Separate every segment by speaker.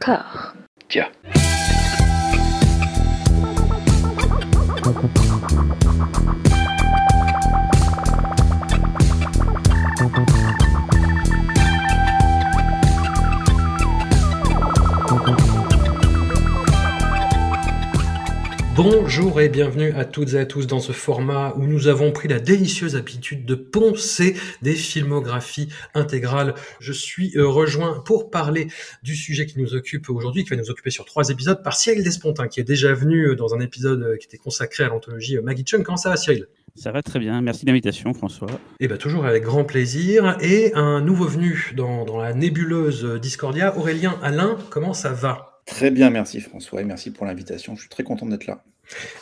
Speaker 1: D'accord.
Speaker 2: Tiens.
Speaker 3: Bonjour et bienvenue à toutes et à tous dans ce format où nous avons pris la délicieuse habitude de poncer des filmographies intégrales. Je suis euh, rejoint pour parler du sujet qui nous occupe aujourd'hui, qui va nous occuper sur trois épisodes, par Cyril Despontin, qui est déjà venu euh, dans un épisode euh, qui était consacré à l'anthologie Maggie Chung. Comment ça va Cyril?
Speaker 4: Ça va très bien, merci de l'invitation François.
Speaker 3: Eh bien toujours avec grand plaisir. Et un nouveau venu dans, dans la nébuleuse Discordia, Aurélien Alain, comment ça va?
Speaker 5: Très bien, merci François et merci pour l'invitation. Je suis très content d'être là.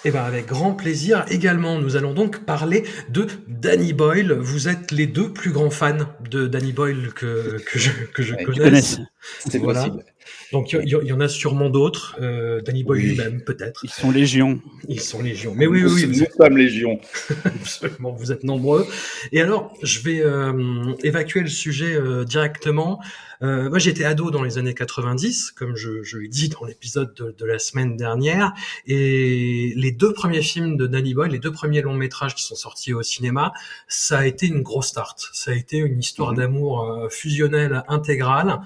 Speaker 3: Eh ben avec grand plaisir. Également, nous allons donc parler de Danny Boyle. Vous êtes les deux plus grands fans de Danny Boyle que, que je, que je
Speaker 5: Ouais,
Speaker 3: connaisse.
Speaker 4: connaisse.
Speaker 5: C'est
Speaker 3: Voilà.
Speaker 5: possible.
Speaker 3: Donc il y, y- y en a sûrement d'autres. Euh, Danny
Speaker 5: Oui.
Speaker 3: lui-même, peut-être.
Speaker 4: Ils sont légions.
Speaker 3: Ils sont légions. Mais oui, oui, oui,
Speaker 5: Nous
Speaker 3: vous êtes,
Speaker 5: sommes Légion.
Speaker 3: absolument, vous êtes nombreux. Et alors, je vais euh, évacuer le sujet euh, directement. Euh, moi, j'étais ado dans les années 90, comme je, je l'ai dit dans l'épisode de, de la semaine dernière. Et les deux premiers films de Danny Boyle, les deux premiers longs métrages qui sont sortis au cinéma, ça a été une grosse start. Ça a été une histoire
Speaker 5: Mhm.
Speaker 3: d'amour euh, fusionnelle intégrale.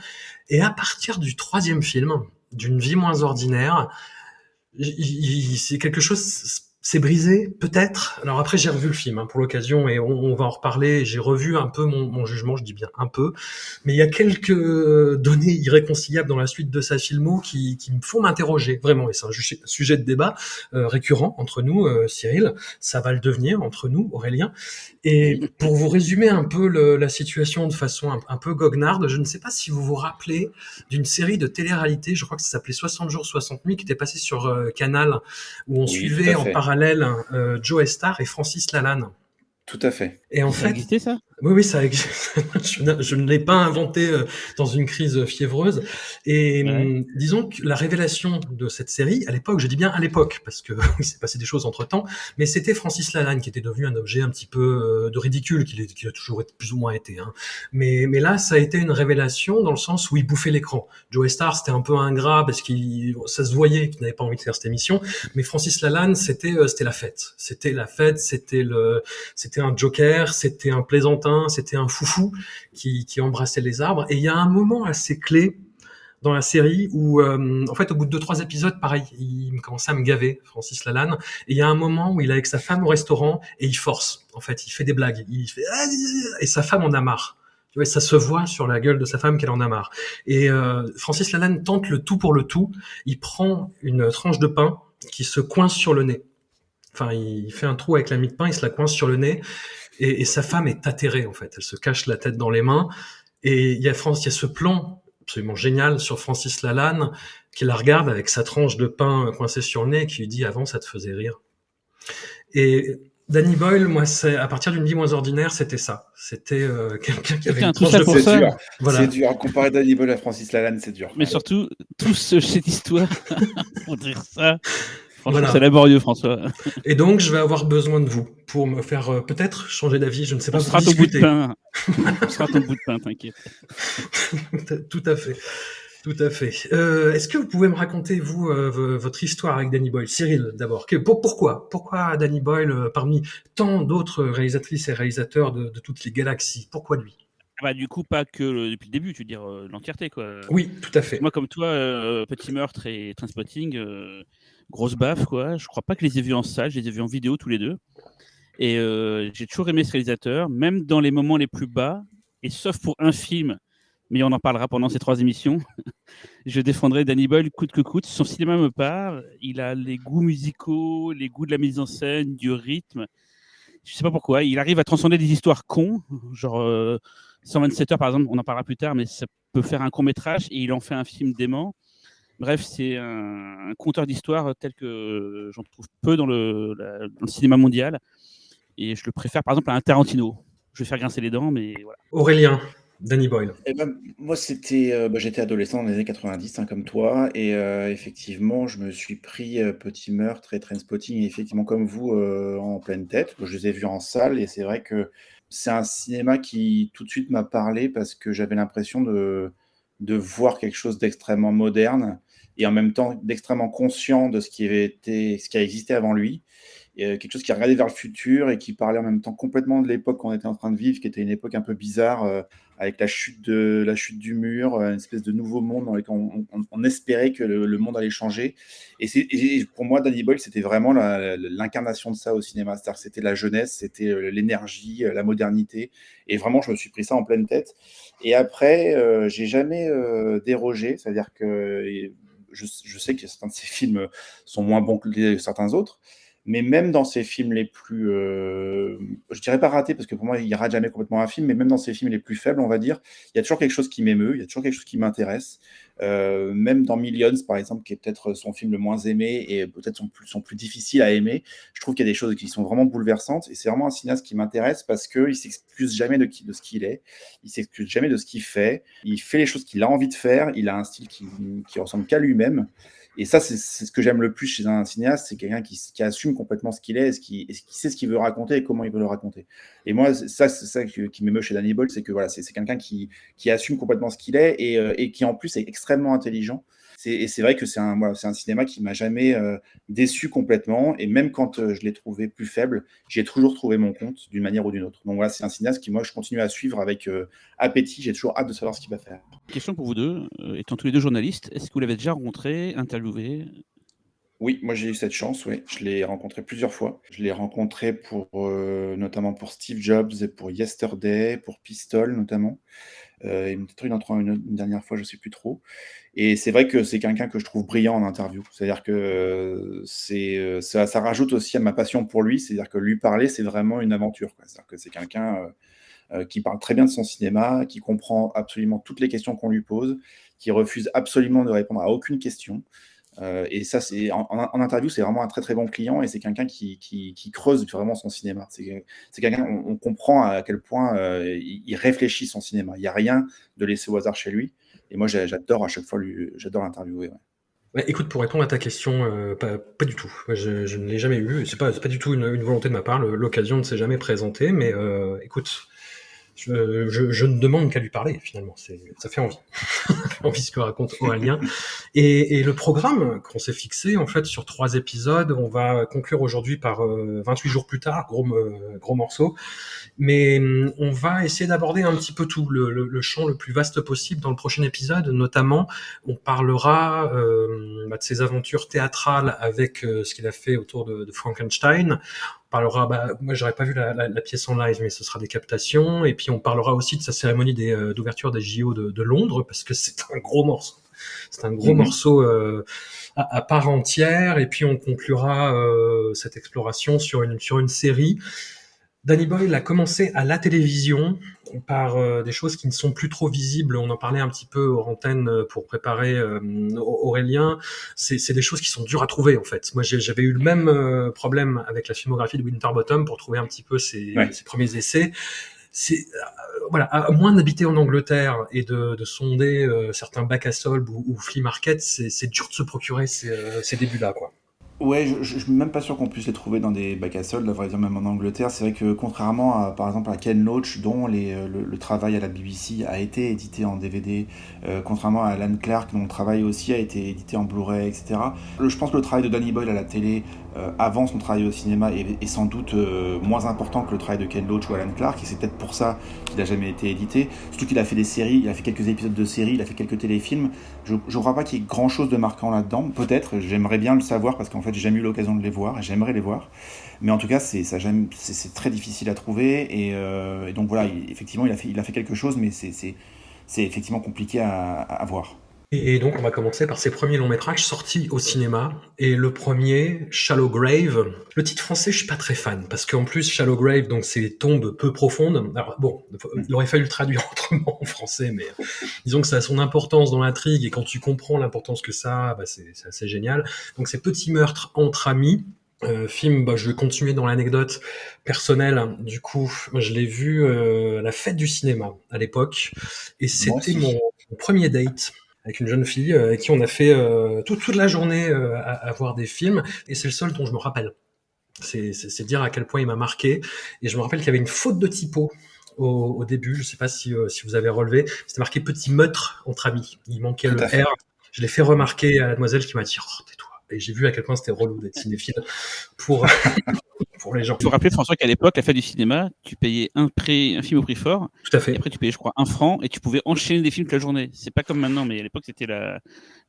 Speaker 3: Et à partir du troisième film, d'une vie moins ordinaire, c'est quelque chose c'est brisé peut-être? Alors après j'ai revu le film hein, pour l'occasion et on, on va en reparler. J'ai revu un peu mon, mon jugement je dis bien un peu. Mais il y a quelques données irréconciliables dans la suite de sa filmo qui, qui me font m'interroger vraiment. Et c'est un sujet de débat euh, récurrent entre nous euh, Cyril. Ça va le devenir entre nous Aurélien. Et pour vous résumer un peu le- la situation de façon un, un peu goguenarde je ne sais pas si vous vous rappelez d'une série de télé-réalité je crois que ça s'appelait 60 jours 60 nuits qui était passée sur euh, Canal où on
Speaker 5: Oui,
Speaker 3: suivait en
Speaker 5: fait.
Speaker 3: Parallèle euh, Joe Star et Francis Lalanne.
Speaker 5: Tout à fait.
Speaker 3: Et en
Speaker 4: ça
Speaker 3: fait,
Speaker 4: existait ça?
Speaker 3: Oui, oui, ça existe. je, ne- l'ai pas inventé euh, dans une crise fiévreuse. Et
Speaker 4: Ouais.
Speaker 3: hum, disons que la révélation de cette série, à l'époque, je dis bien à l'époque, parce que il s'est passé des choses entre temps, mais c'était Francis Lalanne qui était devenu un objet un petit peu euh, de ridicule, qu'il qu'il a toujours été, plus ou moins été. Hein. Mais, mais là, ça a été une révélation dans le sens où il bouffait l'écran. Joe Star, c'était un peu ingrat parce qu'il, ça se voyait qu'il n'avait pas envie de faire cette émission. Mais Francis Lalanne, c'était, euh, c'était la fête. C'était la fête, c'était le, c'était un joker, c'était un plaisantin, c'était un foufou qui, qui embrassait les arbres. Et il y a un moment assez clé dans la série où, euh, en fait, au bout de deux trois épisodes, pareil, il commençait à me gaver, Francis Lalanne. Et il y a un moment où il est avec sa femme au restaurant et il force. En fait, il fait des blagues. Il fait et sa femme en a marre. Ça se voit sur la gueule de sa femme qu'elle en a marre. Et euh, Francis Lalanne tente le tout pour le tout. Il prend une tranche de pain qui se coince sur le nez. Enfin, il fait un trou avec la mie de pain, il se la coince sur le nez, et, et sa femme est atterrée en fait. Elle se cache la tête dans les mains, et il y a France, il y a ce plan absolument génial sur Francis Lalanne qui la regarde avec sa tranche de pain coincée sur le nez, et qui lui dit avant ça te faisait rire. Et Danny Boyle, moi, c'est à partir d'une vie moins ordinaire, c'était ça. C'était euh, quelqu'un qui avait une
Speaker 4: tout
Speaker 3: tranche
Speaker 4: ça
Speaker 3: de
Speaker 4: pour
Speaker 3: pain.
Speaker 5: C'est
Speaker 4: ça.
Speaker 5: dur.
Speaker 3: Voilà.
Speaker 5: C'est dur. Comparer Danny Boyle à Francis Lalanne, c'est dur.
Speaker 4: Mais surtout, tout ce, cette histoire pour dire ça. Franchement,
Speaker 3: Voilà.
Speaker 4: c'est laborieux, François.
Speaker 3: Et donc, je vais avoir besoin de vous pour me faire euh, peut-être changer d'avis. Je ne sais pas
Speaker 4: On sera ton bout de pain. On sera ton bout de pain, t'inquiète.
Speaker 3: Tout à fait. Tout à fait. Euh, Est-ce que vous pouvez me raconter, vous, euh, votre histoire avec Danny Boyle Cyril, d'abord? Pourquoi? Pourquoi Danny Boyle, euh, parmi tant d'autres réalisatrices et réalisateurs de, de toutes les galaxies? Pourquoi lui?
Speaker 4: Ah Bah, du coup, pas que le- depuis le début, tu veux dire euh, l'entièreté, quoi.
Speaker 3: Oui, tout à fait.
Speaker 4: Moi, comme toi, euh, Petit Meurtre et Trainspotting, euh, grosse baffe, quoi. Je crois pas que je les ai vus en salle, je les ai vus en vidéo tous les deux. Et euh, j'ai toujours aimé ce réalisateur, même dans les moments les plus bas, et sauf pour un film, mais on en parlera pendant ces trois émissions, je défendrai Danny Boyle coûte que coûte. Son cinéma me parle, il a les goûts musicaux, les goûts de la mise en scène, du rythme. Je sais pas pourquoi, il arrive à transcender des histoires cons, genre euh, 127 heures par exemple, on en parlera plus tard, mais ça peut faire un court métrage et il en fait un film dément. Bref, c'est un, un conteur d'histoire tel que j'en trouve peu dans le, la- dans le cinéma mondial. Et je le préfère par exemple à un Tarantino. Je vais faire grincer les dents, mais voilà.
Speaker 3: Aurélien, Danny Boyle.
Speaker 5: Eh ben, moi, c'était, euh, bah, j'étais adolescent dans les années 90, hein, comme toi, et euh, effectivement, je me suis pris euh, Petit Meurtre et Trainspotting, effectivement, comme vous, euh, en pleine tête. Je les ai vus en salle, et c'est vrai que c'est un cinéma qui tout de suite m'a parlé parce que j'avais l'impression de, de voir quelque chose d'extrêmement moderne et en même temps d'extrêmement conscient de ce qui avait été, ce qui a existé avant lui. Et, quelque chose qui regardait vers le futur et qui parlait en même temps complètement de l'époque qu'on était en train de vivre, qui était une époque un peu bizarre, avec la chute, de, la chute du mur, une espèce de nouveau monde on, espérait que le, monde allait changer. Et, pour moi, Danny Boyle, c'était vraiment l'incarnation de ça au cinéma. C'était la jeunesse, c'était l'énergie, la modernité. Et vraiment, je me suis pris ça en pleine tête. Et après, euh, j'ai jamais dérogé. C'est-à-dire que je, je, sais que certains de ces films sont moins bons que certains autres. Mais même dans ces films les plus, euh, je dirais pas ratés, parce que pour moi, il aura jamais complètement un film, mais même dans ces films les plus faibles, on va dire, il y a toujours quelque chose qui m'émeut, il y a toujours quelque chose qui m'intéresse. Euh, même dans Millions, par exemple, qui est peut-être son film le moins aimé et peut-être son plus, difficile à aimer, je trouve qu'il y a des choses qui sont vraiment bouleversantes. Et c'est vraiment un cinéaste qui m'intéresse parce qu'il s'excuse jamais de, ce qu'il est, il s'excuse jamais de ce qu'il fait, il fait les choses qu'il a envie de faire, il a un style qui, qui ressemble qu'à lui-même. Et ça, c'est ce que j'aime le plus chez un cinéaste, c'est quelqu'un qui, qui, assume complètement ce qu'il est, ce qui, qui, sait ce qu'il veut raconter et comment il veut le raconter. Et moi, ça, c'est ça qui, qui m'émeut chez Danny Boyle, c'est que voilà, c'est quelqu'un qui, qui assume complètement ce qu'il est et, euh, et, qui en plus est extrêmement intelligent et c'est vrai que c'est un, cinéma qui m'a jamais euh, déçu complètement. Et même quand euh, je l'ai trouvé plus faible, j'ai toujours trouvé mon compte d'une manière ou d'une autre. Donc voilà, c'est un cinéaste qui, moi, je continue à suivre avec euh, appétit. J'ai toujours hâte de savoir ce qu'il va faire.
Speaker 4: Question pour vous deux. étant tous les deux journalistes, est-ce que vous l'avez déjà rencontré, interviewé?
Speaker 5: Oui, moi j'ai eu cette chance, oui. Je l'ai rencontré plusieurs fois. Je l'ai rencontré pour, notamment pour Steve Jobs et pour Yesterday, pour Pistol notamment. Euh, et peut-être une, dernière fois, je ne sais plus trop. Et c'est vrai que c'est quelqu'un que je trouve brillant en interview. C'est-à-dire que euh, euh, ça, rajoute aussi à ma passion pour lui. C'est-à-dire que lui parler, c'est vraiment une aventure. C'est-à-dire que c'est quelqu'un qui parle très bien de son cinéma, qui comprend absolument toutes les questions qu'on lui pose, qui refuse absolument de répondre à aucune question. Euh, et ça, c'est en, interview, c'est vraiment un très très bon client et c'est quelqu'un qui, creuse vraiment son cinéma. C'est quelqu'un, on, comprend à quel point euh, il, réfléchit son cinéma. Il n'y a rien de laissé au hasard chez lui. Et moi, j'adore à chaque fois, j'adore l'interviewer.
Speaker 3: écoute, pour répondre à ta question, euh, pas, du tout. Je, je ne l'ai jamais eu. C'est pas, pas du tout une, une, volonté de ma part. L'occasion ne s'est jamais présentée. Mais écoute, je, je, ne demande qu'à lui parler finalement. Ça fait envie, envie ce que raconte Aurélien. Et, et le programme qu'on s'est fixé en fait sur trois épisodes, on va conclure aujourd'hui par 28 euh, jours plus tard, gros gros morceau. Mais hum, on va essayer d'aborder un petit peu tout le, le, champ le plus vaste possible dans le prochain épisode. Notamment, on parlera euh, bah, de ses aventures théâtrales avec euh, ce qu'il a fait autour de Frankenstein parlera, bah, moi j'aurais pas vu la, la, la, pièce en live, mais ce sera des captations. Et puis on parlera aussi de sa cérémonie euh, d'ouverture des, JO de, de, Londres, parce que c'est un gros morceau. C'est un gros mhm. morceau euh, à, à, part entière. Et puis on conclura euh, cette exploration sur une, sur une série Danny Boyle a commencé à la télévision par euh, des choses qui ne sont plus trop visibles. On en parlait un petit peu aux antennes euh, pour préparer euh, Aurélien. C'est des choses qui sont dures à trouver en fait. Moi, j'avais eu le même problème avec la filmographie de Winterbottom pour trouver un petit peu ses, premiers essais. C'est voilà, à moins d'habiter en Angleterre et de, de sonder certains bacs à soldes ou, ou flea market, c'est dur de se procurer ces, ces débuts-là, quoi.
Speaker 5: Ouais, je, ne suis même pas sûr qu'on puisse les trouver dans des bacs à soldes, dire même en Angleterre. C'est vrai que contrairement à, par exemple, à Ken Loach, dont euh, le, travail à la BBC a été édité en DVD, euh, contrairement à Alan Clark, dont le travail aussi a été édité en Blu-ray, etc. Je pense que le travail de Danny Boyle à la télé, avant son travail au cinéma, est, sans doute moins important que le travail de Ken Loach ou Alan Clark, et c'est peut-être pour ça qu'il n'a jamais été édité. Surtout qu'il a fait des séries, il a fait quelques épisodes de séries, il a fait quelques téléfilms. Je ne crois pas qu'il y ait grand-chose de marquant là-dedans. Peut-être, j'aimerais bien le savoir, parce qu'en fait, j'ai jamais eu l'occasion de les voir et j'aimerais les voir. Mais en tout cas, c'est très difficile à trouver et, euh, donc voilà, effectivement, il a fait, il a fait quelque chose, mais c'est effectivement compliqué à, à voir.
Speaker 3: Et donc, on va commencer par ses premiers longs métrages sortis au cinéma. Et le premier, Shallow Grave. Le titre français, je suis pas très fan parce qu'en plus, Shallow Grave, donc c'est tombe peu profonde. Alors bon, il aurait fallu le traduire autrement en français, mais disons que ça a son importance dans l'intrigue et quand tu comprends l'importance que ça a, bah c'est assez génial. Donc c'est Petit meurtre entre amis. Euh, film, bah, je vais continuer dans l'anecdote personnelle. Du coup, je l'ai vu euh, à la fête du cinéma à l'époque, et c'était mon, premier date avec une jeune fille euh, avec qui on a fait euh, toute, toute la journée euh, à, à, voir des films, et c'est le seul dont je me rappelle. C'est dire à quel point il m'a marqué. Et je me rappelle qu'il y avait une faute de typo au, début. Je sais pas si, si vous avez relevé. C'était marqué petit meurtre entre amis. Il manquait le R. Je l'ai fait remarquer à la demoiselle qui m'a dit oh, tais-toi. Et j'ai vu à quel point c'était relou d'être cinéphile pour, pour les gens.
Speaker 4: Il faut rappeler, François, qu'à l'époque, la fin du cinéma, tu payais un, prix, un film au prix fort.
Speaker 3: Tout à fait.
Speaker 4: Et après, tu payais, je crois, un franc et tu pouvais enchaîner des films toute la journée. C'est pas comme maintenant, mais à l'époque, c'était la,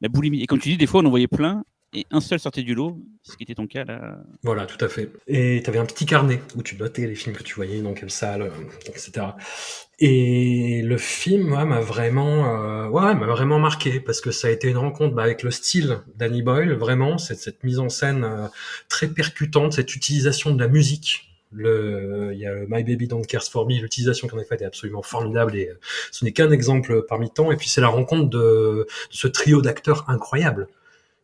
Speaker 4: la boulimie. Et comme tu dis, des fois, on en voyait plein et un seul sortait du lot, ce qui était ton cas là.
Speaker 3: Voilà, tout à fait. Et tu avais un petit carnet où tu notais les films que tu voyais, dans quelle salle, euh, etc. Et le film m'a vraiment, euh, ouais, m'a vraiment marqué parce que ça a été une rencontre bah, avec le style Danny Boyle, vraiment, cette, cette mise en scène euh, très percutante, cette utilisation de la musique. Le, il y a My Baby Don't Care For Me, l'utilisation qu'on a faite est absolument formidable et ce n'est qu'un exemple parmi tant. Et puis c'est la rencontre de, de ce trio d'acteurs incroyables.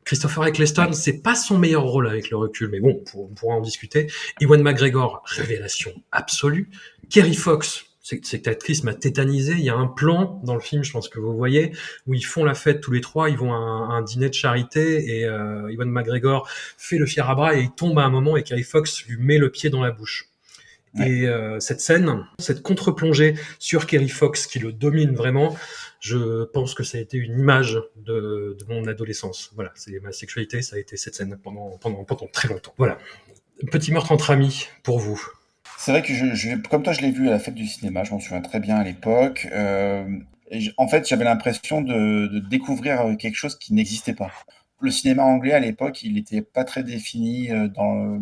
Speaker 3: Christopher Eccleston, c'est pas son meilleur rôle avec le recul, mais bon, on pourra en discuter. Ewan McGregor, révélation absolue. Kerry Fox, cette actrice m'a tétanisé. Il y a un plan dans le film, je pense que vous voyez, où ils font la fête tous les trois, ils vont à un, dîner de charité et euh, Ewan McGregor fait le fier à bras et il tombe à un moment et Kerry Fox lui met le pied dans la bouche. Et euh, cette scène, cette contre-plongée sur Kerry Fox qui le domine vraiment, je pense que ça a été une image de, de mon adolescence. Voilà, c'est ma sexualité, ça a été cette scène pendant, pendant, pendant très longtemps. Voilà. Petit meurtre entre amis pour vous.
Speaker 5: C'est vrai que je, je, comme toi, je l'ai vu à la fête du cinéma, je m'en souviens très bien à l'époque. Euh, en fait, j'avais l'impression de, de, découvrir quelque chose qui n'existait pas. Le cinéma anglais à l'époque, il n'était pas très défini euh, dans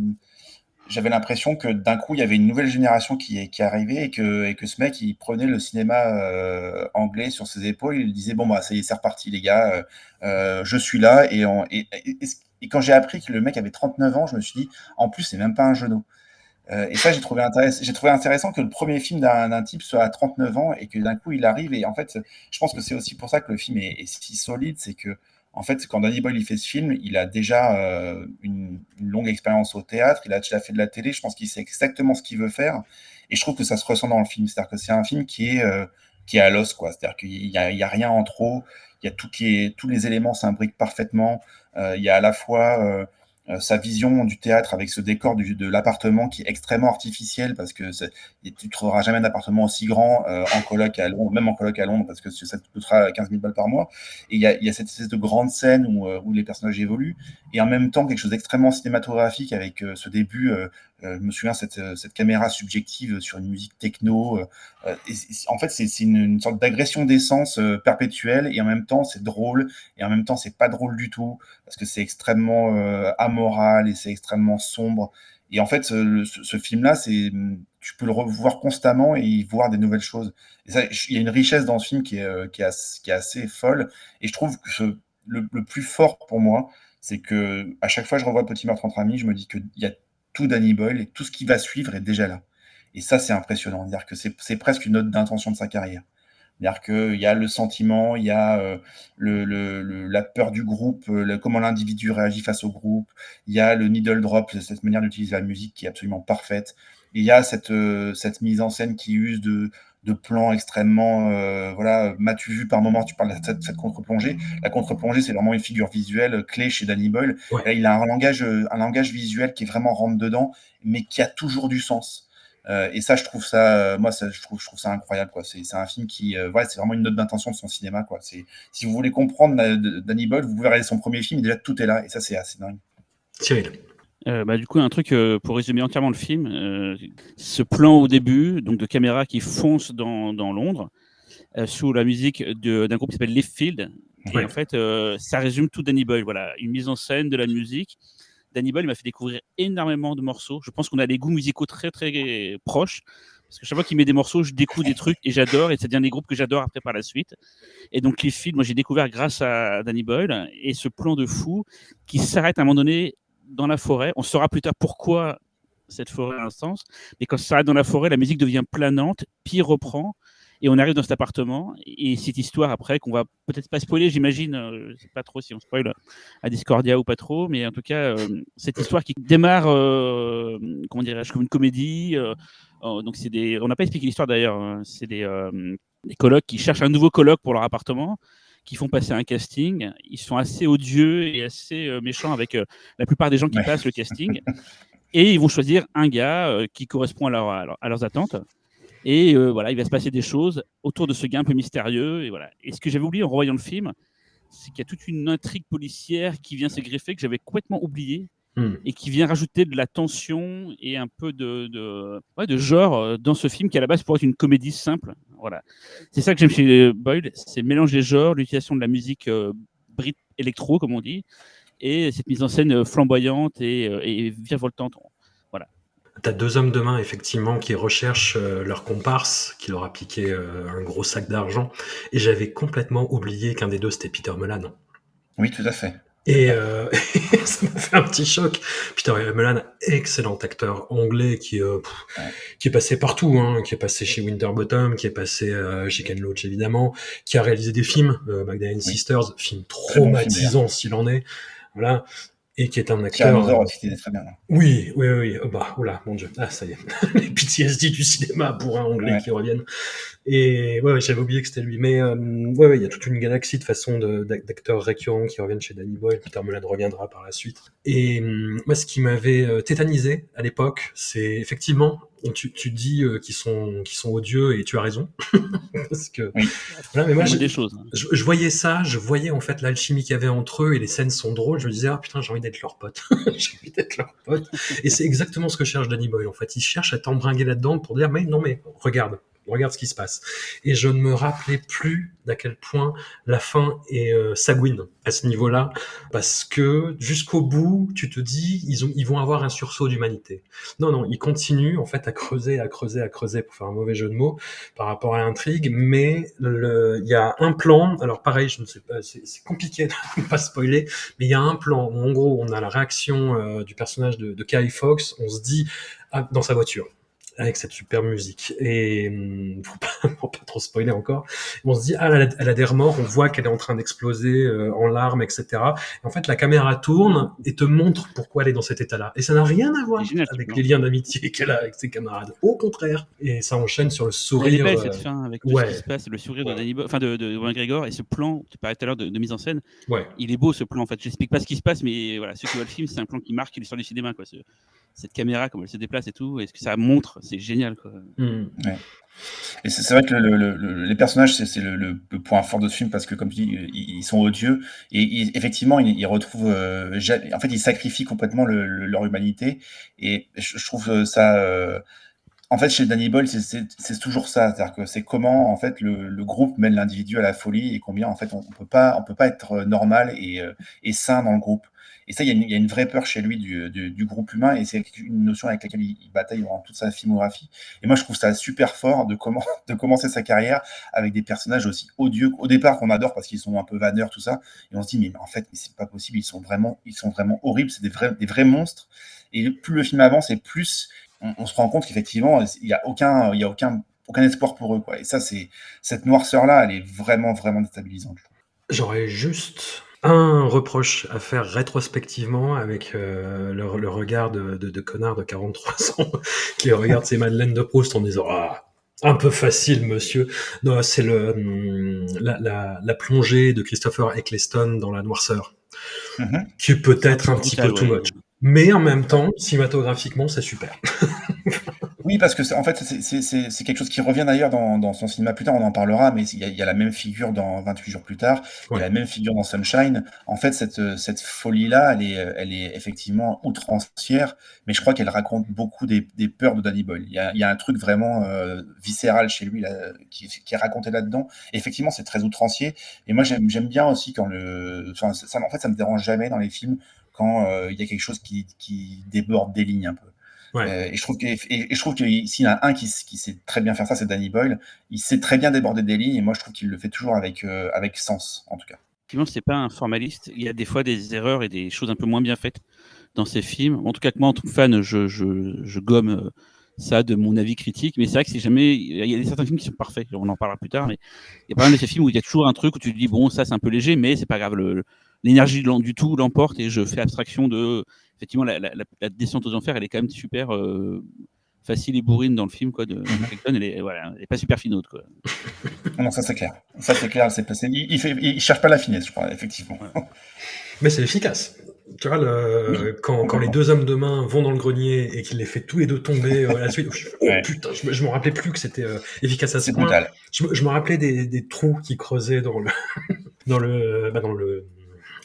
Speaker 5: j'avais l'impression que d'un coup, il y avait une nouvelle génération qui, arrivait et que, ce mec, il prenait le cinéma euh, anglais sur ses épaules. Il disait Bon, bah, ça y est, c'est reparti, les gars, euh, euh je suis là. Et, quand j'ai appris que le mec avait 39 ans, je me suis dit En plus, c'est même pas un genou. Et ça, j'ai trouvé, trouvé intéressant que le premier film d'un, type soit à 39 ans et que d'un coup, il arrive. Et en fait, je pense que c'est aussi pour ça que le film est, est si solide c'est que en fait, quand Danny Boyle il fait ce film, il a déjà euh, une, longue expérience au théâtre, il a déjà fait de la télé, je pense qu'il sait exactement ce qu'il veut faire, et je trouve que ça se ressent dans le film. C'est-à-dire que c'est un film qui est, euh, qui est à l'os, quoi. C'est-à-dire qu'il n'y a, a, rien en trop, il y a tout qui est, tous les éléments s'imbriquent parfaitement, euh, il y a à la fois sa vision du théâtre avec ce décor du, de l'appartement qui est extrêmement artificiel parce que tu ne trouveras jamais d'appartement aussi grand euh, en coloc à Londres, même en coloc à Londres parce que ça te coûtera 15 000 balles par mois. Et il y a, y a, cette espèce de grande scène où, euh, où, les personnages évoluent et en même temps quelque chose d'extrêmement cinématographique avec ce début euh, je me souviens cette, euh, cette caméra subjective sur une musique techno. Euh, en fait, c'est une, sorte d'agression d'essence perpétuelle et en même temps c'est drôle et en même temps c'est pas drôle du tout parce que c'est extrêmement amoral et c'est extrêmement sombre. Et en fait, ce, film-là, c'est tu peux le revoir constamment et y voir des nouvelles choses. Il y a une richesse dans ce film qui est, assez folle. Et je trouve que le, le, plus fort pour moi, c'est que à chaque fois que je revois Petit meurtre entre amis, je me dis qu'il y a tout Danny Boyle et tout ce qui va suivre est déjà là. Et ça, c'est impressionnant. dire que c'est presque une note d'intention de sa carrière. C'est-à-dire y a le sentiment, il y a euh, la peur du groupe, euh, comment l'individu réagit face au groupe, il y a le needle drop, cette manière d'utiliser la musique qui est absolument parfaite. il y a euh, cette mise en scène qui use de, de plans extrêmement. Euh, voilà, m'as-tu vu par moment Tu parles de cette, contre-plongée. La contre-plongée, c'est vraiment une figure visuelle clé chez Danny Boyle. il a un langage, un langage visuel qui est vraiment rentre dedans, mais qui a toujours du sens. Euh, et ça, je trouve ça, euh, moi, ça, je trouve, je trouve ça incroyable. Quoi. C'est, un film qui, voilà, c'est vraiment une note d'intention de son cinéma. Quoi. C'est, si vous voulez comprendre Danny Boyle, vous pouvez regarder son premier film. Et déjà, tout est là. Et ça, c'est assez dingue.
Speaker 3: Cyril.
Speaker 4: Euh, bah, du coup, un truc euh, pour résumer entièrement le film, euh, ce plan au début, donc de caméra qui fonce dans, dans Londres, sous la musique d'un groupe qui s'appelle Left Field. Et en fait, ça résume tout Danny Boyle. Voilà, une mise en scène, de la musique. Danny Boyle m'a fait découvrir énormément de morceaux. Je pense qu'on a des goûts musicaux très très proches. Parce que chaque fois qu'il met des morceaux, je découvre des trucs et j'adore. Et c'est devient des groupes que j'adore après par la suite. Et donc, les films, moi, j'ai découvert grâce à Danny Boyle. Et ce plan de fou qui s'arrête à un moment donné dans la forêt. On saura plus tard pourquoi cette forêt a un sens. Mais quand ça s'arrête dans la forêt, la musique devient planante, puis reprend. Et on arrive dans cet appartement. Et cette histoire, après, qu'on va peut-être pas spoiler, j'imagine, euh, je sais pas trop si on spoil à Discordia ou pas trop, mais en tout cas, euh, cette histoire qui démarre, euh, comment dirais-je, comme une comédie. Oh, donc, des. On n'a pas expliqué l'histoire d'ailleurs. Hein. c'est des, des colocs qui cherchent un nouveau coloc pour leur appartement qui font passer un casting. Ils sont assez odieux et assez euh, méchants avec euh, la plupart des gens qui passent le casting. Et ils vont choisir un gars euh, qui correspond à, leur, à, leurs attentes. Et voilà, il va se passer des choses autour de ce gars un peu mystérieux. Et voilà. Et ce que j'avais oublié en revoyant le film, c'est qu'il y a toute une intrigue policière qui vient se greffer que j'avais complètement oublié hmm. et qui vient rajouter de la tension et un peu de, de, de genre dans ce film qui à la base pourrait être une comédie simple. Voilà. C'est ça que j'aime chez Boyle, c'est le mélange des genres, l'utilisation de la musique brit électro, comme on dit, et cette mise en scène flamboyante et, et virevoltante. Voilà.
Speaker 3: Tu as deux hommes de main, effectivement, qui recherchent leur comparse, qui leur a piqué un gros sac d'argent. Et j'avais complètement oublié qu'un des deux, c'était Peter Melan.
Speaker 5: Oui, tout à fait.
Speaker 3: Et euh, ça m'a fait un petit choc. Peter Melan, excellent acteur anglais qui, euh, qui est passé partout, hein, qui est passé chez Winterbottom, qui est passé euh, chez Ken Loach évidemment, qui a réalisé des films, euh, Magdalene Sisters, film traumatisant s'il en est. Voilà et qui est un acteur.
Speaker 5: Euh, aussi, très bien.
Speaker 3: Oui, oui, oui. Oh, bah, oula, mon dieu. Ah, ça y est. Les PTSD du cinéma pour un anglais qui reviennent. Et ouais, j'avais oublié que c'était lui. Mais euh, ouais, ouais, il y a toute une galaxie de façons d'acteurs récurrents qui reviennent chez Danny Boyle. Peter Mullan reviendra par la suite. Et hum, moi, ce qui m'avait euh, tétanisé à l'époque, c'est effectivement tu, tu dis euh, qu'ils sont, qu'ils sont odieux et tu as raison. Parce que,
Speaker 4: voilà, mais moi, des choses.
Speaker 3: Hein. Je, je, voyais ça, je voyais en fait l'alchimie qu'il y avait entre eux et les scènes sont drôles. Je me disais, ah putain, j'ai envie d'être leur pote. j'ai envie d'être leur pote. Et c'est exactement ce que cherche Danny Boyle en fait. Il cherche à t'embringuer là-dedans pour dire, mais non, mais regarde, regarde ce qui se passe. Et je ne me rappelais plus d'à quel point la fin est euh, sanguine à ce niveau-là, parce que jusqu'au bout, tu te dis, ils, ont, ils vont avoir un sursaut d'humanité. Non, non, ils continuent en fait à creuser, à creuser, à creuser, pour faire un mauvais jeu de mots, par rapport à l'intrigue, mais il y a un plan, alors pareil, je ne sais pas, c'est compliqué de ne pas spoiler, mais il y a un plan, en gros, on a la réaction euh, du personnage de, de Kai Fox, on se dit, ah, dans sa voiture, avec cette super musique. Et hum, pour pas, pour pas trop spoiler encore, on se dit ah elle a, elle a des remords, on voit qu'elle est en train d'exploser euh, en larmes, etc. Et en fait la caméra tourne et te montre pourquoi elle est dans cet état-là. Et ça n'a rien à voir avec les liens d'amitié qu'elle a avec ses camarades. Au contraire. Et ça enchaîne sur le sourire.
Speaker 4: Elle est belle, cette fin avec tout ce qui se passe, le sourire de Danny enfin de, de, de et ce plan. Tu parlais tout à l'heure de, de, mise en scène.
Speaker 3: Ouais.
Speaker 4: Il est beau ce plan en fait. J'explique pas ce qui se passe, mais voilà, ceux qui voient le film, c'est un plan qui marque l'histoire du cinéma quoi. Ce, cette caméra, comment elle se déplace et tout, et ce que ça montre, c'est génial. Quoi.
Speaker 5: Mmh. Ouais. Et c'est vrai que le, le, les personnages, c'est le, point fort de ce film parce que, comme tu dis, ils, sont odieux et ils, effectivement, ils, ils retrouvent. Euh, en fait, ils sacrifient complètement leur humanité et je, je trouve ça. Euh, en fait, chez Danny Boyle, c'est toujours ça, c'est-à-dire que c'est comment en fait le, le groupe mène l'individu à la folie et combien en fait on, on peut pas, on peut pas être normal et, euh, et sain dans le groupe. Et ça, il y, a une vraie peur chez lui du, groupe humain, et c'est une notion avec laquelle il, il, bataille durant toute sa filmographie. Et moi, je trouve ça super fort de, commencer sa carrière avec des personnages aussi odieux au départ qu'on adore parce qu'ils sont un peu vanneurs, tout ça. Et on se dit, mais, en fait, mais c'est pas possible, ils sont vraiment, ils sont vraiment horribles, c'est des vrais, monstres. Et plus le film avance, et plus on, se rend compte qu'effectivement, il y a aucun, y a aucun, espoir pour eux. Et ça, c'est cette noirceur-là, elle est vraiment, vraiment déstabilisante.
Speaker 3: J'aurais juste un reproche à faire rétrospectivement avec euh, le, le, regard de, de, de, connard de 43 ans qui regarde ses Madeleines de Proust en disant ah un peu facile monsieur. Non c'est le hum, la, la, la, plongée de Christopher Eccleston dans la noirceur mm -hmm. qui peut être un petit peu too much. Mais en même temps cinématographiquement c'est super
Speaker 5: Oui, parce que en fait, c'est quelque chose qui revient d'ailleurs dans, dans, son cinéma plus tard, on en parlera, mais il y, y a la même figure dans 28 jours plus tard, ouais. il y a la même figure dans Sunshine. En fait, cette, cette folie-là, elle est, elle est effectivement outrancière, mais je crois qu'elle raconte beaucoup des, des, peurs de Danny Boyle. Il y y a un truc vraiment euh, viscéral chez lui là, qui, qui, est raconté là-dedans. Effectivement, c'est très outrancier. Et moi, j'aime bien aussi quand le. Enfin, ça, en fait, ça me dérange jamais dans les films quand euh, il y a quelque chose qui, qui déborde des lignes un peu. Ouais. Euh, et je trouve que, et, et je trouve que s'il y en a un qui, qui, sait très bien faire ça, c'est Danny Boyle. Il sait très bien déborder des lignes, et moi je trouve qu'il le fait toujours avec, euh, avec sens, en tout cas.
Speaker 4: Effectivement, c'est pas un formaliste. Il y a des fois des erreurs et des choses un peu moins bien faites dans ses films. En tout cas, que moi, en tant que fan, je, je, je gomme euh, ça de mon avis critique. Mais c'est vrai que c'est jamais. Il y a certains films qui sont parfaits. On en parlera plus tard. Mais il y a pas mal de ces films où il y a toujours un truc où tu te dis bon, ça c'est un peu léger, mais c'est pas grave. L'énergie du tout l'emporte et je fais abstraction de effectivement, la, la, la, descente aux enfers, elle est quand même super euh, facile et bourrine dans le film. Quoi, de mm -hmm. elle, est, voilà, elle est pas super finaude. Quoi.
Speaker 5: non, ça c'est clair. Ça c'est clair. C'est passé. Il, il, fait, il cherche pas la finesse, je crois, effectivement.
Speaker 3: Mais c'est efficace. Tu vois, le, quand, quand les deux hommes de main vont dans le grenier et qu'il les fait tous les deux tomber euh, à la suite, oh
Speaker 5: Ouais.
Speaker 3: putain, je, me- je me rappelais plus que c'était euh, efficace à ce
Speaker 5: C'est
Speaker 3: point.
Speaker 5: brutal.
Speaker 3: Je, me- je me rappelais des, des trous qui creusaient dans le, dans le, bah, dans le,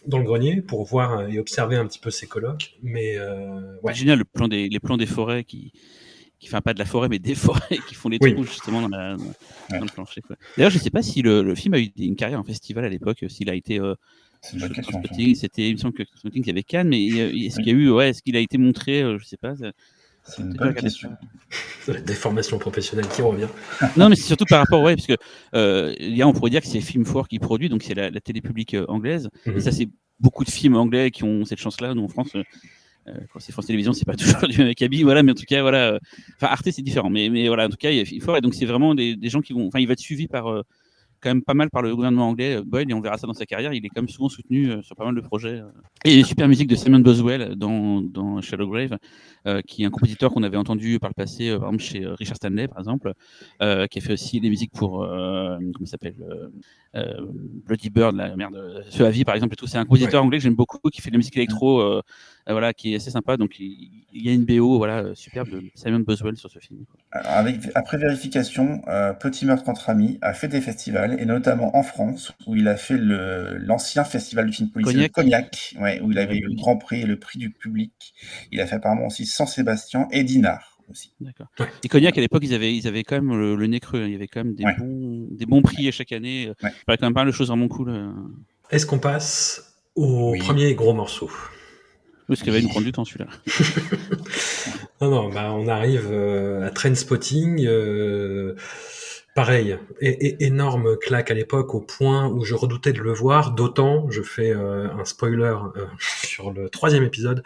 Speaker 3: dans le grenier pour voir et observer un petit peu ses colocs. Mais euh, ouais.
Speaker 4: Génial le plan des, les plans des forêts qui, qui enfin pas de la forêt mais des forêts qui font les
Speaker 3: Oui.
Speaker 4: trous justement dans, la, dans,
Speaker 5: Ouais.
Speaker 4: dans le plancher. D'ailleurs, je sais pas si le, le film a eu une carrière en festival à l'époque, s'il a été. Euh, C'était, il me semble que Transpotting, il y avait Cannes, mais est-ce qu'il y a eu, ouais, est-ce qu'il a été montré, euh, je sais pas.
Speaker 5: C'est une bonne question.
Speaker 3: La déformation professionnelle qui revient.
Speaker 4: Non, mais c'est surtout par rapport, ouais, parce que euh, il y a, on pourrait dire que c'est Film 4 qui produit, donc c'est la, la télé publique euh, anglaise.
Speaker 3: Mhm.
Speaker 4: Et ça, c'est beaucoup de films anglais qui ont cette chance-là. Nous, en France, euh, euh, quand c'est France Télévisions, c'est pas toujours du même acabit, voilà, mais en tout cas, voilà. euh, Enfin, Arte, c'est différent, mais, mais voilà, en tout cas, il y a Film 4, et donc c'est vraiment des, des gens qui vont. Enfin, il va être suivi par. Quand même pas mal par le gouvernement anglais, euh, Boyle, et on verra ça dans sa carrière. Il est quand même souvent soutenu euh, sur pas mal de projets. euh. Et une super musique de Simon Boswell dans, dans euh, qui est un compositeur qu'on avait entendu par le passé, par exemple chez Richard Stanley, par exemple, euh, qui a fait aussi les musiques pour, euh, comment s'appelle, Bloody Bird, la merde, Ce à vie, par exemple, et tout. C'est un compositeur anglais que j'aime beaucoup, qui fait de la musique électro, voilà, qui est assez sympa. Donc il, il y a une BO, voilà, euh, superbe de Simon Boswell sur ce film.
Speaker 5: Avec, après vérification, euh, Petit Meurtre entre amis a fait des festivals, et notamment en France, où il a fait l'ancien festival du film policier
Speaker 4: Cognac.
Speaker 5: Cognac, ouais, où il avait eu le grand prix et le prix du public. Il a fait apparemment aussi Saint-Sébastien et Dinard aussi.
Speaker 4: D'accord.
Speaker 3: Ouais.
Speaker 4: Et Cognac, à l'époque, ils avaient, ils avaient quand même le, le nez creux. hein. Il y avait quand même des,
Speaker 5: Ouais.
Speaker 4: bons, des bons prix à chaque année. euh,
Speaker 5: Ouais.
Speaker 4: Il y avait quand même pas mal de choses vraiment cool. euh.
Speaker 3: Est-ce qu'on passe au
Speaker 5: Oui.
Speaker 3: premier gros morceau?
Speaker 4: Oui, parce qu'il va nous prendre du temps, celui-là.
Speaker 3: Non, non, bah, on arrive euh, à Trainspotting. Euh, pareil, é- énorme claque à l'époque au point où je redoutais de le voir. D'autant, je fais euh, un spoiler euh, sur le troisième épisode.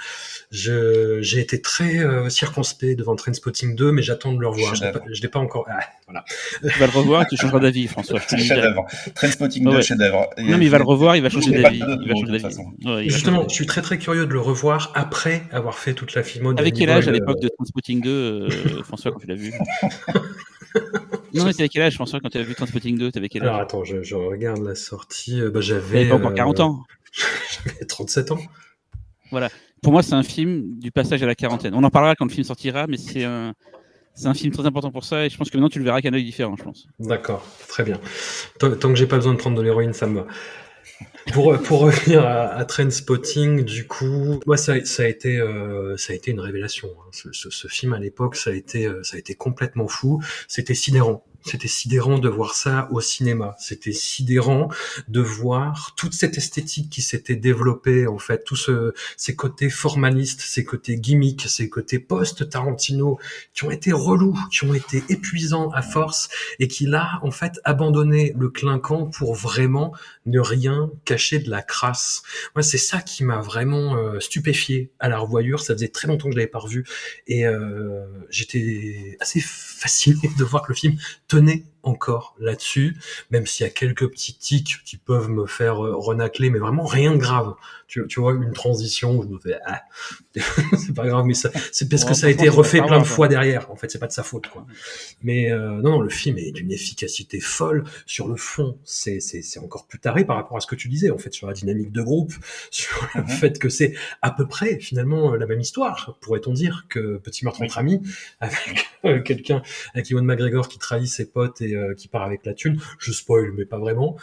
Speaker 3: J'ai été très euh, circonspect devant Trainspotting 2, mais j'attends de le revoir. Je l'ai pas,
Speaker 5: Chef-d'œuvre.
Speaker 3: je l'ai pas encore. Ah, voilà.
Speaker 4: Tu vas le revoir et tu changeras d'avis, François.
Speaker 5: chef-d'œuvre. Trainspotting
Speaker 4: Ah
Speaker 5: 2,
Speaker 4: ouais.
Speaker 5: chef-d'œuvre.
Speaker 4: Non, mais il va le revoir, il va changer d'avis. Ouais,
Speaker 3: Justement,
Speaker 4: changer
Speaker 3: je suis très très curieux de le revoir après avoir fait toute la filmo.
Speaker 4: Avec quel âge à l'époque de Transpotting 2, euh, François, quand tu l'as vu? Non, mais avec quel âge, François, quand tu as vu Transpotting 2 T'avais quel
Speaker 3: Alors
Speaker 4: âge?
Speaker 3: attends, je, je regarde la sortie. Euh, Bah,
Speaker 4: T'avais
Speaker 3: j'avais
Speaker 4: pas encore
Speaker 3: euh,
Speaker 4: 40 ans.
Speaker 3: J'avais 37 ans.
Speaker 4: Pour moi, c'est un film du passage à la quarantaine. On en parlera quand le film sortira, mais c'est un, c'est un film très important pour ça et je pense que maintenant tu le verras qu'un œil différent, je pense.
Speaker 3: D'accord, très bien. Tant, tant que j'ai pas besoin de prendre de l'héroïne, ça me va. Pour, pour revenir à, à Trainspotting, du coup, moi ça, ça a été euh, ça a été une révélation. hein. Ce, ce- ce film à l'époque, ça a été euh, ça a été complètement fou. C'était sidérant. C'était sidérant de voir ça au cinéma. C'était sidérant de voir toute cette esthétique qui s'était développée, en fait, tout ce, ces côtés formalistes, ces côtés gimmicks, ces côtés post-Tarantino, qui ont été relous, qui ont été épuisants à force, et qui là, en fait, abandonné le clinquant pour vraiment ne rien cacher de la crasse. Moi, c'est ça qui m'a vraiment euh, stupéfié à la revoyure. Ça faisait très longtemps que je l'avais pas revu, et euh, j'étais assez fasciné de voir que le film tenait encore là-dessus, même s'il y a quelques petits tics qui peuvent me faire euh, renacler, mais vraiment rien de grave. Tu, tu vois, une transition où je me fais, ah, c'est pas grave, mais ça, c'est parce
Speaker 4: Ouais,
Speaker 3: que ça a été refait plein de fois derrière. En fait, c'est pas de sa faute, quoi. Mais euh, non, non, le film est d'une efficacité folle. Sur le fond, c'est c'est c'est encore plus taré par rapport à ce que tu disais, en fait, sur la dynamique de groupe, sur le
Speaker 5: Mhm.
Speaker 3: fait que c'est à peu près finalement la même histoire, pourrait-on dire, que Petit meurtre
Speaker 5: Oui.
Speaker 3: entre amis, avec euh, quelqu'un, avec Ewan McGregor qui trahit ses potes et euh, qui part avec la thune. Je spoil, mais pas vraiment.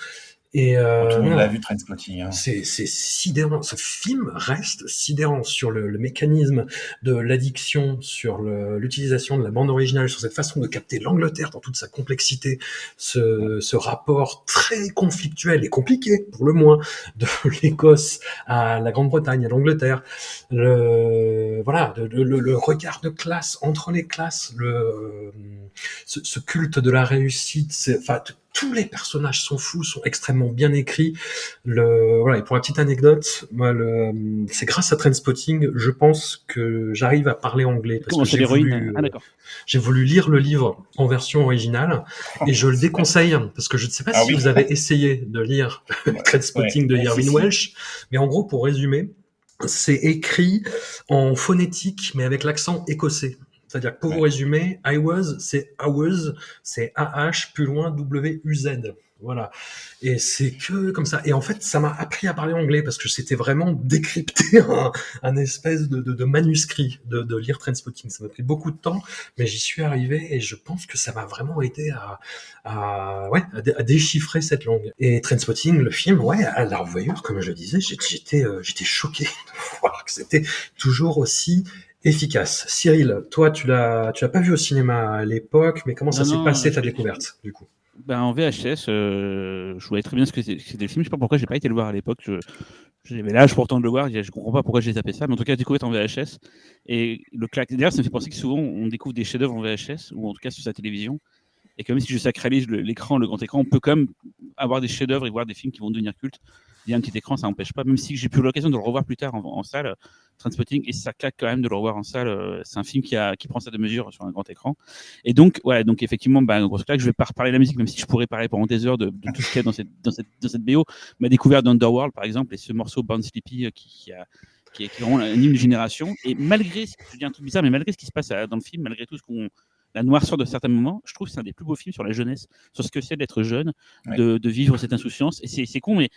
Speaker 3: Et euh,
Speaker 5: Tout le monde l'a vu, Trainspotting. Hein.
Speaker 3: c'est c'est sidérant. Ce film reste sidérant sur le, le mécanisme de l'addiction, sur le- l'utilisation de la bande originale, sur cette façon de capter l'Angleterre dans toute sa complexité, ce, ce rapport très conflictuel et compliqué, pour le moins, de l'Écosse à la Grande-Bretagne, à l'Angleterre. Le, voilà, le, le- le regard de classe entre les classes, le, ce, ce culte de la réussite, c'est, enfin, tous les personnages sont fous, sont extrêmement bien écrits. Le, voilà, et pour la petite anecdote, moi, le, c'est grâce à Trainspotting, je pense que j'arrive à parler anglais. Parce
Speaker 4: Comment
Speaker 3: que
Speaker 4: c'est
Speaker 3: j'ai voulu,
Speaker 4: l'héroïne Ah d'accord.
Speaker 3: j'ai voulu lire le livre en version originale et je le déconseille parce que je ne sais pas
Speaker 5: Ah
Speaker 3: si
Speaker 5: oui.
Speaker 3: vous avez essayé de lire Trainspotting de
Speaker 5: Ouais,
Speaker 3: Irwin
Speaker 5: si, si.
Speaker 3: Welsh, mais en gros, pour résumer, c'est écrit en phonétique mais avec l'accent écossais. C'est-à-dire que pour vous résumer, I was, c'est I was, c'est AH plus loin W-U-Z. Voilà. Et c'est que comme ça. Et en fait, ça m'a appris à parler anglais parce que c'était vraiment décrypter un, un espèce de, de, de manuscrit de, de, lire Trainspotting. Ça m'a pris beaucoup de temps, mais j'y suis arrivé et je pense que ça m'a vraiment aidé à, à, ouais, à, déchiffrer cette langue. Et Trainspotting, le film, ouais, à la revoyure, comme je le disais, j'étais, euh, j'étais choqué de voir que c'était toujours aussi efficace. Cyril, toi, tu l'as, tu l'as pas vu au cinéma à l'époque, mais comment ça s'est passé ta découverte, du coup?
Speaker 4: Ben, en VHS, euh, je voyais très bien ce que c'était le film. Je sais pas pourquoi j'ai pas été le voir à l'époque. J'avais l'âge pourtant de le voir. Je comprends pas pourquoi j'ai tapé ça. Mais en tout cas, j'ai découvert en VHS. Et le claque. D'ailleurs, ça me fait penser que souvent, on découvre des chefs-d'œuvre en VHS, ou en tout cas sur sa télévision. Et que même si je sacralise l'écran, le grand écran, on peut quand même avoir des chefs-d'œuvre et voir des films qui vont devenir cultes il y a un petit écran, ça n'empêche pas. Même si j'ai pu l'occasion de le revoir plus tard en, salle, Transpotting, et ça claque quand même de le revoir en salle. Euh, c'est un film qui, a, qui prend ça de mesure sur un grand écran. Et donc, ouais, donc effectivement, bah, grosse claque. Je vais pas reparler de la musique, même si je pourrais parler pendant des heures de, tout ce qu'il y a dans cette, dans cette, dans cette BO. Ma découverte d'Underworld, par exemple, et ce morceau Bound Sleepy euh, qui, a qui est, vraiment un hymne de génération. Et malgré, je dis un truc bizarre, mais malgré ce qui se passe dans le film, malgré tout ce qu'on, la noirceur de certains moments, je trouve que c'est un des plus beaux films sur la jeunesse, sur ce que c'est d'être jeune, de, de, vivre cette insouciance. Et c'est con, mais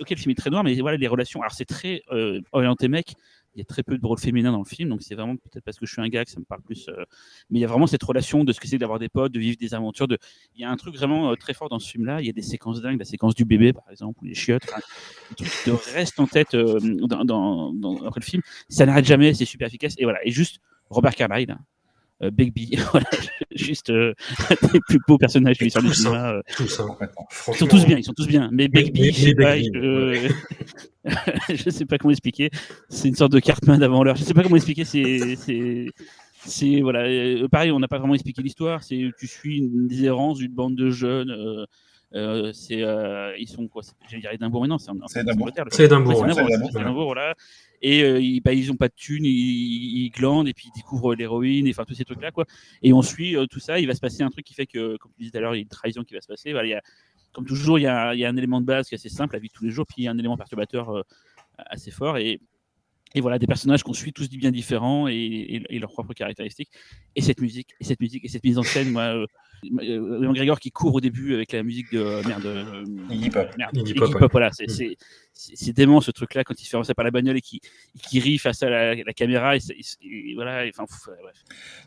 Speaker 4: ok, le film est très noir, mais voilà, les relations. Alors, c'est très euh, orienté mec. Il y a très peu de rôles féminins dans le film, donc c'est vraiment peut-être parce que je suis un gars que ça me parle plus. Euh, mais il y a vraiment cette relation de ce que c'est d'avoir des potes, de vivre des aventures. De... Il y a un truc vraiment euh, très fort dans ce film-là. Il y a des séquences dingues, la séquence du bébé, par exemple, ou les chiottes. Enfin, des trucs qui te restent en tête dans, dans, dans, après le film. Ça n'arrête jamais, c'est super efficace. Et voilà. Et juste Robert Carlyle, euh, Begbie, voilà, juste euh, les plus beaux personnages de l'histoire du cinéma. Euh.
Speaker 3: Tous, hein,
Speaker 4: ils sont tous bien, ils sont tous bien. Mais Begbie, je sais pas, je... sais pas comment expliquer. C'est une sorte de Cartman avant l'heure. Je sais pas comment expliquer. C'est, c'est, voilà. pareil, on n'a pas vraiment expliqué l'histoire. C'est tu suis une des errances d'une bande de jeunes. Euh, c'est, euh, ils sont quoi? J'allais dire Edimbourg, mais non,
Speaker 5: c'est Edimbourg.
Speaker 3: C'est Edimbourg.
Speaker 4: C'est Edimbourg, voilà. Et euh, ils, bah, ils ont pas de thunes, ils, ils, glandent et puis ils découvrent l'héroïne, et enfin tous ces trucs-là, quoi. Et on suit tout ça. Il va se passer un truc qui fait que, comme tu disais tout à l'heure, il y a une trahison qui va se passer. Voilà, il y a, comme toujours, il y, a, il y, a, un élément de base qui est assez simple, la vie de tous les jours, puis il y a un élément perturbateur assez fort. Et, et voilà, des personnages qu'on suit tous bien différents et, et, et, leurs propres caractéristiques. Et cette musique, et cette musique, et cette mise en scène, moi, euh, Gregor qui court au début avec la musique de merde, euh,
Speaker 5: Iggy Pop.
Speaker 4: Pop, voilà, c'est mm. dément ce truc-là quand il se fait avancer par la bagnole et qui, qui rit face à la, la caméra. Et, voilà, enfin,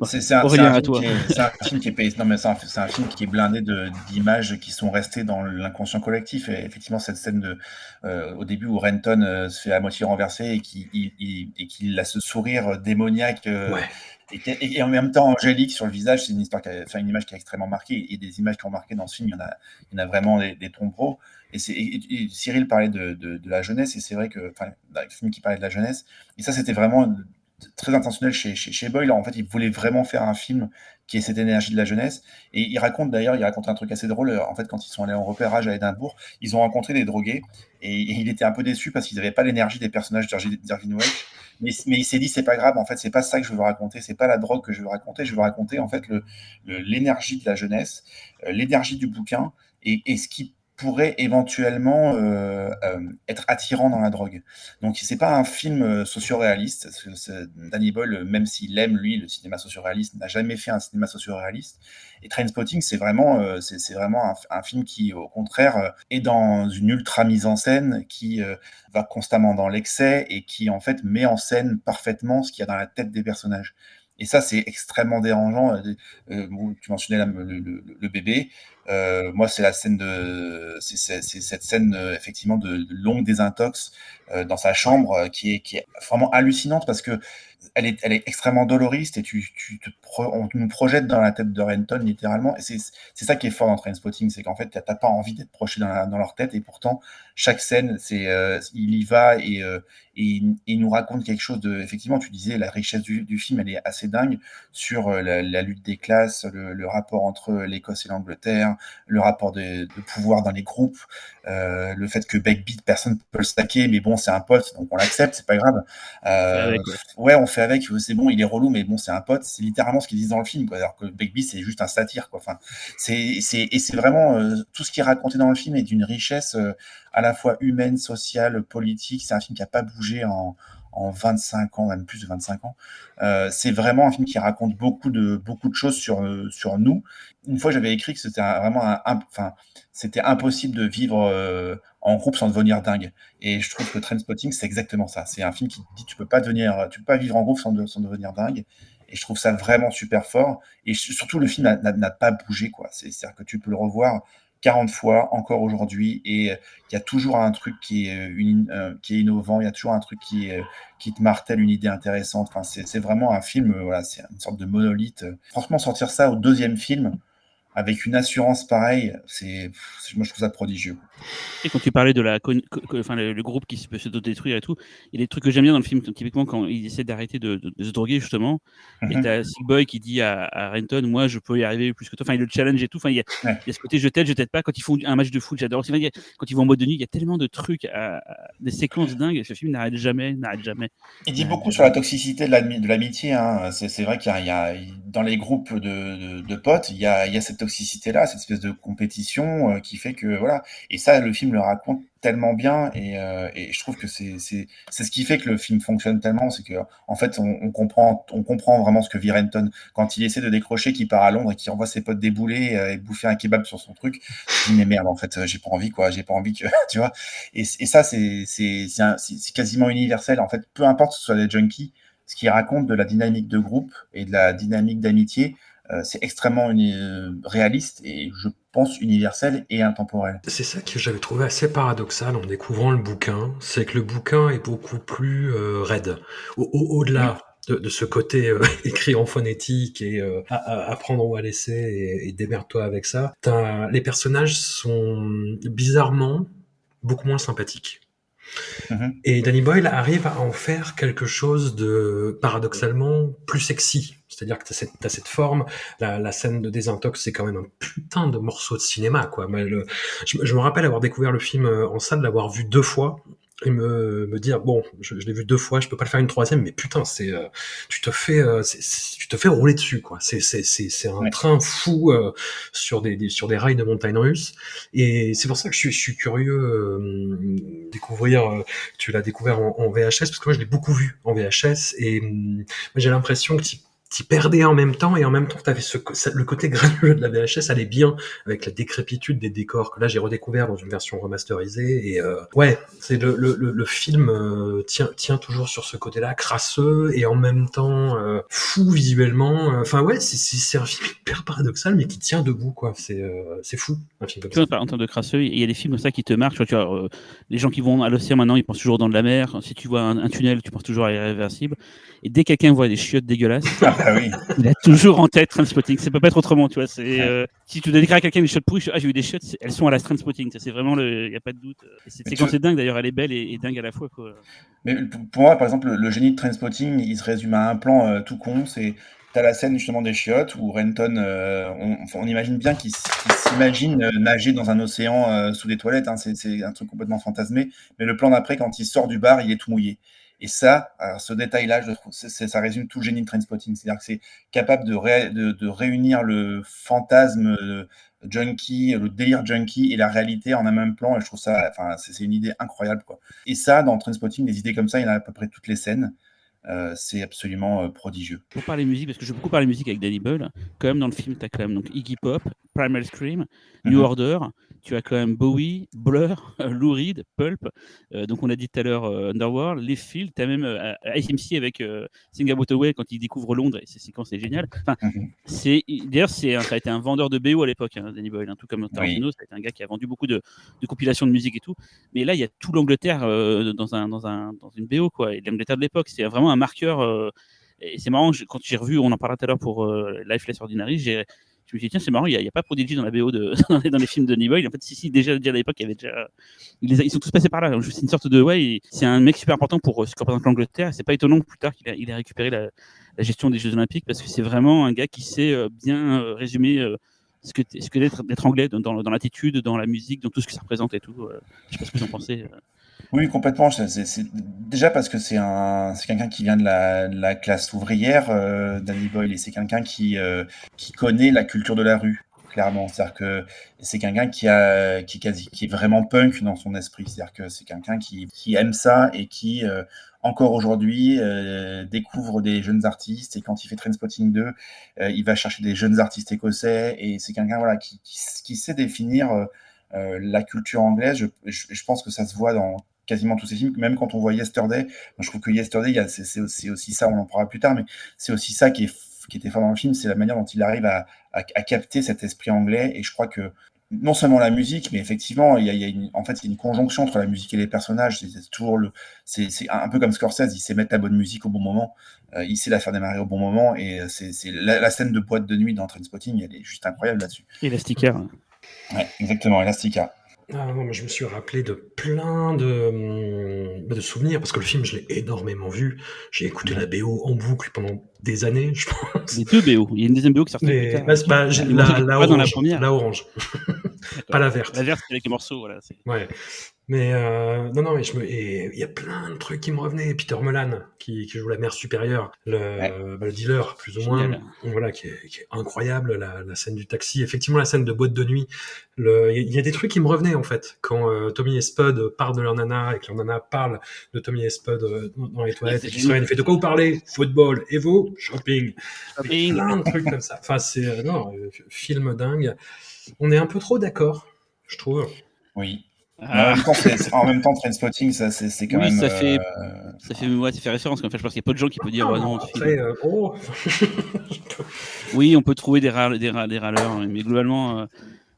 Speaker 5: c'est un, un, film qui est non mais c'est un, film qui est blindé d'images qui sont restées dans l'inconscient collectif. Et effectivement, cette scène de euh, au début où Renton euh, se fait à moitié renverser et qu'il a ce sourire démoniaque. Ouais et, en même temps angélique sur le visage, c'est une histoire, qui enfin une image qui a extrêmement marqué. Et des images qui ont marqué dans ce film, il y en a, il y en a vraiment des, des tombereaux. Et, et, Cyril parlait de, de, de, la jeunesse, et c'est vrai que, enfin, un film qui parlait de la jeunesse. Et ça, c'était vraiment très intentionnel chez, chez, chez Boyle. En fait, il voulait vraiment faire un film qui ait cette énergie de la jeunesse. Et il raconte d'ailleurs, il raconte un truc assez drôle. En fait, quand ils sont allés en repérage à Édimbourg, ils ont rencontré des drogués et, il était un peu déçu parce qu'ils n'avaient pas l'énergie des personnages d'Irvin Welsh. Mais, mais, il s'est dit, c'est pas grave, en fait, c'est pas ça que je veux raconter, c'est pas la drogue que je veux raconter, je veux raconter en fait l'énergie le, de la jeunesse, euh, l'énergie du bouquin et, et ce qui pourrait éventuellement euh, euh, être attirant dans la drogue. Donc c'est pas un film euh, socio-réaliste. Danny Boyle, même s'il aime lui le cinéma socio-réaliste, n'a jamais fait un cinéma socio-réaliste. Et Trainspotting, c'est vraiment, c'est vraiment un, un, film qui, au contraire, est dans une ultra mise en scène, qui va constamment dans l'excès et qui en fait met en scène parfaitement ce qu'il y a dans la tête des personnages. Et ça, c'est extrêmement dérangeant. Euh, euh, tu mentionnais le, bébé. Euh, moi, c'est la scène de, c'est cette scène effectivement de longue désintox dans sa chambre qui est qui est vraiment hallucinante parce que elle est, elle est extrêmement doloriste et tu, tu te on nous projette dans la tête de Renton littéralement. Et c'est ça qui est fort dans Trainspotting, c'est qu'en fait, t'as pas envie d'être projeté dans, dans, leur tête et pourtant, chaque scène, c'est euh, il y va et, euh, et, il nous raconte quelque chose de. Effectivement, tu disais, la richesse du, du film, elle est assez dingue sur euh, la, la lutte des classes, le, le rapport entre l'Écosse et l'Angleterre, le rapport de, de, pouvoir dans les groupes, euh, le fait que Beckbeat, personne peut le stacker, mais bon, c'est un pote, donc on l'accepte, c'est pas grave. Ouais, on fait avec, c'est bon, il est relou, mais bon, c'est un pote. C'est littéralement ce qu'ils disent dans le film, quoi. Alors que Begbie, c'est juste un satire, quoi. Enfin, c'est, c'est, et c'est vraiment euh, tout ce qui est raconté dans le film est d'une richesse euh, à la fois humaine, sociale, politique. C'est un film qui a pas bougé en, en 25 ans, même plus de 25 ans. Euh, c'est vraiment un film qui raconte beaucoup de, beaucoup de choses sur, euh, sur nous. Une fois, j'avais écrit que c'était vraiment un, enfin, c'était impossible de vivre euh, en groupe sans devenir dingue. Et je trouve que Trainspotting, c'est exactement ça. C'est un film qui dit tu peux pas devenir, tu peux pas vivre en groupe sans, sans devenir dingue. Et je trouve ça vraiment super fort. Et surtout, le film n'a pas bougé, quoi. C'est-à-dire que tu peux le revoir 40 fois encore aujourd'hui et euh, il y a toujours un truc qui est, euh, euh, qui est innovant, il y a toujours un truc qui, qui te martèle une idée intéressante. Enfin, c'est vraiment un film, voilà, c'est une sorte de monolithe. Franchement, sortir ça au deuxième film, avec une assurance pareille, c'est moi je trouve ça prodigieux.
Speaker 4: Et quand tu parlais de la, enfin le, groupe qui peut se détruire et tout, il y a des trucs que j'aime bien dans le film, typiquement quand il essaie d'arrêter de, se droguer justement, et mhm. t'as Sick Boy qui dit à, Renton, moi je peux y arriver plus que toi, enfin il le challenge et tout, enfin il y, a, il y a ce côté je t'aide, je t'aide pas, quand ils font un match de foot, j'adore, quand ils vont en mode de nuit, il y a tellement de trucs, des séquences dingues, ce film n'arrête jamais, n'arrête jamais.
Speaker 5: Il dit beaucoup sur la toxicité de l'amitié, hein. c'est vrai qu'il y, a, dans les groupes de, de potes, il y a, il y a cette toxicité-là, cette espèce de compétition euh, qui fait que voilà. Et ça, le film le raconte tellement bien et, euh, je trouve que c'est ce qui fait que le film fonctionne tellement, c'est que en fait on, comprend on comprend vraiment ce que vit Renton quand il essaie de décrocher, qu'il part à Londres et qu'il envoie ses potes débouler euh, et bouffer un kebab sur son truc. Il dit mais merde en fait j'ai pas envie quoi, j'ai pas envie que tu vois. Et, ça c'est c'est quasiment universel en fait, peu importe ce soit des junkies, ce qui raconte de la dynamique de groupe et de la dynamique d'amitié c'est extrêmement euh, réaliste et je pense universel et intemporel.
Speaker 3: C'est ça que j'avais trouvé assez paradoxal en découvrant le bouquin, c'est que le bouquin est beaucoup plus euh, raide. Au-delà de, ce côté écrit en phonétique et apprendre où à laisser et, et démerde-toi avec ça, les personnages sont bizarrement beaucoup moins sympathiques. Mm-hmm. Et Danny Boyle arrive à en faire quelque chose de paradoxalement plus sexy. C'est-à-dire que tu as, cette forme, la, scène de désintox, c'est quand même un putain de morceau de cinéma, quoi. Mais je, je, me rappelle avoir découvert le film euh, en salle, l'avoir vu deux fois, et me, me dire bon je, l'ai vu deux fois je peux pas le faire une troisième mais putain c'est euh, tu te fais euh, tu te fais rouler dessus quoi. C'est c'est c'est c'est un train fou euh, sur des, sur des rails de montagne russe. Et c'est pour ça que je suis, je suis curieux découvrir tu l'as découvert en, en, VHS parce que moi je l'ai beaucoup vu en VHS et j'ai l'impression que tu t'y perdais en même temps et en même temps t'avais ce, le côté granuleux de la VHS allait bien avec la décrépitude des décors que là j'ai redécouvert dans une version remasterisée et euh, ouais c'est le, le, le, film euh, tient tient toujours sur ce côté-là crasseux et en même temps euh, fou visuellement. Enfin ouais c'est c'est un film hyper paradoxal mais qui tient debout quoi. C'est c'est fou un film
Speaker 4: comme ça. en termes de crasseux il y a des films comme ça qui te marquent. Tu vois, les gens qui vont à l'océan maintenant ils pensent toujours dans de la mer. Si tu vois un, tunnel tu penses toujours à l'irréversible et dès que quelqu'un voit des chiottes dégueulasses
Speaker 5: Ah
Speaker 4: il a toujours en tête Trainspotting. Ça peut pas être autrement, tu vois. C'est, euh, si tu décrire à quelqu'un des chiottes pourries, ah, j'ai eu des chiottes, elles sont à la Trainspotting. C'est vraiment le, il y a pas de doute. C'est cette séquence dingue d'ailleurs, elle est belle et, dingue à la fois, quoi.
Speaker 5: Mais pour moi, par exemple, le, génie de Trainspotting, il se résume à un plan euh, tout con. C'est, t'as la scène justement des chiottes où Renton, euh, on, imagine bien qu'il, s'imagine nager dans un océan sous des toilettes. Hein. c'est, c'est un truc complètement fantasmé. Mais le plan d'après, quand il sort du bar, il est tout mouillé. Et ça, ce détail-là, ça résume tout génie de Trainspotting. C'est-à-dire que c'est capable de, de, réunir le fantasme euh, junkie, le délire junkie et la réalité en un même plan. Et je trouve ça, enfin, c'est une idée incroyable, quoi. Et ça, dans Trainspotting, des idées comme ça, il y en a à peu près toutes les scènes. Euh, c'est absolument euh, prodigieux.
Speaker 4: Pour parler musique, parce que je beaucoup parler musique avec Danny Boyle, quand même dans le film, tu as quand même donc, Iggy Pop, Primal Scream, New mhm. Order, tu as quand même Bowie, Blur, Lou Reed, Pulp, euh, donc on a dit tout à l'heure Underworld, Les Fields, tu as même IMC avec Sing About Away quand il découvre Londres, et ces séquences, c'est génial. Enfin, mhm. c'est, d'ailleurs, c'est, ça a été un vendeur de BO à l'époque, hein, Danny Boyle, hein, tout comme Tarantino, ça a été un gars qui a vendu beaucoup de, de, compilations de musique et tout, mais là, il y a tout l'Angleterre dans, un, dans, un, dans une BO, quoi, et l'Angleterre de l'époque, c'est vraiment un marqueur euh, et c'est marrant, quand j'ai revu, on en parlait tout à l'heure pour euh, Lifeless Ordinary, j'ai je me suis dit, tiens, c'est marrant, il n'y a, pas Prodigy dans la BO de, dans, les, films de Boyle. En fait, si, si, déjà, déjà à l'époque, il y avait déjà. Ils, sont tous passés par là. C'est une sorte de. Ouais, c'est un mec super important pour ce que représente l'Angleterre. C'est pas étonnant que plus tard qu'il ait il a récupéré la, gestion des Jeux Olympiques parce que c'est vraiment un gars qui sait euh, bien résumer ce que, ce que d'être anglais dans, dans l'attitude, dans la musique, dans tout ce que ça représente et tout. je sais pas ce que vous en pensez.
Speaker 5: Oui, complètement. Déjà parce que c'est un, quelqu'un qui vient de la, la classe ouvrière, euh, Danny Boyle, et c'est quelqu'un qui, euh, qui connaît la culture de la rue. clairement. C'est-à-dire que c'est quelqu'un qui, a, qui, est vraiment punk dans son esprit. C'est-à-dire que c'est quelqu'un qui, aime ça et qui, euh, encore aujourd'hui, euh, découvre des jeunes artistes. Et quand il fait Trainspotting 2, euh, il va chercher des jeunes artistes écossais. Et c'est quelqu'un voilà, qui, sait définir la culture anglaise. Je, pense que ça se voit dans quasiment tous ses films, même quand on voit Yesterday, je trouve que Yesterday, c'est aussi, ça, on en parlera plus tard, mais c'est aussi ça qui est qui était fort dans le film, c'est la manière dont il arrive à, capter cet esprit anglais. Et je crois que non seulement la musique, mais effectivement, il y a, une, en fait, une conjonction entre la musique et les personnages. C'est toujours le, c'est un peu comme Scorsese, il sait mettre la bonne musique au bon moment, euh, il sait la faire démarrer au bon moment, et c'est la, scène de boîte de nuit dans Trainspotting, elle est juste incroyable là-dessus.
Speaker 4: Elastica.
Speaker 5: Ouais, exactement, Elastica.
Speaker 3: Ah non, je me suis rappelé de plein de, de souvenirs parce que le film, je l'ai énormément vu. J'ai écouté la BO en boucle pendant des années, je pense.
Speaker 4: Les deux BO. Il y a une deuxième BO qui sort
Speaker 3: plus tard. Bah, bah, la, la, orange, dans la première. La orange. pas la verte.
Speaker 4: La verte, c'est avec les morceaux, voilà.
Speaker 3: Ouais. Mais euh, non, non, mais je me, il y a plein de trucs qui me revenaient. Peter Molan, qui, qui joue la mère supérieure, le, bah, le dealer, plus ou moins, voilà, qui est, qui est incroyable. La, la, scène du taxi, effectivement, la scène de boîte de nuit. Il y, a des trucs qui me revenaient en fait quand euh, Tommy et Spud parlent de leur nana et que leur nana parle de Tommy et Spud euh, dans les toilettes. et qu'ils fait de quoi vous parlez Football. Et vous? Shopping. Shopping. Plein de trucs comme ça. Enfin, c'est euh, non, film dingue. On est un peu trop d'accord, je trouve.
Speaker 5: Oui. En, même temps, en même temps, Trainspotting, ça, c'est quand
Speaker 4: oui,
Speaker 5: même.
Speaker 4: Ça fait, euh... ça, fait, ouais, ça fait référence. En fait, je pense qu'il y a pas de gens qui peuvent dire ah, non.
Speaker 3: Après, euh, oh.
Speaker 4: oui, on peut trouver des, râle, des, des, râleurs, mais globalement, euh,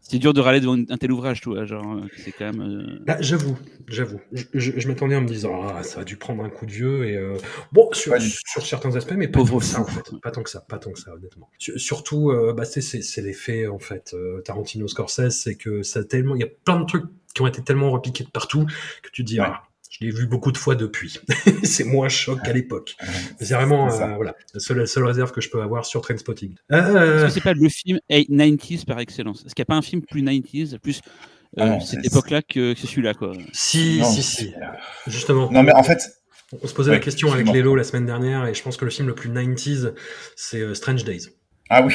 Speaker 4: c'est dur de râler devant un tel ouvrage, toi. Genre, euh, c'est quand même. Euh,
Speaker 3: bah, j'avoue, j'avoue. Je, je, m'attendais en me disant, ah, ça a dû prendre un coup de vieux et euh... bon sur, sur, certains aspects, mais pas tant que ça en fait. Pas tant que ça, pas tant que ça honnêtement. Surtout, bah, c'est l'effet en fait Tarantino Scorsese, c'est que ça tellement, il y a plein de trucs qui ont été tellement repiqués de partout que tu te dis, ah, je l'ai vu beaucoup de fois depuis. c'est moins choc qu'à l'époque. C'est vraiment euh, voilà, la seule, seule, réserve que je peux avoir sur Trainspotting.
Speaker 4: Euh... Est-ce que c'est pas le film 90s par excellence? Est-ce qu'il n'y a pas un film plus 90s, plus euh, ah cette époque-là que, que celui-là quoi?
Speaker 3: Si, si, si. Justement.
Speaker 5: Non, mais en fait.
Speaker 3: On se posait la question avec Lélo la semaine dernière et je pense que le film le plus 90s, c'est euh, Strange Days.
Speaker 5: Ah oui.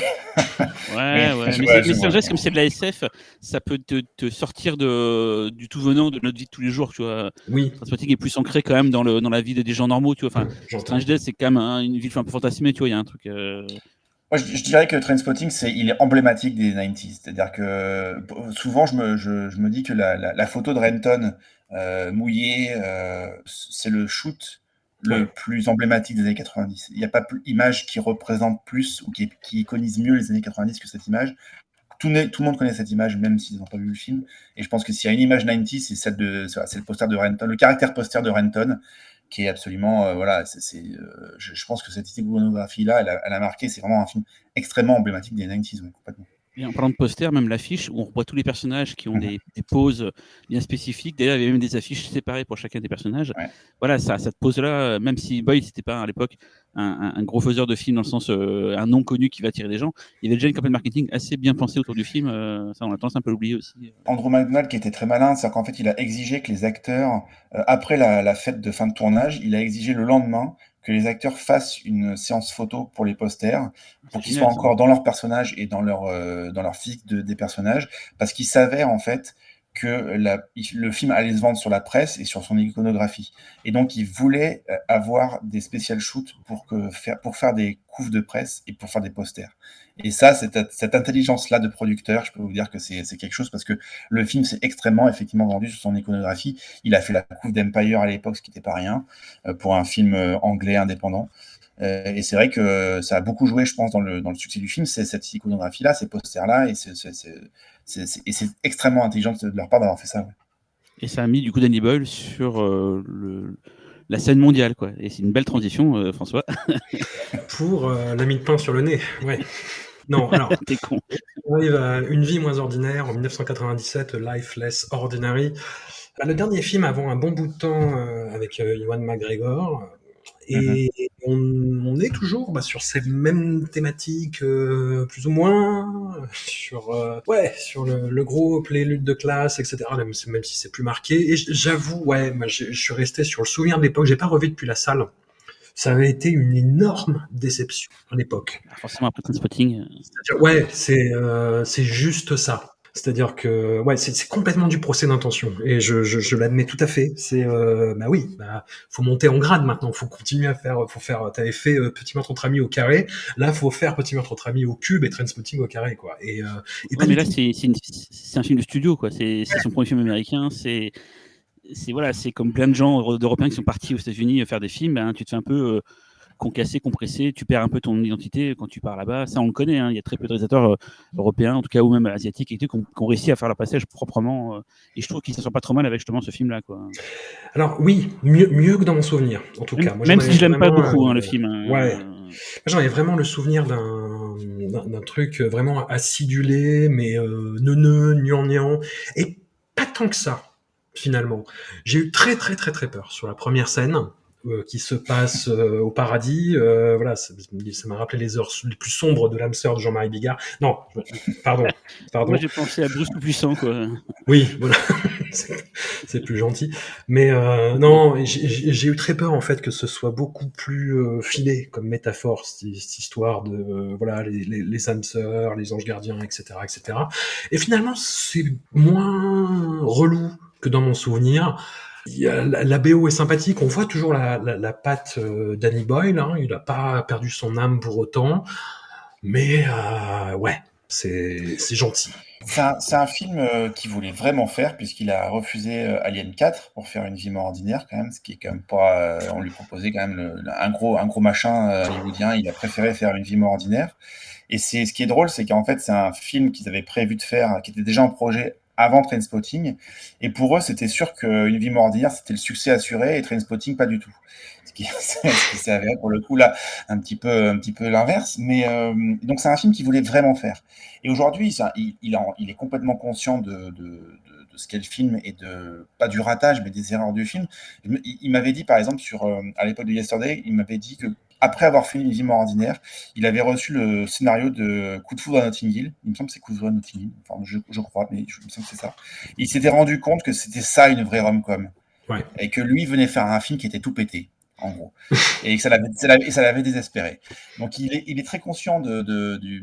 Speaker 4: ouais, ouais. Mais, c'est vrai, comme c'est de la SF, ça peut te, te, sortir de, du tout venant de notre vie de tous les jours, tu vois.
Speaker 3: Oui.
Speaker 4: Transpotting est plus ancré quand même dans, le, dans la vie des gens normaux, tu vois. Enfin, Strange Death, c'est quand même une ville un peu fantasmée, tu vois. Il y a un truc. Euh...
Speaker 5: Moi, je, je, dirais que Trainspotting, c'est, il est emblématique des 90s. C'est-à-dire que souvent, je me, je, je me dis que la, la, la photo de Renton euh, mouillée, euh, c'est le shoot le plus emblématique des années 90. Il n'y a pas plus image qui représente plus ou qui, qui, iconise mieux les années 90 que cette image. Tout, tout le monde connaît cette image, même s'ils n'ont pas vu le film. Et je pense que s'il y a une image 90, c'est celle de, c'est le poster de Renton, le caractère poster de Renton, qui est absolument, euh, voilà, c'est, euh, je, je, pense que cette iconographie-là, elle, elle, a marqué. C'est vraiment un film extrêmement emblématique des 90s, complètement.
Speaker 4: Et en parlant de poster, même l'affiche où on voit tous les personnages qui ont des, des poses bien spécifiques. D'ailleurs, il y avait même des affiches séparées pour chacun des personnages.
Speaker 5: Ouais.
Speaker 4: Voilà, ça, cette pose-là, même si Boyd n'était pas à l'époque un, un, gros faiseur de films dans le sens euh, un nom connu qui va attirer des gens, il y avait déjà une campagne marketing assez bien pensée autour du film. Euh, ça, on a tendance un peu à l'oublier aussi.
Speaker 5: Andrew McDonald qui était très malin, c'est qu'en fait, il a exigé que les acteurs, euh, après la, la fête de fin de tournage, il a exigé le lendemain que les acteurs fassent une séance photo pour les posters, pour qu'ils soient encore dans leur personnage et dans leur, euh, dans leur physique de, des personnages, parce qu'ils savaient en fait que la, le film allait se vendre sur la presse et sur son iconographie. Et donc, ils voulaient euh, avoir des special shoots pour, que, faire, pour faire des couves de presse et pour faire des posters. Et ça, cette, cette intelligence-là de producteur, je peux vous dire que c'est quelque chose parce que le film s'est extrêmement effectivement vendu sur son iconographie. Il a fait la couve d'Empire à l'époque, ce qui n'était pas rien, euh, pour un film euh, anglais indépendant. et c'est vrai que ça a beaucoup joué, je pense, dans le, dans le succès du film, c'est cette iconographie-là, ces posters-là, et c'est extrêmement intelligent de leur part d'avoir fait ça. Ouais.
Speaker 4: Et ça a mis du coup Danny Boyle sur euh, le, la scène mondiale, quoi. Et c'est une belle transition, euh, François.
Speaker 3: Pour euh, la de pain sur le nez, ouais. Non, alors,
Speaker 4: con.
Speaker 3: on arrive à Une vie moins ordinaire en 1997, Life Less Ordinary. Bah, le dernier film avant un bon bout de temps euh, avec Iwan McGregor, et mm -hmm. on, on, est toujours bah, sur ces mêmes thématiques, euh, plus ou moins, sur euh, ouais, sur le, le gros lutte de classe, etc. Même, même si c'est plus marqué. Et j'avoue, ouais, je suis resté sur le souvenir de l'époque. J'ai pas revu depuis la salle. Ça avait été une énorme déception à l'époque.
Speaker 4: Ah, forcément, après Spotting.
Speaker 3: Ouais, c'est c'est juste ça. C'est-à-dire que ouais, c'est complètement du procès d'intention et je, je, je l'admets tout à fait. C'est euh, bah oui, bah faut monter en grade maintenant, faut continuer à faire, faut faire. T'avais fait euh, petit meurtre entre amis au carré, là faut faire petit meurtre entre amis au cube et Trainspotting au carré quoi. Et, euh,
Speaker 4: et mais là c'est un film de studio quoi. C'est son premier film américain. C'est c'est voilà, c'est comme plein de gens d'Européens qui sont partis aux États-Unis faire des films. Ben, tu te fais un peu euh, concassé, compressé, tu perds un peu ton identité quand tu pars là-bas. Ça, on le connaît. Hein. Il y a très peu de réalisateurs euh, européens, en tout cas, ou même asiatiques, et qui, ont, réussi à faire leur passage proprement. Euh, et je trouve qu'ils ne sont pas trop mal avec justement ce film-là.
Speaker 3: Alors, oui, mieux, mieux que dans mon souvenir, en tout cas.
Speaker 4: même si je l'aime pas beaucoup, hein, le film. Hein.
Speaker 3: Ouais. J'en ai vraiment le souvenir d'un truc vraiment acidulé, mais euh, neuneux, gnangnan, et pas tant que ça, finalement. J'ai eu très très très très peur sur la première scène. Euh, qui se passe euh, au paradis. Euh, voilà, ça m'a rappelé les heures les plus sombres de l'âme sœur de Jean-Marie Bigard. Non, pardon, pardon.
Speaker 4: Moi j'ai pensé à Bruce Puissant, quoi.
Speaker 3: Oui, voilà, c'est plus gentil. Mais non, j'ai eu très peur en fait que ce soit beaucoup plus filé comme métaphore cette, histoire de voilà les, les, les âmes sœurs, les anges gardiens, etc., etc. Et finalement, c'est moins relou que dans mon souvenir la, BO est sympathique, on voit toujours la, patte euh, Danny Boyle, hein. il n'a pas perdu son âme pour autant, mais euh, ouais, c'est gentil.
Speaker 5: C'est un, film euh, qu'il voulait vraiment faire, puisqu'il a refusé Alien 4 pour faire une vie more ordinaire, quand même, ce qui est quand même pas. on lui proposait quand même un, gros, un gros machin hollywoodien, il a préféré faire une vie more ordinaire. Et ce qui est drôle, c'est qu'en fait, c'est un film qu'ils avaient prévu de faire, qui était déjà en projet avant Trainspotting. Et pour eux, c'était sûr qu'une vie mordière, c'était le succès assuré et Trainspotting, pas du tout. Ce qui, s'est avéré pour le coup là un petit peu, un petit peu l'inverse. Mais euh, donc c'est un film qu'il voulait vraiment faire. Et aujourd'hui, il, est complètement conscient de, de, ce qu'est le film et de pas du ratage, mais des erreurs du film. Il, m'avait dit par exemple sur euh, à l'époque de Yesterday, il m'avait dit que après avoir fait une vie more ordinaire, il avait reçu le scénario de Coup de foudre à Notting Hill. Il me semble que c'est Coup de foudre à Notting Hill. Enfin, je, crois, mais je, me semble que c'est ça. il s'était rendu compte que c'était ça une vraie rom-com. Et que lui venait faire un film qui était tout pété, en gros. et que ça l'avait désespéré. Donc il est, il est très conscient de, du,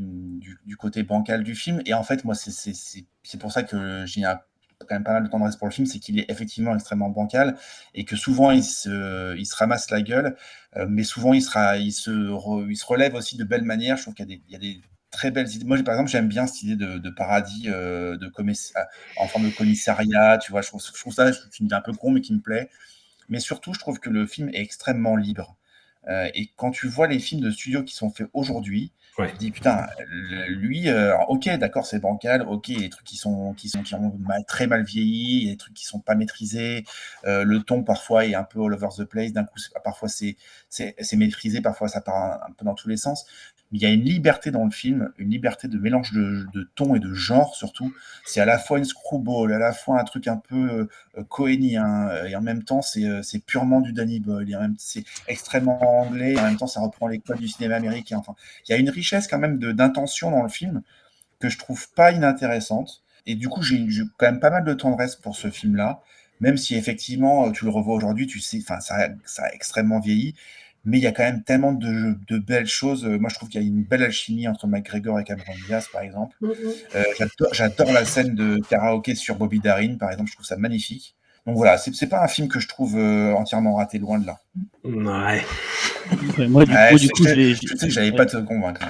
Speaker 5: du, côté bancal du film. Et en fait, moi, c'est pour ça que j'ai un quand même pas mal de tendresse pour le film, c'est qu'il est effectivement extrêmement bancal et que souvent il se, ramasse la gueule, euh, mais souvent il, se relève aussi de belles manières. Je trouve qu'il y, a des très belles idées. Moi, par exemple, j'aime bien cette idée de, paradis euh, en forme de commissariat. Tu vois, je trouve, je trouve ça une idée un peu con, mais qui me plaît. Mais surtout, je trouve que le film est extrêmement libre. Euh, et quand tu vois les films de studio qui sont faits aujourd'hui, Je dis putain, lui, euh, ok, d'accord, c'est bancal, ok, il y a des trucs qui sont qui sont qui ont très mal vieilli, il des trucs qui sont pas maîtrisés, euh, le ton parfois est un peu all over the place, d'un coup parfois c'est c'est maîtrisé, parfois ça part un, peu dans tous les sens il y a une liberté dans le film, une liberté de mélange de, de ton et de genre surtout. C'est à la fois une screwball, à la fois un truc un peu euh, cohénien, euh, et en même temps c'est euh, purement du Danny Boyle, c'est extrêmement anglais, et en même temps ça reprend les codes du cinéma américain. Enfin, il y a une richesse quand même d'intention dans le film que je trouve pas inintéressante. Et du coup, j'ai quand même pas mal de tendresse pour ce film-là, même si effectivement, tu le revois aujourd'hui, tu sais, ça, ça a extrêmement vieilli mais il y a quand même tellement de, de belles choses. Moi, je trouve qu'il y a une belle alchimie entre McGregor et Cameron Diaz, par exemple. Mm-hmm. Euh, J'adore la scène de karaoké sur Bobby Darin, par exemple. Je trouve ça magnifique. Donc voilà, c'est pas un film que je trouve euh, entièrement raté, loin de là.
Speaker 3: Ouais.
Speaker 4: moi, du coup, du coup,
Speaker 5: je, sais que j'avais pas te convaincre.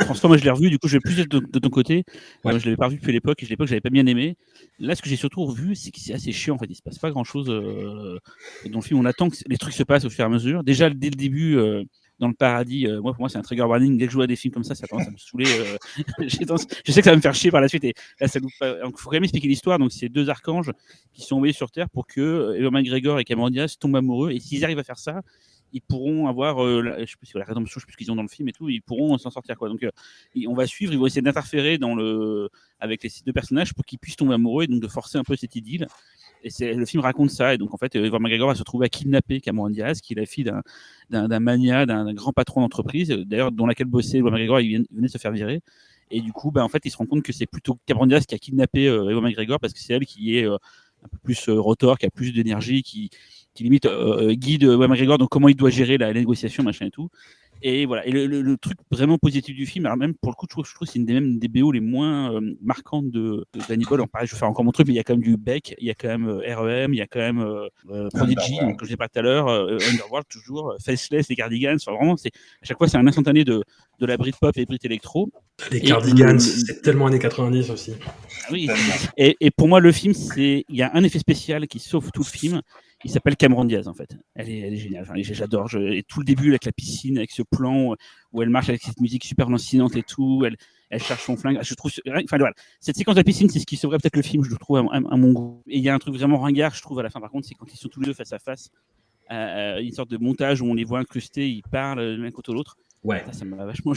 Speaker 4: François, moi, je l'ai revu, du coup, je vais plus être de, ton côté. Ouais. je l'avais pas vu depuis l'époque, et l'époque, j'avais pas bien aimé. Là, ce que j'ai surtout revu, c'est que c'est assez chiant, en fait. Il se passe pas grand chose euh, dans le film. On attend que les trucs se passent au fur et à mesure. Déjà, dès le début, euh, dans le paradis. Euh, moi, pour moi, c'est un trigger warning. Dès que je vois des films comme ça, ça commence à me saouler. Euh, je sais que ça va me faire chier par la suite. Et là, ça il faut quand même expliquer l'histoire. Donc, c'est deux archanges qui sont envoyés sur Terre pour que euh, Evan McGregor et Cameron tombent amoureux. Et s'ils arrivent à faire ça, ils pourront avoir, la, je sais plus la rédemption, je sais plus ce qu'ils ont dans le film et tout, ils pourront s'en sortir quoi. Donc on va suivre, ils vont essayer d'interférer le avec les deux personnages pour qu'ils puissent tomber amoureux et donc de forcer un peu cette idylle. Et c'est, le film raconte ça. Et donc, en fait, Evan McGregor va se trouver à kidnapper Cameron Diaz, qui est la fille d'un, d'un, mania, d'un, grand patron d'entreprise, d'ailleurs, dans laquelle bossait Evan McGregor, il venait de se faire virer. Et du coup, ben, en fait, il se rend compte que c'est plutôt Cameron Diaz qui a kidnappé euh, McGregor parce que c'est elle qui est. Euh, un peu plus rotor, qui a plus d'énergie, qui, qui limite guide Wayne McGregor donc comment il doit gérer la, négociation, machin et tout. Et voilà. Et le, truc vraiment positif du film, alors même pour le coup, je trouve, je trouve que c'est une des même des BO les moins euh, marquantes de, de Danny Boyle. pareil, je vais faire encore mon truc, mais il y a quand même du Beck, il y a quand même euh, REM, il y a quand même euh, euh Prodigy, comme je l'ai pas tout à l'heure, Underworld toujours, Faceless, les Cardigans. Enfin, vraiment, c'est à chaque fois c'est un instantané de de la Britpop et Brit Electro.
Speaker 3: Les Cardigans, c'est tellement années 90 aussi.
Speaker 4: Ah oui. Et, et, pour moi, le film, c'est il y a un effet spécial qui sauve tout le film il s'appelle Cameron Diaz en fait. Elle est, elle est géniale. Enfin, J'adore. Et tout le début avec la piscine, avec ce plan où elle marche avec cette musique super lancinante et tout. Elle, elle cherche son flingue. Je trouve. Enfin voilà. Cette séquence de la piscine, c'est ce qui sauverait peut-être le film. Je le trouve à, mon goût. Et il y a un truc vraiment ringard, je trouve à la fin. Par contre, c'est quand ils sont tous les deux face à face, euh, une sorte de montage où on les voit incrustés, ils parlent l'un contre l'autre.
Speaker 3: Ouais.
Speaker 4: Ça m'a vachement,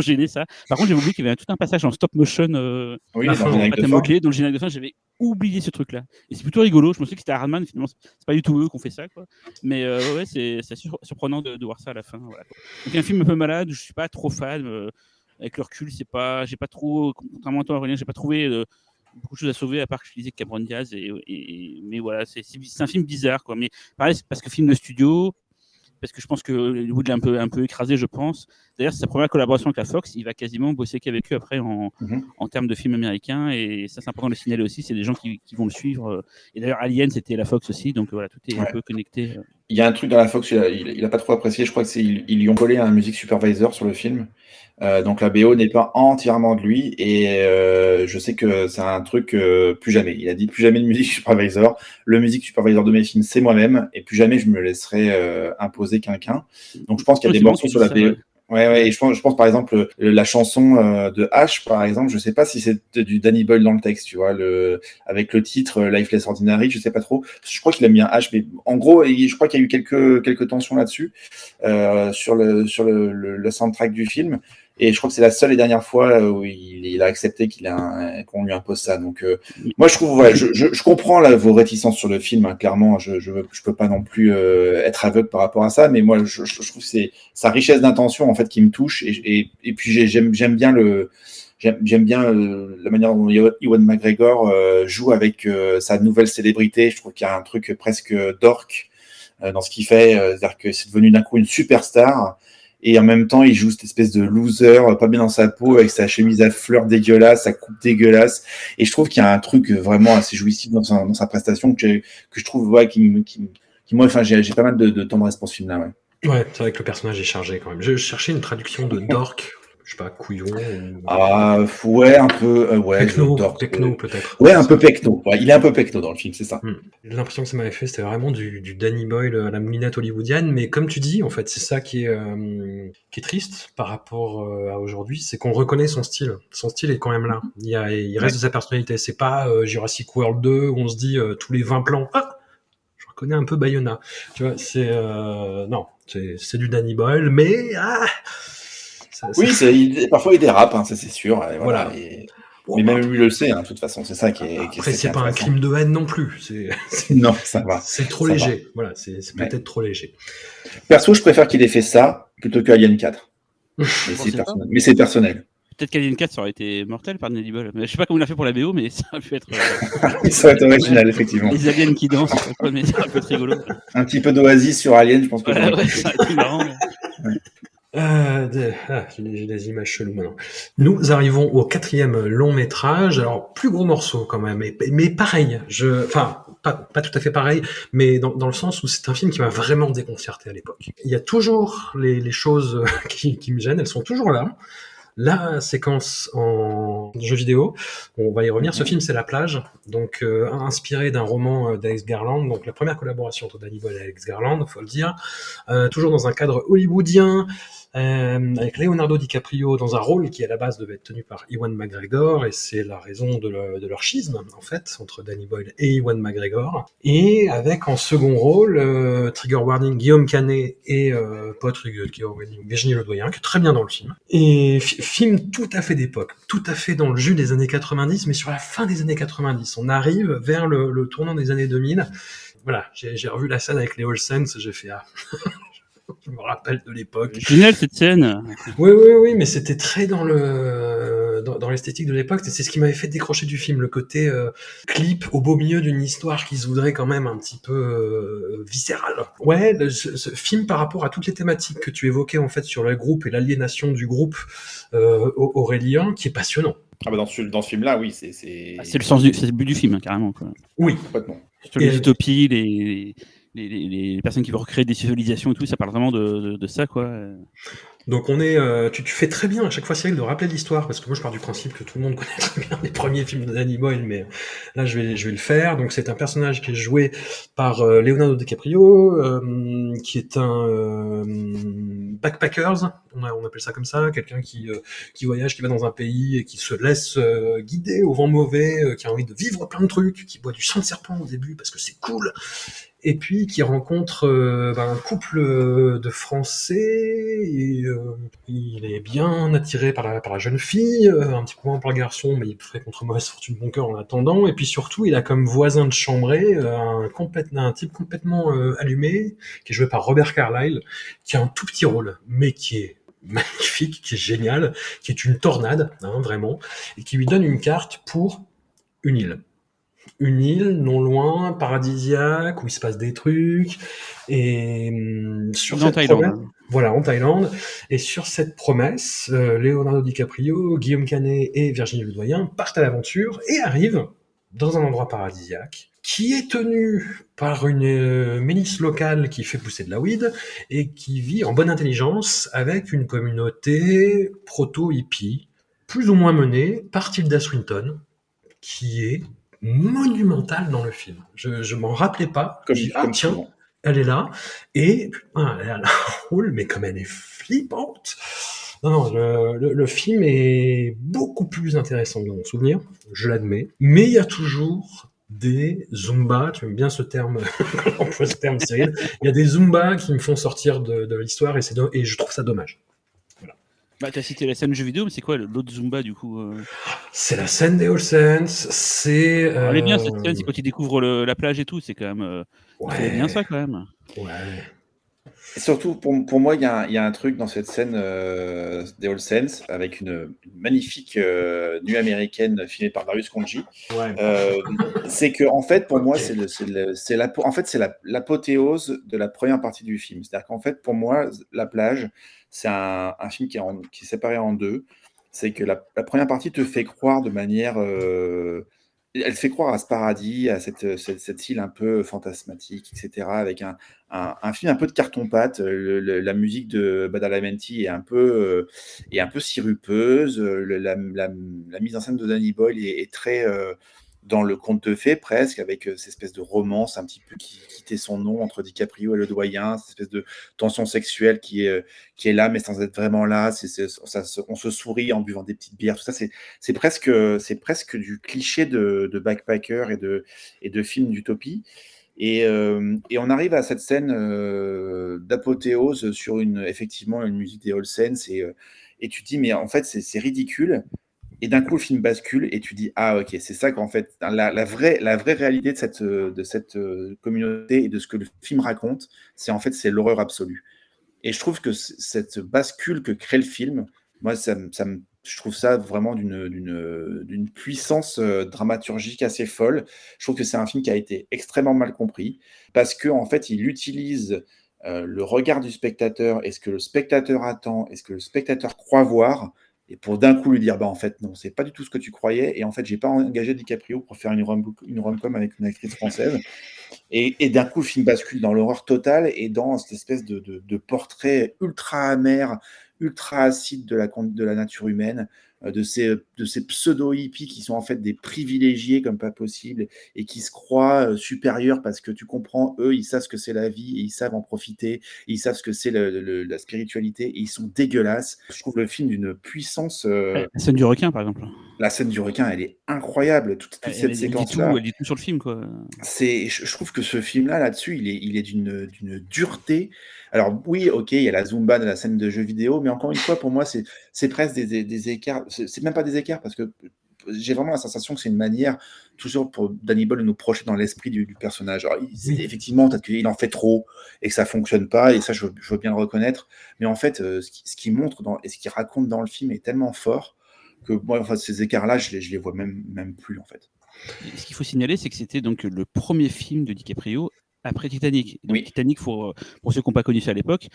Speaker 4: gêné ça. Par contre, j'ai oublié qu'il y avait tout un passage en stop motion euh,
Speaker 5: oui, dans,
Speaker 4: le générique de fin. J'avais oublié ce truc-là. Et c'est plutôt rigolo. Je me suis que c'était Hardman. Finalement, c'est pas du tout eux qui ont fait ça. Quoi. Mais euh, ouais, c'est surprenant de, voir ça à la fin. Voilà, Donc, un film un peu malade. Je suis pas trop fan. Euh, avec le recul, c'est pas, j'ai pas trop, contrairement à toi, Aurélien, j'ai pas trouvé euh, beaucoup de choses à sauver à part que je disais Cameron Diaz. Et, et, mais voilà, c'est un film bizarre. Quoi. Mais pareil, c'est parce que film de studio parce que je pense que Hollywood l'a un peu, un peu écrasé, je pense. D'ailleurs, c'est sa première collaboration avec la Fox. Il va quasiment bosser qu'avec eux après en, mhm. en termes de films américains. Et ça, c'est important de le signaler aussi. C'est des gens qui, qui, vont le suivre. Et d'ailleurs, Alien, c'était la Fox aussi. Donc voilà, tout est un peu connecté.
Speaker 5: Il y a un truc dans la Fox, il n'a pas trop apprécié. Je crois qu'ils ils lui ont collé un music supervisor sur le film. Euh, donc la BO n'est pas entièrement de lui et euh, je sais que c'est un truc euh, plus jamais. Il a dit plus jamais de musique supervisor. Le musique supervisor de mes films c'est moi-même et plus jamais je me laisserai imposer quelqu'un. Donc je pense qu'il y a des morceaux sur la BO. Ouais, ouais, et je pense, je pense par exemple la chanson de H, par exemple, je sais pas si c'est du Danny Boyle dans le texte, tu vois, le avec le titre Lifeless Ordinary, je sais pas trop. Je crois qu'il a mis un H, mais en gros, je crois qu'il y a eu quelques quelques tensions là-dessus euh, sur le sur le, le, soundtrack du film. Et je crois que c'est la seule et dernière fois où il, a accepté qu'il a qu'on lui impose ça. Donc, euh, moi, je trouve, ouais, je, je, je, comprends là, vos réticences sur le film. Hein, clairement, je, je, je peux pas non plus euh, être aveugle par rapport à ça, mais moi, je, trouve que c'est sa richesse d'intention en fait qui me touche. Et, puis j'aime j'aime bien le j'aime bien euh, la manière dont Ewan McGregor joue avec sa nouvelle célébrité. Je trouve qu'il y a un truc presque dork dans ce qu'il fait, c'est-à-dire que c'est devenu d'un coup une superstar et en même temps il joue cette espèce de loser pas bien dans sa peau avec sa chemise à fleurs dégueulasse sa coupe dégueulasse et je trouve qu'il y a un truc vraiment assez jouissif dans sa, dans sa prestation que, que je trouve ouais, qui, qui, qui moi enfin j'ai pas mal de, de tendresse pour ce film là ouais
Speaker 3: Ouais, c'est vrai que le personnage est chargé quand même. Je cherchais une traduction de Dork je sais pas, couillon
Speaker 5: Ah, ouais, un peu, euh, ouais.
Speaker 3: Pecno, euh, peut-être.
Speaker 5: Ouais, un peu pecno. Ouais, il est un peu pecno dans le film, c'est ça.
Speaker 3: Hmm. L'impression que ça m'avait fait, c'était vraiment du, du, Danny Boyle à la moulinette hollywoodienne, mais comme tu dis, en fait, c'est ça qui est, euh, qui est triste par rapport à aujourd'hui, c'est qu'on reconnaît son style. Son style est quand même là. Il, y a, il reste de sa personnalité. C'est pas Jurassic World 2 où on se dit tous les 20 plans, ah, je reconnais un peu Bayona. Tu vois, c'est, non, c'est du Danny Boyle, mais, ah,
Speaker 5: oui, parfois il dérape, hein, ça c'est sûr. voilà. mais même lui le sait, hein, de toute façon, c'est ça qui est.
Speaker 3: Après, c'est pas un crime de haine non plus.
Speaker 5: non, ça va.
Speaker 3: C'est trop léger. Voilà, c'est peut-être trop léger.
Speaker 5: Perso, je préfère qu'il ait fait ça plutôt que Alien 4. mais c'est personnel.
Speaker 4: Peut-être qu'Alien 4 ça aurait été mortel par Nelly Ball. Je sais pas comment il a fait pour la BO, mais ça aurait pu être.
Speaker 5: Euh, ça aurait été original, effectivement.
Speaker 4: Les aliens qui dansent, mais c'est un peu rigolo.
Speaker 5: Un petit peu d'oasis sur Alien, je pense que.
Speaker 4: Ouais, ouais, ça aurait été marrant.
Speaker 3: Euh, ah, j'ai des images cheloues maintenant. Nous arrivons au quatrième long métrage. Alors plus gros morceau quand même, mais, pareil. Je, enfin pas, tout à fait pareil, mais dans, le sens où c'est un film qui m'a vraiment déconcerté à l'époque. Il y a toujours les, choses qui, me gênent, elles sont toujours là. La séquence en jeu vidéo, on va y revenir. Ce film, c'est La plage, donc euh, inspiré d'un roman d'Alex Garland, donc la première collaboration entre Danny Boyle et Alex Garland, faut le dire. Euh, toujours dans un cadre hollywoodien. Euh, avec Leonardo DiCaprio dans un rôle qui à la base devait être tenu par Ewan McGregor, et c'est la raison de, leur schisme en fait entre Danny Boyle et Ewan McGregor. Et avec en second rôle euh, Trigger Warning Guillaume Canet et euh, pas Trigger Warning Virginie Ledoyen, qui est très bien dans le film. Et film tout à fait d'époque, tout à fait dans le jus des années 90, mais sur la fin des années 90. On arrive vers le, le tournant des années 2000 voilà, j'ai revu la scène avec les Olsen, j'ai fait ah, je me rappelle de l'époque.
Speaker 4: Génial cette scène.
Speaker 3: Oui, oui, oui, mais c'était très dans le dans, dans l'esthétique de l'époque. C'est ce qui m'avait fait décrocher du film, le côté euh, clip au beau milieu d'une histoire qui se voudrait quand même un petit peu euh, viscérale. Ouais, le- ce, ce film par rapport à toutes les thématiques que tu évoquais en fait sur le groupe et l'aliénation du groupe euh, au- aurélien, qui est passionnant.
Speaker 5: Ah bah dans ce, dans ce film-là, oui, c'est c'est-
Speaker 4: Ah, c'est le sens du, c'est le but du film, hein, carrément. Quoi.
Speaker 3: Oui,
Speaker 5: complètement.
Speaker 4: Sur
Speaker 3: Et-
Speaker 4: les utopies, les, les, personnes qui veulent recréer des civilisations et tout, ça parle vraiment de, ça, quoi.
Speaker 3: Donc on est, euh, tu, fais très bien à chaque fois Cyril de rappeler l'histoire parce que moi je pars du principe que tout le monde connaît très bien les premiers films Boyle, mais là je vais, je vais le faire. Donc c'est un personnage qui est joué par euh, Leonardo DiCaprio, euh, qui est un euh, backpackers, on, on appelle ça comme ça, quelqu'un qui, euh, qui voyage, qui va dans un pays et qui se laisse euh, guider au vent mauvais, euh, qui a envie de vivre plein de trucs, qui boit du sang de serpent au début parce que c'est cool, et puis qui rencontre euh, ben, un couple euh, de Français et euh, il est bien attiré par la, jeune fille, un petit peu moins par le garçon, mais il ferait contre mauvaise fortune bon cœur en attendant. Et puis surtout, il a comme voisin de chambrée un, un type complètement allumé qui est joué par Robert Carlyle, qui a un tout petit rôle, mais qui est magnifique, qui est génial, qui est une tornade, hein, vraiment, et qui lui donne une carte pour une île une île non loin, paradisiaque, où il se passe des trucs. Et hum, sur cette
Speaker 4: Thaïlande.
Speaker 3: promesse- voilà, en Thaïlande. Et sur cette promesse, euh, Leonardo DiCaprio, Guillaume Canet et Virginie Ledoyen partent à l'aventure et arrivent dans un endroit paradisiaque qui est tenu par une euh, milice locale qui fait pousser de la weed et qui vit en bonne intelligence avec une communauté proto-hippie, plus ou moins menée par Tilda Swinton, qui est monumentale dans le film. Je, je m'en rappelais pas.
Speaker 5: Comme,
Speaker 3: dit, ah
Speaker 5: comme
Speaker 3: tiens,
Speaker 5: souvent.
Speaker 3: elle est là. Et putain, elle a un rôle, mais comme elle est flippante. Non, non, le, le, le film est beaucoup plus intéressant dans mon souvenir, je l'admets. Mais il y a toujours des Zumba, tu aimes bien ce terme, ce terme Cyril, il y a des Zumba qui me font sortir de, de l'histoire et, et je trouve ça dommage.
Speaker 4: Bah, t'as cité la scène jeu vidéo, mais c'est quoi l'autre Zumba, du coup euh
Speaker 3: C'est la scène des All Saints, c'est...
Speaker 4: Elle est bien, cette
Speaker 3: euh,
Speaker 4: scène, c'est quand ils découvrent le- la plage et tout, c'est quand même... Euh, c'est bien ça, quand même.
Speaker 3: Ouais.
Speaker 5: Et surtout, pour, pour moi, il y, a un- il y a un truc dans cette scène euh, des All Saints avec une, une magnifique euh, nuit américaine filmée par Darius Konji.
Speaker 3: ouais.
Speaker 5: Euh, c'est que en fait, pour moi, c'est le, c'est le- c'est la, en fait, c'est la- l'apothéose de la première partie du film. C'est-à-dire qu'en fait, pour moi, la plage, c'est un, film qui est, séparé en deux. C'est que la, première partie te fait croire de manière, euh, elle fait croire à ce paradis, à cette, cette, île un peu fantasmatique, etc. Avec un, film un peu de carton-pâte. Le- la musique de Badalamenti est un peu, euh, est un peu sirupeuse. Euh, La, mise en scène de Danny Boyle est, très euh, dans le conte de fées presque, avec euh, cette espèce de romance un petit peu qui quittait son nom entre DiCaprio et le doyen, cette espèce de tension sexuelle qui est, euh, qui est là mais sans être vraiment là. On se sourit en buvant des petites bières. Tout ça, c'est, presque, c'est presque du cliché de, backpacker et de, et de film d'utopie. Et, euh, on arrive à cette scène euh, d'apothéose sur une, effectivement une musique des All Saints et, euh, et tu te dis mais en fait c'est ridicule et d'un coup le film bascule et tu dis ah ok c'est ça qu'en fait la, vraie la vraie réalité de cette euh, de cette euh, communauté et de ce que le film raconte c'est en fait c'est l'horreur absolue et je trouve que cette bascule que crée le film moi ça, ça je trouve ça vraiment d'une puissance euh, dramaturgique assez folle. Je trouve que c'est un film qui a été extrêmement mal compris parce que en fait il utilise le regard du spectateur et ce que le spectateur attend et ce que le spectateur croit voir et pour d'un coup lui dire bah en fait non c'est pas du tout ce que tu croyais. Et en fait j'ai pas engagé DiCaprio pour faire une rom une rom-com avec une actrice française. Et, et d'un coup le film bascule dans l'horreur totale et dans cette espèce de, de, de portrait ultra amer ultra acide de la, con- de la nature humaine de ces, de ces pseudo-hippies qui sont en fait des privilégiés comme pas possible et qui se croient euh, supérieurs parce que tu comprends, eux, ils savent ce que c'est la vie et ils savent en profiter, et ils savent ce que c'est la spiritualité et ils sont dégueulasses. Je trouve le film d'une puissance. euh,
Speaker 4: La scène du requin, par exemple.
Speaker 5: la scène du requin, elle est incroyable. Toute, toute
Speaker 4: Elle,
Speaker 5: cette séquence-là
Speaker 4: tout, elle dit tout sur le film, quoi.
Speaker 5: je je trouve que ce film-là, là-dessus, il est, il est d'une, dureté. Alors oui, ok, il y a la Zumba de la scène de jeux vidéo, mais encore une fois, pour moi, c'est, c'est presque des, des, des écarts. C'est, même pas des écarts parce que j'ai vraiment la sensation que c'est une manière, toujours pour Danny Boyle, de nous projeter dans l'esprit du, du personnage. Alors, il- effectivement, peut-être qu'il en fait trop et que ça fonctionne pas, et ça, je, veux- je veux bien le reconnaître. Mais en fait, euh, ce qui- ce qu'il montre dans, et ce qu'il raconte dans le film est tellement fort que moi, enfin, ces écarts-là, je les, je les vois même, même plus, en fait.
Speaker 4: ce qu'il faut signaler, c'est que c'était donc le premier film de DiCaprio après Titanic. Donc, Titanic, pour, pour ceux qui n'ont pas connu ça à l'époque,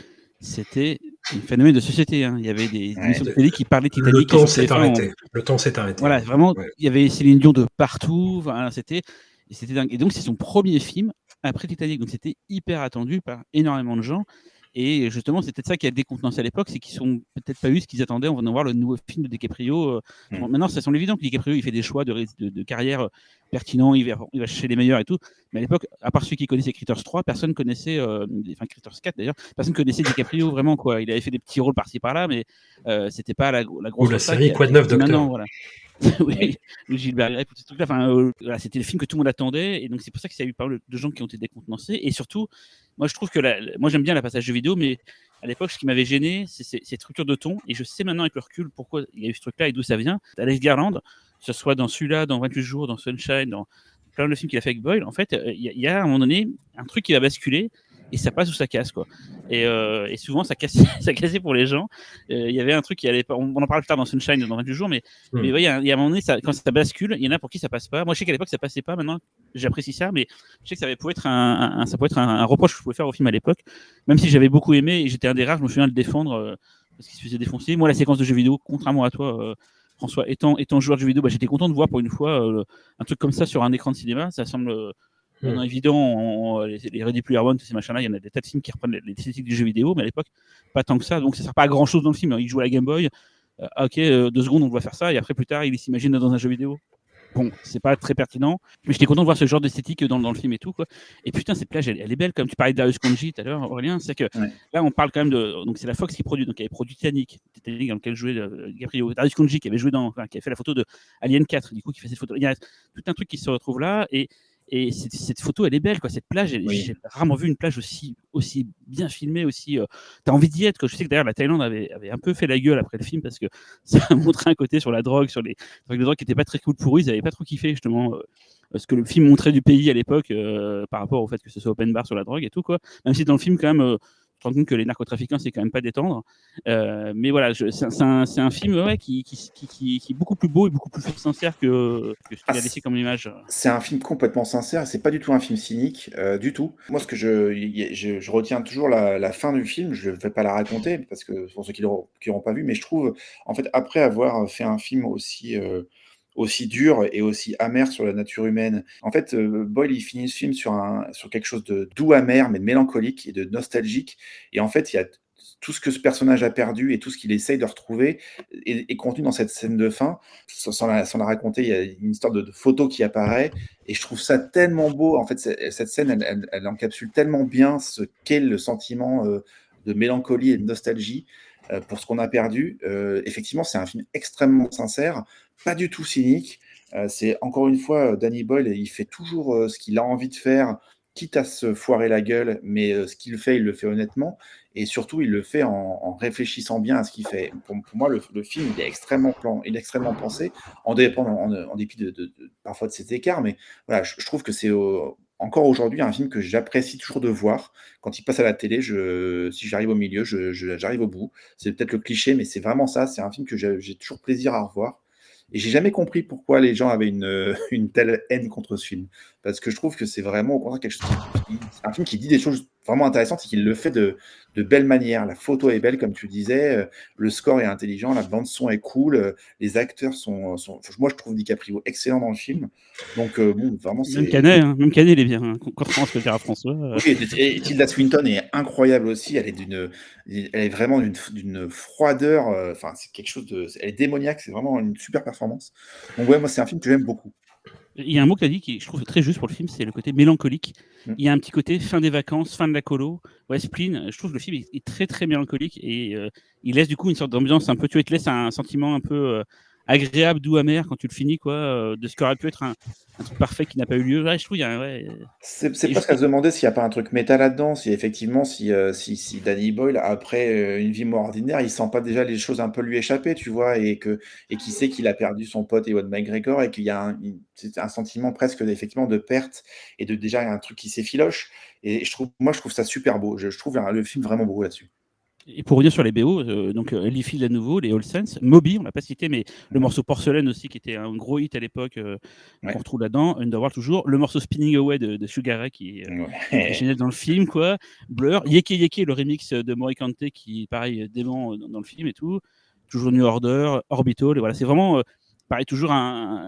Speaker 4: c'était un phénomène de société. Hein. Il y avait des émissions de télé qui parlaient Titanic.
Speaker 3: Le temps s'est arrêté. Le temps s'est arrêté.
Speaker 4: Voilà, vraiment, il y avait Céline Dion de partout. Voilà, c'était, c'était dingue. Et donc, c'est son premier film après Titanic. Donc, c'était hyper attendu par énormément de gens. Et justement, c'est peut-être ça qui a décontenancé à l'époque, c'est qu'ils sont peut-être pas eu ce qu'ils attendaient en venant voir le nouveau film de DiCaprio. Euh. Mmh. maintenant, ça semble évident que DiCaprio, il fait des choix de, de, carrière euh, pertinents, il va, il va, chercher les meilleurs et tout. Mais à l'époque, à part ceux qui connaissaient Critters 3, personne connaissait, euh, enfin Critters 4 d'ailleurs, personne connaissait DiCaprio vraiment quoi. Il avait fait des petits rôles par-ci par-là, mais euh, c'était pas la, la grosse.
Speaker 3: Ou la série Quoi de neuf, Docteur.
Speaker 4: Voilà. oui, Gilbert tout ce truc-là. Enfin, euh, c'était le film que tout le monde attendait, et donc c'est pour ça qu'il y a eu pas mal de gens qui ont été décontenancés. Et surtout, moi je trouve que moi j'aime bien la passage de vidéo, mais à l'époque, ce qui m'avait gêné, c'est cette structure de ton. Et je sais maintenant avec le recul pourquoi il y a eu ce truc-là et d'où ça vient. Alex Garland, que ce soit dans celui-là, dans 28 jours, dans Sunshine, dans plein de films qu'il a fait avec Boyle, en fait, euh, il y, a à un moment donné un truc qui va basculer et ça passe ou ça casse quoi. Et, euh, et souvent ça cassait, ça cassait pour les gens. Euh, il y avait un truc qui allait pas, on, en parle plus tard dans Sunshine dans 28 jours, mais hmm. mais il y, a, y a un moment donné ça, quand ça bascule, il y en a pour qui ça passe pas. Moi je sais qu'à l'époque ça passait pas. Maintenant j'apprécie ça, mais je sais que ça pouvait être un, un ça pouvait être un, reproche que je pouvais faire au film à l'époque, même si j'avais beaucoup aimé et j'étais un des rares, je me souviens de le défendre euh, parce qu'il se faisait défoncer. Moi la séquence de jeux vidéo, contrairement à toi. François, étant, étant joueur de jeux vidéo, bah, j'étais content de voir pour une fois un truc comme ça sur un écran de cinéma. Ça semble Mmh. évident, les, les, Ready Player One, ces machins-là, il y en a des tas de films qui reprennent les esthétiques du jeu vidéo, mais à l'époque, pas tant que ça. Donc ça sert pas à grand chose dans le film. Il joue à la Game Boy. Euh, ok, euh, deux secondes, on doit faire ça, et après plus tard, il s'imagine dans un jeu vidéo. Bon, c'est pas très pertinent, mais j'étais content de voir ce genre d'esthétique dans, dans, le film et tout. Quoi. Et putain, cette plage, elle, est belle, comme tu parlais de Darius Konji tout à l'heure, Aurélien. C'est que là, on parle quand même de. Donc, c'est la Fox qui produit. Donc, elle avait produit Titanic, Titanic dans lequel jouait euh, Gabriel. Darius Konji qui avait joué dans. Enfin, qui a fait la photo de Alien 4, du coup, qui fait cette photo. Il y a tout un truc qui se retrouve là. Et et cette, photo, elle est belle, quoi. Cette plage, j'ai rarement vu une plage aussi, aussi bien filmée, aussi. Euh, T'as envie d'y être. Je sais que d'ailleurs, la Thaïlande avait, avait un peu fait la gueule après le film parce que ça montrait un côté sur la drogue, sur les, les drogues qui n'étaient pas très cool pour eux. Ils n'avaient pas trop kiffé, justement, euh, ce que le film montrait du pays à l'époque euh, par rapport au fait que ce soit open bar sur la drogue et tout, quoi. Même si dans le film, quand même, euh, rends compte que les narcotrafiquants, c'est quand même pas détendre. Euh, mais voilà, c'est un, un, film ouais, qui, qui, qui, qui, est beaucoup plus beau et beaucoup plus sincère que, que ce qu'il a ah, laissé comme image.
Speaker 5: C'est un film complètement sincère, c'est pas du tout un film cynique, euh, du tout. Moi, ce que je, je, je retiens toujours la, la, fin du film, je ne vais pas la raconter, parce que pour ceux qui n'auront pas vu, mais je trouve, en fait, après avoir fait un film aussi. Euh, aussi dur et aussi amer sur la nature humaine. En fait, euh, Boyle, il finit ce film sur, un, sur quelque chose de doux, amer, mais de mélancolique et de nostalgique. Et en fait, il y a tout ce que ce personnage a perdu et tout ce qu'il essaye de retrouver est, contenu dans cette scène de fin. Sans, la, raconter, il y a une histoire de, photo qui apparaît et je trouve ça tellement beau. En fait, cette scène, elle, encapsule tellement bien ce qu'est le sentiment euh, de mélancolie et de nostalgie. Euh, pour ce qu'on a perdu. Euh, effectivement, c'est un film extrêmement sincère, pas du tout cynique. Euh, c'est encore une fois Danny Boyle, il fait toujours ce qu'il a envie de faire, quitte à se foirer la gueule, mais ce qu'il fait, il le fait honnêtement. Et surtout, il le fait en, réfléchissant bien à ce qu'il fait. Pour, moi, le, film, il est extrêmement, plan, il est extrêmement pensé, en, en, dépit de, parfois de cet écart. Mais voilà, je, je trouve que c'est encore aujourd'hui un film que j'apprécie toujours de voir. Quand il passe à la télé, je, si j'arrive au milieu, j'arrive au bout. C'est peut-être le cliché, mais c'est vraiment ça. C'est un film que j'ai toujours plaisir à revoir. Et j'ai jamais compris pourquoi les gens avaient une, telle haine contre ce film. Parce que je trouve que c'est vraiment au contraire quelque chose. un film qui dit des choses vraiment intéressantes et qui le fait de, de belle manière. La photo est belle, comme tu disais, euh, le score est intelligent, la bande son est cool, euh, les acteurs sont, sont, Moi, je trouve DiCaprio excellent dans le film. Donc, euh, bon, vraiment, c'est.
Speaker 4: Même Canet, hein, même Canet, il est bien. Hein. Contrairement à ce à François.
Speaker 5: Oui, et, Tilda Swinton est incroyable aussi. Elle est d'une, elle est vraiment d'une froideur. Enfin, c'est quelque chose de. Elle est démoniaque. C'est vraiment une super performance. Donc, ouais, moi, c'est un film que j'aime beaucoup.
Speaker 4: Il y a un mot que tu as dit qui je trouve très juste pour le film, c'est le côté mélancolique. Mm. Il y a un petit côté fin des vacances, fin de la colo. Ouais, Spleen, je trouve que le film est, très très mélancolique et euh, il laisse du coup une sorte d'ambiance un peu, tu vois, il te laisse un sentiment un peu euh, agréable, doux, amer quand tu le finis, quoi, euh, de ce qu'aurait pu être un, truc parfait qui n'a pas eu lieu. Ouais, je trouve, il y a, ouais,
Speaker 5: c'est, c'est presque à se demander s'il n'y a pas un truc métal là-dedans, si effectivement, si, euh, si, si, Danny Boyle, après euh, une vie moins ordinaire, il sent pas déjà les choses un peu lui échapper, tu vois, et que et qui sait qu'il a perdu son pote Ewan McGregor et qu'il y a un, un sentiment presque effectivement de perte et de déjà un truc qui s'effiloche. Et je trouve, moi, je trouve ça super beau. Je, je trouve le film vraiment beau là-dessus.
Speaker 4: Et pour revenir sur les BO, euh, donc euh, Ellie Field à nouveau, les All Sense, Moby, on l'a pas cité, mais le morceau Porcelaine aussi, qui était un gros hit à l'époque, euh,
Speaker 5: Ouais.
Speaker 4: qu'on retrouve là-dedans, Underworld toujours, le morceau Spinning Away de, de Sugar Ray, qui est euh,
Speaker 5: Ouais.
Speaker 4: génial dans le film, quoi. Blur, Yeke Yeke, le remix de Morikante, qui pareil, dément dans, dans le film et tout. Toujours New Order, Orbital, et voilà, c'est vraiment, pareil, toujours un,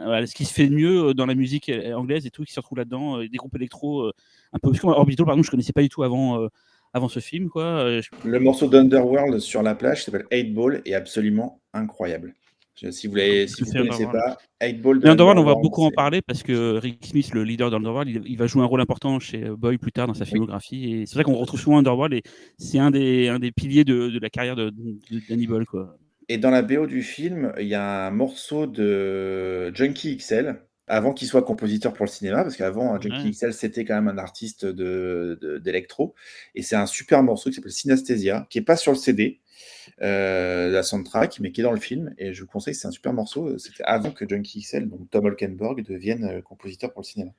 Speaker 4: un- voilà, ce qui se fait de mieux dans la musique anglaise et tout, qui se retrouve là-dedans, des groupes électro un peu obscurs. Orbital, par exemple, je connaissais pas du tout avant, euh, avant ce film, quoi. Euh, je-
Speaker 5: Le morceau d'Underworld sur la plage qui s'appelle 8 Ball est absolument incroyable. Je- Si vous ne si connaissez
Speaker 4: Underworld.
Speaker 5: pas, 8 Ball de
Speaker 4: Mais Underworld, on va beaucoup en parler parce que Rick Smith, le leader d'Underworld, il, il va jouer un rôle important chez euh, Boy plus tard dans sa filmographie. Et c'est vrai qu'on retrouve souvent Underworld et c'est un des, un des piliers de, de la carrière de, de Danny Boyle. Quoi.
Speaker 5: Et dans la BO du film, il y a un morceau de Junkie XL, avant qu'il soit compositeur pour le cinéma, parce qu'avant, hein, Junkie. XL, c'était quand même un artiste de- de- d'électro. et c'est un super morceau qui s'appelle Synesthesia, qui n'est pas sur le CD, euh, la soundtrack, mais qui est dans le film. Et je vous conseille, c'est un super morceau. C'était avant que Junkie XL, donc Tom Holkenborg, devienne euh, compositeur pour le cinéma.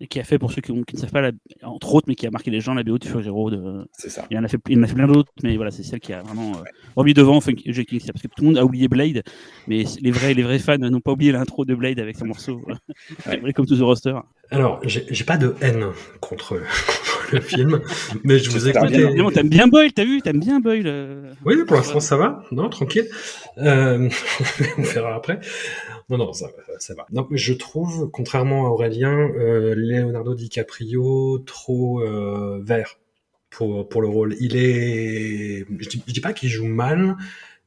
Speaker 4: Et qui a fait, pour ceux qui, ne savent pas, la- entre autres, mais qui a marqué les gens, la BO de Fugero. De...
Speaker 5: C'est ça.
Speaker 4: Il, en a fait, il en a fait plein d'autres, mais voilà, c'est celle qui a vraiment euh, remis devant parce que tout le monde a oublié Blade, mais les vrais, les vrais fans n'ont pas oublié l'intro de Blade avec son morceau.
Speaker 5: Ouais.
Speaker 4: Comme tout the roster.
Speaker 3: Alors, j'ai pas de haine contre, contre le film, mais je vous
Speaker 5: bien.
Speaker 4: Évidemment, t'aimes bien Boyle, t'as vu T'aimes bien Boyle euh,
Speaker 3: Oui, pour l'instant, ça va. Non, tranquille. Euh, on verra après. Non, non, ça, va, ça va. Non, je trouve, contrairement à Aurélien, euh, Leonardo DiCaprio trop euh, vert pour, pour le rôle. Il est. Je dis, je dis pas qu'il joue mal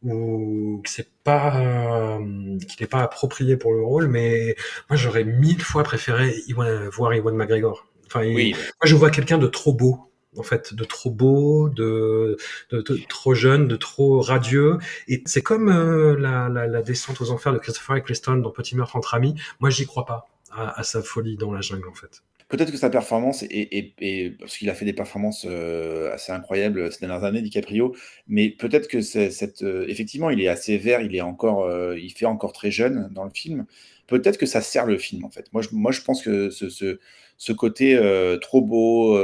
Speaker 3: ou que c'est pas euh, qu'il n'est pas approprié pour le rôle, mais moi j'aurais mille fois préféré Ewan- voir Ewan McGregor. Enfin, il-
Speaker 5: Oui,
Speaker 3: moi, je vois quelqu'un de trop beau, en fait, de trop beau, de, de, de trop jeune, de trop radieux. Et c'est comme euh, la, la, la descente aux enfers de Christopher Eccleston dans Petit meurtre entre amis. Moi, j'y crois pas à, à sa folie dans la jungle, en fait.
Speaker 5: Peut-être que sa performance est, parce qu'il a fait des performances euh, assez incroyables ces dernières années, DiCaprio, mais peut-être que cette, euh, effectivement, il est assez vert, il est encore, euh, il fait encore très jeune dans le film. Peut-être que ça sert le film en fait. Moi, je, moi, je pense que ce, ce, côté trop beau,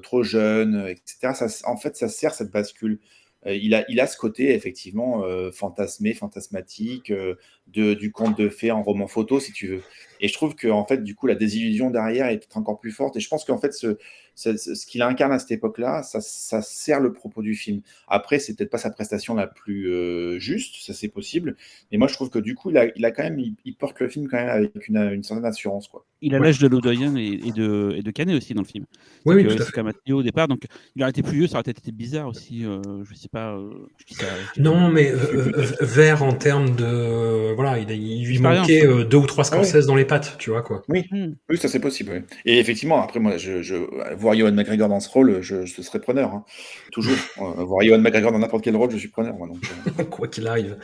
Speaker 5: trop jeune, etc. En fait, ça sert cette bascule. Il a, il a ce côté effectivement fantasmé, fantasmatique, de, du conte de fées en roman photo, si tu veux. Et je trouve que en fait, du coup, la désillusion derrière est encore plus forte. Et je pense qu'en fait, ce, ce, qu'il incarne à cette époque-là, ça, ça sert le propos du film. Après, c'est peut-être pas sa prestation la plus euh, juste, ça c'est possible. Mais moi, je trouve que du coup, il a, il a quand même, il, il porte le film quand même avec une, une certaine assurance, quoi.
Speaker 4: Il a
Speaker 3: Ouais.
Speaker 4: l'âge de Lodoyen et, et de, et de Canet aussi dans le film.
Speaker 3: Oui, oui,
Speaker 4: c'est un trio au départ. Donc, il aurait été plus vieux, ça aurait peut-être été bizarre aussi. euh, je sais pas. euh, je dis ça- je dis-
Speaker 3: Non, mais euh, vert en termes de voilà, il, a- il lui
Speaker 4: Expérience.
Speaker 3: manquait euh, deux ou trois
Speaker 5: Ah ouais.
Speaker 3: Scorsese dans les pattes, tu vois quoi.
Speaker 4: Hmm.
Speaker 5: Oui, ça c'est possible. oui. Et effectivement, après, moi, je, je, voir Ewan McGregor dans ce rôle, je, je serais preneur. hein. Toujours. Euh, voir Ewan McGregor dans n'importe quel rôle, je suis preneur. Moi, donc, euh,
Speaker 3: quoi qu'il arrive.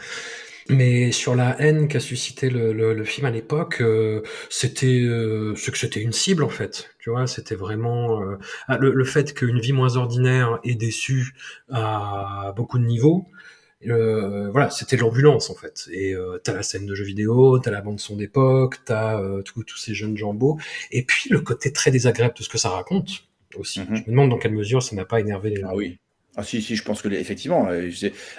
Speaker 3: Mais sur la haine qu'a suscité le, le, le film à l'époque, euh, c'était euh, que c'était une cible en fait. Tu vois, c'était vraiment euh, ah, le, le fait qu'une vie moins ordinaire est déçue à beaucoup de niveaux. Voilà, c'était l'ambulance en fait. Et t'as la scène de jeux vidéo, t'as la bande son d'époque, t'as tous ces jeunes beaux, et puis le côté très désagréable de ce que ça raconte aussi.
Speaker 5: Mhm.
Speaker 3: Je me demande dans quelle mesure ça n'a pas énervé les gens.
Speaker 5: Ah oui. Ah si, si, je pense que effectivement, euh,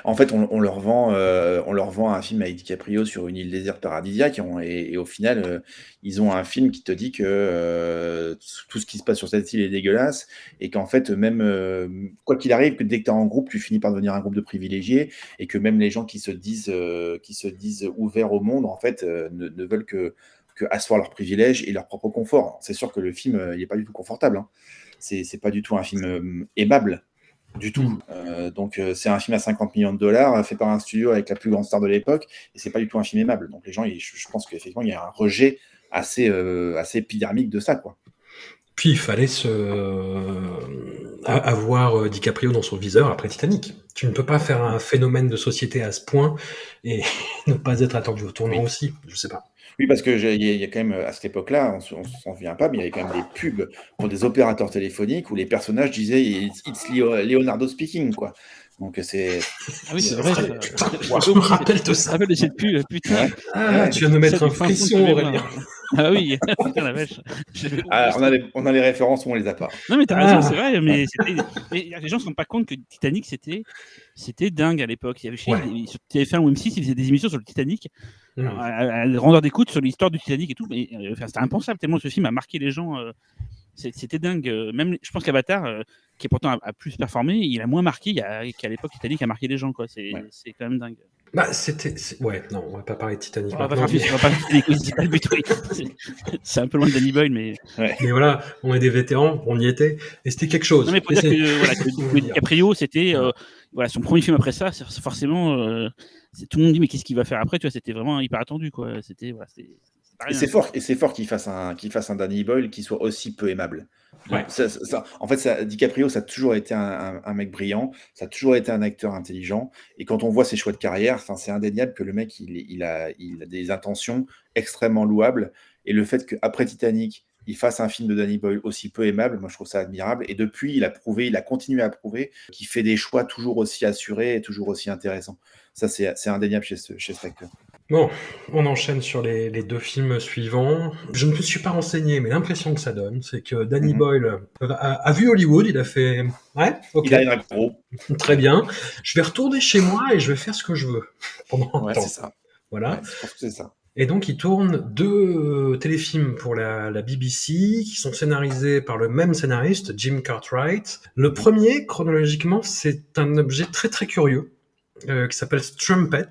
Speaker 5: en fait, on, on leur vend, euh, on leur vend un film avec DiCaprio sur une île déserte paradisiaque, et, au final, euh, ils ont un film qui te dit que euh, tout ce qui se passe sur cette île est dégueulasse, et qu'en fait, même quoi qu'il arrive, que dès que tu es en groupe, tu finis par devenir un groupe de privilégiés, et que même les gens qui se disent, qui se disent ouverts au monde, en fait, ne, ne veulent que, que asseoir leurs privilèges et leur propre confort. C'est sûr que le film, il n'est pas du tout confortable. Hein. C'est pas du tout un film euh, aimable du tout. Euh, donc euh, c'est un film à 50 millions de dollars fait par un studio avec la plus grande star de l'époque et c'est pas du tout un film aimable. Donc les gens, ils- je pense qu'effectivement il y a un rejet assez euh, assez épidermique de ça quoi.
Speaker 3: Puis il fallait se avoir DiCaprio dans son viseur après Titanic. Tu ne peux pas faire un phénomène de société à ce point et ne pas être attendu au tournant
Speaker 5: Oui.
Speaker 3: aussi. Je sais pas.
Speaker 5: Oui parce que j'ai- il y, a- il y a quand même à cette époque-là, on, on s'en souvient pas, mais il y avait quand même des pubs pour des opérateurs téléphoniques où les personnages disaient it's, it's Leo- Leonardo speaking quoi. Donc c'est
Speaker 4: Ah oui, c'est vrai. ça.
Speaker 3: putain,
Speaker 4: J'avais
Speaker 3: je me rappelle de
Speaker 4: Je me
Speaker 3: ça.
Speaker 4: rappelle de cette pub, putain.
Speaker 3: Ah,
Speaker 5: Ouais,
Speaker 3: tu viens de me mettre un frisson, Aurélien.
Speaker 4: Ah oui, la vache.
Speaker 5: Ah, on, a les, on a les références, mais on les a pas.
Speaker 4: Non mais t'as
Speaker 3: Ah.
Speaker 4: raison, c'est vrai, mais, les gens se rendent pas compte que Titanic c'était c'était dingue à l'époque. Il y avait chez
Speaker 3: Ouais.
Speaker 4: sur TF1 ou M6, ils faisaient des émissions sur le Titanic,
Speaker 3: Mm.
Speaker 4: à, à- d'écoute sur l'histoire du Titanic et tout. Mais euh, enfin, c'était impensable tellement ce film a marqué les gens. euh, c'était dingue. Euh, Même, je pense qu'Avatar, euh, qui est pourtant a, a plus performé, il a moins marqué qu'à l'époque Titanic a marqué les gens. quoi. C'est
Speaker 5: Ouais.
Speaker 4: c'est quand même dingue.
Speaker 3: Bah, c'était. Ouais, non, on va pas parler de Titanic
Speaker 4: On va pas faire plus, on va pas faire c'est un peu loin de Danny Boyle, mais
Speaker 3: Mais voilà, on est des vétérans, on y était, et c'était quelque chose.
Speaker 4: Non, mais pour dire que, voilà, que-. DiCaprio, c'était euh, voilà, son premier film après ça, forcément. euh, tout le monde dit, mais qu'est-ce qu'il va faire après Tu vois, c'était vraiment hyper attendu, quoi. C'était. Voilà,
Speaker 5: Et c'est fort, et c'est fort qu'il fasse un, qu'il fasse un Danny Boyle qui soit aussi peu aimable.
Speaker 3: Ouais.
Speaker 5: Ça- ça- ça- en fait, ça, DiCaprio, ça a toujours été un, un- un mec brillant, ça a toujours été un acteur intelligent. Et quand on voit ses choix de carrière, c'est indéniable que le mec, il, il a, il a des intentions extrêmement louables. Et le fait qu'après Titanic, il fasse un film de Danny Boyle aussi peu aimable, moi je trouve ça admirable. Et depuis, il a prouvé, il a continué à prouver qu'il fait des choix toujours aussi assurés et toujours aussi intéressants. Ça, c'est c'est indéniable chez, ce, chez cet acteur.
Speaker 3: Bon, on enchaîne sur les, les deux films suivants. Je ne me suis pas renseigné, mais l'impression que ça donne, c'est que Danny
Speaker 5: Mhm.
Speaker 3: Boyle a, a vu Hollywood, il a fait Ouais, ok,
Speaker 5: Il a un gros.
Speaker 3: très bien. Je vais retourner chez moi et je vais faire ce que je veux pendant un
Speaker 5: Ouais,
Speaker 3: temps.
Speaker 5: ça.
Speaker 3: Voilà.
Speaker 5: Ouais, c'est ça.
Speaker 3: Et donc, il tourne deux euh, téléfilms pour la, la BBC qui sont scénarisés par le même scénariste, Jim Cartwright. Le premier, chronologiquement, c'est un objet très très curieux euh, qui s'appelle Strumpet,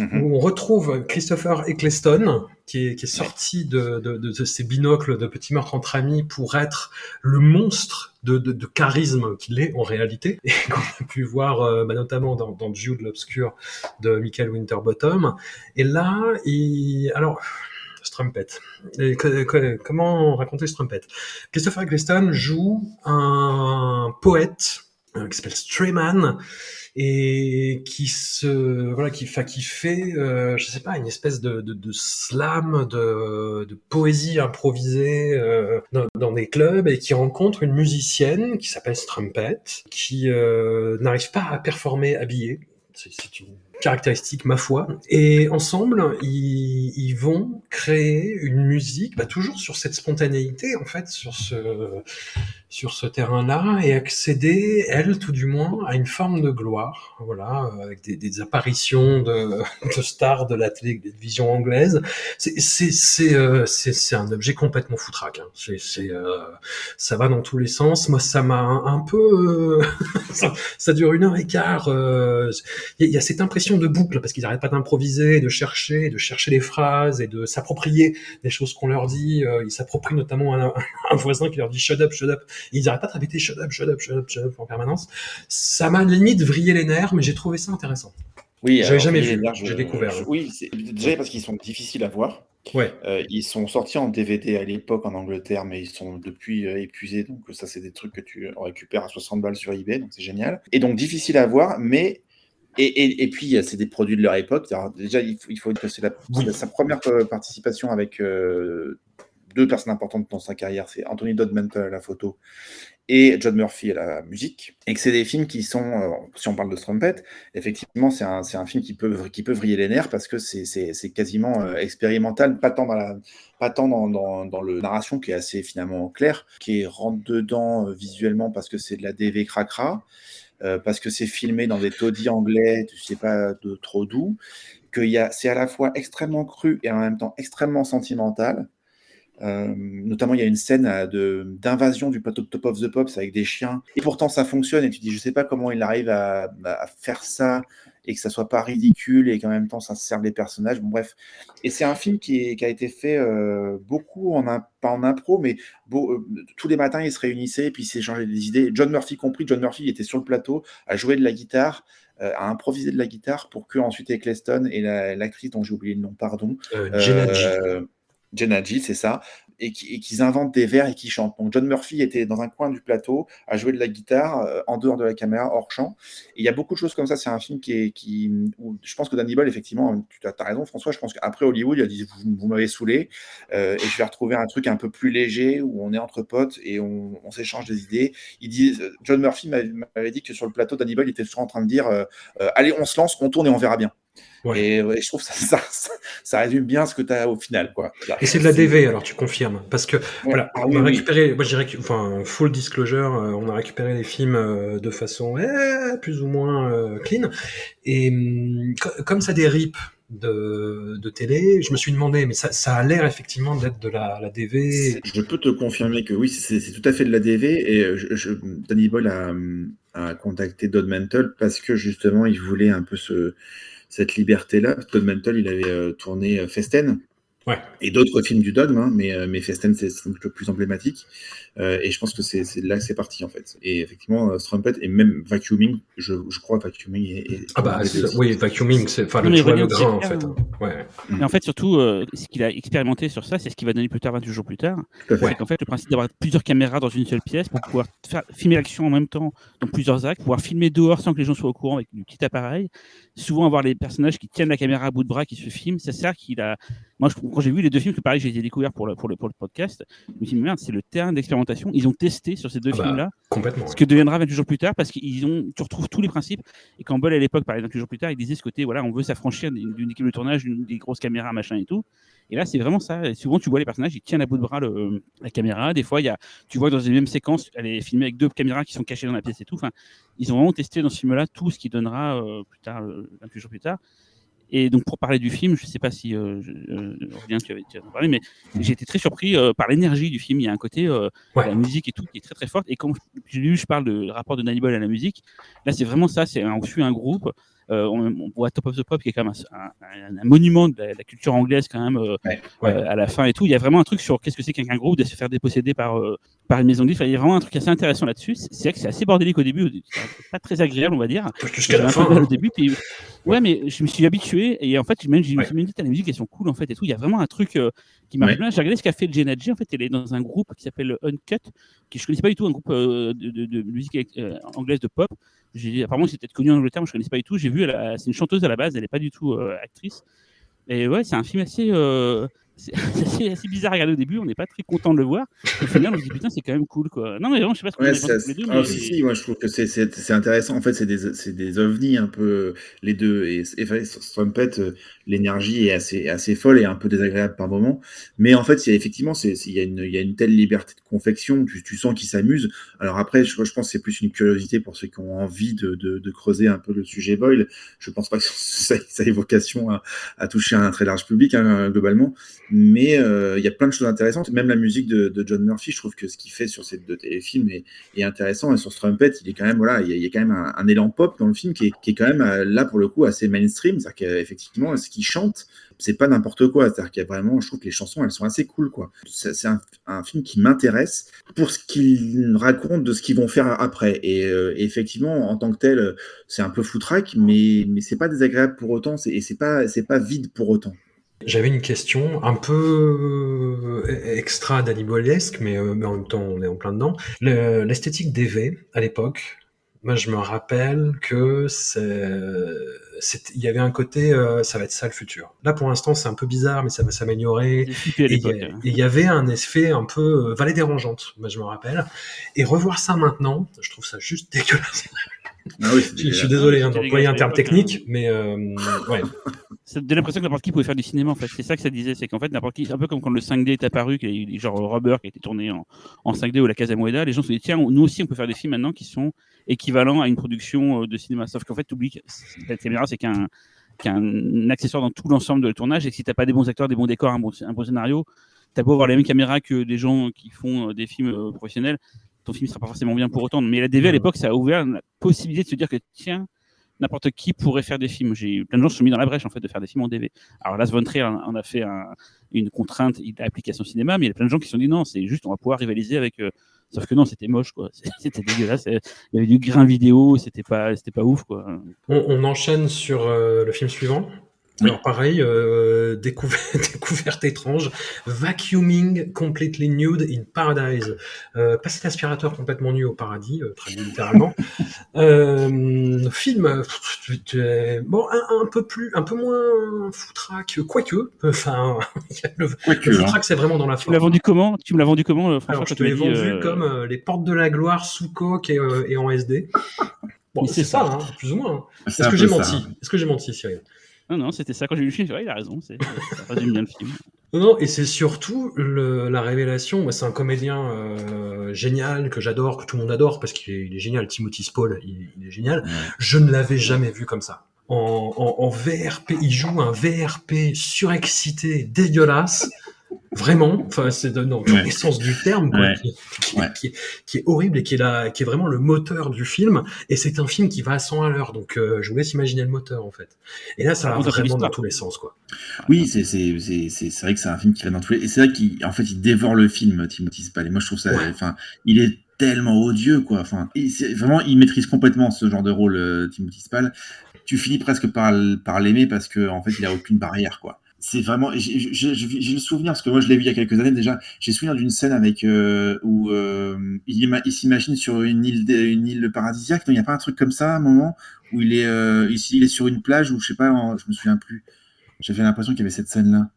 Speaker 5: Mhm.
Speaker 3: où on retrouve Christopher Eccleston, qui est, qui est sorti de, de, de, de ses binocles de Petit meurtre entre amis pour être le monstre de, charisme qu'il est en réalité, et qu'on a pu voir euh, bah, notamment dans, dans Jude l'Obscur de Michael Winterbottom. Et là, il... alors... Strumpet. Et que- que- comment raconter Strumpet? Christopher Eccleston joue un poète euh, qui s'appelle Strayman et qui se voilà qui, fa- qui fait euh, je sais pas une espèce de, de, de slam de, de poésie improvisée euh, dans, dans des clubs et qui rencontre une musicienne qui s'appelle Strumpet qui euh, n'arrive pas à performer habillée. C'est une caractéristique ma foi et ensemble ils, vont créer une musique bah, toujours sur cette spontanéité en fait sur ce sur ce terrain-là et accéder, elle, tout du moins, à une forme de gloire, voilà, avec des, apparitions de, stars de la télévision anglaise. C'est euh, un objet complètement foutraque. Hein. C'est c'est euh, ça va dans tous les sens. Moi, ça m'a un, peu, euh, ça, dure une heure et quart. euh, il y a cette impression de boucle parce qu'ils n'arrêtent pas d'improviser, de chercher, de chercher les phrases et de s'approprier des choses qu'on leur dit. Euh, ils s'approprient notamment un, un voisin qui leur dit shut up, shut up. Et ils n'arrêtent pas de répéter shut up, shut up, shut up, shut up en permanence. Ça m'a limite vrillé les nerfs, mais j'ai trouvé ça intéressant.
Speaker 5: Oui,
Speaker 3: J'avais jamais vu, j'ai découvert.
Speaker 5: je- oui, déjà parce qu'ils sont difficiles à voir.
Speaker 3: Ouais.
Speaker 5: Euh, ils sont sortis en DVD à l'époque en Angleterre, mais ils sont depuis euh, épuisés. Donc, ça, c'est des trucs que tu récupères à 60 balles sur eBay. Donc, c'est génial. Et donc, difficile à voir, mais. Et, et, et puis, euh, c'est des produits de leur époque. Alors, déjà, il faut, il faut que c'est
Speaker 3: Oui.
Speaker 5: sa première euh, participation avec euh, deux personnes importantes dans sa carrière. C'est Anthony Dodman à la photo et John Murphy à la musique. Et que c'est des films qui sont, euh, si on parle de Strumpet, effectivement, c'est un, film qui peut, qui peut vriller les nerfs parce que c'est- quasiment euh, expérimental, pas tant dans la, pas tant dans, dans, dans le narration qui est assez finalement clair, qui rentre dedans euh, visuellement parce que c'est de la DV cracra, euh, parce que c'est filmé dans des taudis anglais, tu sais pas de trop doux, que c'est à la fois extrêmement cru et en même temps extrêmement sentimental. Euh, notamment, il y a une scène euh, d'invasion du plateau de Top of the Pops avec des chiens. Et pourtant, ça fonctionne. Et tu dis, je sais pas comment il arrive à faire ça et que ça soit pas ridicule et qu'en même temps, ça serve les personnages. Bon, bref. Et c'est un film qui, est- qui a été fait euh, beaucoup, en, pas en impro, mais beau- euh, tous les matins, ils se réunissaient et puis ils s'échangeaient des idées. John Murphy compris. John Murphy était sur le plateau à jouer de la guitare, euh, à improviser de la guitare pour que ensuite Eccleston et la- l'actrice dont j'ai oublié le nom, pardon,
Speaker 3: Euh,
Speaker 5: Euh, G, c'est ça, et qui- et qu'ils inventent des vers et qui chantent. Donc John Murphy était dans un coin du plateau à jouer de la guitare euh, en dehors de la caméra, hors champ. Et il y a beaucoup de choses comme ça. C'est un film qui est, qui, je pense que Danny effectivement, tu as, raison, François. Je pense qu'après Hollywood, il a dit vous, vous m'avez saoulé euh, et je vais retrouver un truc un peu plus léger où on est entre potes et on, s'échange des idées. Il dit, John Murphy m'avait dit que sur le plateau, Danny Boyle était toujours en train de dire euh, euh, allez, on se lance, on tourne et on verra bien. Et, je trouve ça, ça, ça, résume bien ce que tu as au final. Quoi.
Speaker 3: Et c'est de la DV, alors tu confirmes. Parce que, voilà, ah on a récupéré, moi je dirais, enfin, full disclosure, euh, on a récupéré les films euh, de façon eh, plus ou moins euh, clean. Et hum, comme ça des rips de, de, télé, je me suis demandé, mais ça, ça a l'air effectivement d'être de la, la, DV.
Speaker 5: Je peux te confirmer que oui, c'est tout à fait de la DV. Et je, je, Danny Boyle a, a contacté Dodd Mantle parce que justement, il voulait un peu se cette liberté-là. Todd Mantle, il avait euh, tourné euh, Festen, et d'autres films du dogme, hein, mais, euh, mais Festen, c'est le plus emblématique. Euh, et je pense que c'est là que c'est parti, en fait. Et effectivement, euh, Strumpet et même Vacuuming, je, je crois Vacuuming est.
Speaker 3: ah, bah, oui, Vacuuming, c'est enfin, le, le grain, en fait. Hein. Ouais.
Speaker 4: Mais en fait, surtout, ce qu'il a expérimenté sur ça, c'est ce qu'il va donner plus tard, 28 jours plus tard. C'est qu'en fait, le principe d'avoir plusieurs caméras dans une seule pièce pour pouvoir faire, filmer l'action en même temps dans plusieurs actes, pouvoir filmer dehors sans que les gens soient au courant avec du petit appareil. Souvent, avoir les personnages qui tiennent la caméra à bout de bras, qui se filment, ça sert qu'il a. Moi, je, quand j'ai vu les deux films, que pareil, j'ai découvert pour le, pour, le, pour le podcast, je me suis dit, merde, c'est le terrain d'expérimentation. Ils ont testé sur ces deux ah bah, films-là ce que deviendra 28 jours plus tard, parce qu'ils ont, tu retrouves tous les principes. Et quand Boll, à l'époque, parlait 28 jours plus tard, il disait ce côté, voilà, on veut s'affranchir d'une équipe de tournage, des grosses caméras, machin et tout. Et là, c'est vraiment ça. Et souvent, tu vois les personnages, ils tiennent à bout de bras le, la caméra. Des fois, il y a, tu vois dans les mêmes séquences, elle est filmée avec deux caméras qui sont cachées dans la pièce et tout. Enfin, ils ont vraiment testé dans ce film-là tout ce qui donnera euh, plus tard, 28 jours plus tard. Et donc, pour parler du film, je ne sais pas si, euh, euh tu avais, tu en parlé, mais mhm. j'ai été très surpris euh, par l'énergie du film. Il y a un côté, euh, la musique et tout, qui est très très forte. Et quand lu, je parle de rapport de Nannibal à la musique, là, c'est vraiment ça. C'est on suit un groupe euh, on, voit Top of the Pop qui est quand même un, monument de la, culture anglaise quand même euh, euh, à la fin et tout. Il y a vraiment un truc sur qu'est-ce que c'est qu'un groupe de se faire déposséder par par une maison de disques. Il y a vraiment un truc assez intéressant là-dessus. C'est vrai que c'est assez bordélique au début, pas très agréable on va dire.
Speaker 3: Jusqu'à la fin. Hein.
Speaker 4: Au début, ouais, mais je me suis habitué et en fait, je me suis dit, les musiques elles sont cool en fait et tout. Il y a vraiment un truc qui marche bien. J'ai regardé ce qu'a fait Genadji. En fait, elle est dans un groupe qui s'appelle Uncut, qui je connaissais pas du tout, un groupe de, de, musique anglaise de pop. Apparemment, c'est peut-être connu en Angleterre, mais je ne connaissais pas du tout. J'ai vu, c'est une chanteuse à la base, elle n'est pas du tout euh, actrice. Et ouais, c'est un film assez, euh, c'est assez, bizarre à regarder au début, on n'est pas très content de le voir. Au final, on se dit putain, c'est quand même cool quoi. Non, mais vraiment, je sais pas ce que
Speaker 5: ouais, les deux. Ah, si, moi je trouve que c'est intéressant. En fait, c'est des, des ovnis un peu les deux. Et, et Strumpet, euh, l'énergie est assez, assez folle et un peu désagréable par moment. Mais en fait, effectivement, il y, a une, il y a une telle liberté de confection, tu, tu sens qu'ils s'amusent. Alors après, je, je pense que c'est plus une curiosité pour ceux qui ont envie de, de, de creuser un peu le sujet Boyle. Je pense pas que ça, ça ait vocation à, à toucher un très large public hein, globalement mais euh, il y a plein de choses intéressantes. Même la musique de, John Murphy, je trouve que ce qu'il fait sur ces deux téléfilms est, intéressant. Et sur Strumpet, il quand même voilà, il y a, quand même un, élan pop dans le film qui est, quand même euh, là pour le coup assez mainstream. C'est-à-dire qu'effectivement, ce qu'il chante, c'est pas n'importe quoi. C'est-à-dire qu'il y a vraiment, je trouve que les chansons, elles sont assez cool, quoi. C'est un, film qui m'intéresse pour ce qu'il raconte de ce qu'ils vont faire après. Et, euh, effectivement, en tant que tel, c'est un peu foutraque, mais mais c'est pas désagréable pour autant. Et c'est pas c'est pas vide pour autant.
Speaker 3: J'avais une question un peu euh, extra d'Anibolesque, mais, euh, mais en même temps on est en plein dedans. L'esthétique d'EV à l'époque, moi je me rappelle que c'est il y avait un côté euh, ça va être ça le futur. Là pour l'instant c'est un peu bizarre mais ça va s'améliorer. Et il y avait un effet un peu vallée dérangeante, moi je me rappelle. Et revoir ça maintenant, je trouve ça juste dégueulasse. Ah je, suis désolé hein, d'employer un terme technique, mais euh, ouais.
Speaker 4: Ça donne l'impression que n'importe qui pouvait faire du cinéma en fait. C'est ça que ça disait, c'est qu'en fait n'importe qui, un peu comme quand le 5D est apparu, qu'il y a genre Rubber qui a été tourné en, en 5D ou la Casa Moeda, les gens se disent tiens, nous aussi on peut faire des films maintenant qui sont équivalents à une production euh, de cinéma. Sauf qu'en fait, tu oublies que la caméra c'est qu'un qu'un accessoire dans tout l'ensemble de le tournage et que si t'as pas des bons acteurs, des bons décors, un bon, un bon scénario, t'as beau avoir les mêmes caméras que des gens qui font euh, des films professionnels, ton film ne sera pas forcément bien pour autant. Mais la DV à l'époque, ça a ouvert la possibilité de se dire que tiens, n'importe qui pourrait faire des films. J'ai plein de gens se sont mis dans la brèche en fait de faire des films en DV. Alors là, von Trier en a fait une contrainte d'application cinéma, mais il y a plein de gens qui se sont dit non, c'est juste on va pouvoir rivaliser avec. Euh, sauf que non, c'était moche quoi. C'était dégueulasse. Il y avait du grain vidéo, c'était pas, c'était pas ouf quoi.
Speaker 3: On, enchaîne sur euh, le film suivant. Alors pareil, euh, découverte, étrange, vacuuming completely nude in paradise. Euh, passer l'aspirateur complètement nu au paradis, euh, très littéralement. euh, film, bon, un, peu plus, un peu moins foutraque, quoique. Enfin, le, le foutraque hein. c'est vraiment dans la
Speaker 4: forme. Tu l'as vendu comment? Tu me l'as vendu comment
Speaker 3: Alors, je te l'ai vendu euh, comme euh, les portes de la gloire sous coque et, et en SD. Bon, c'est ça, hein, plus ou moins. Hein. Est-ce que j'ai menti? Est-ce que j'ai menti, Cyril?
Speaker 4: Non, non, c'était ça quand j'ai lu le film. Ouais, il a raison, c'est- ça résume bien le film.
Speaker 3: Non, non, et c'est surtout le- la révélation. Moi, c'est un comédien euh, génial que j'adore, que tout le monde adore parce qu'il est, il est génial. Timothy Spall, il, il est génial. Je ne l'avais jamais vu comme ça. En, en, en VRP, il joue un VRP surexcité, dégueulasse. Vraiment, enfin, c'est dans tous
Speaker 5: Ouais.
Speaker 3: les sens du terme, quoi,
Speaker 5: Ouais.
Speaker 3: qui, qui-
Speaker 5: Ouais.
Speaker 3: qui est, qui est horrible et qui est, la, qui est vraiment le moteur du film. Et c'est un film qui va à 100 à l'heure, donc euh, je vous laisse imaginer le moteur en fait. Et là, ça va vraiment dans tous les sens, quoi.
Speaker 5: Oui, c'est vrai que c'est un film qui va dans tous les et c'est vrai qu'il en fait il dévore le film Timothy Spall et moi je trouve ça
Speaker 3: Ouais.
Speaker 5: enfin il est tellement odieux quoi enfin vraiment il maîtrise complètement ce genre de rôle euh, Timothy Spall tu finis presque par l'aimer parce que en fait il a aucune barrière quoi c'est vraiment j'ai le souvenir parce que moi je l'ai vu il y a quelques années déjà j'ai le souvenir d'une scène avec euh, où euh, il, ima- il s'imagine sur une île une île paradisiaque il y a pas un truc comme ça à un moment où il est euh, il est sur une plage où je sais pas je me souviens plus j'avais l'impression qu'il y avait cette scène-là.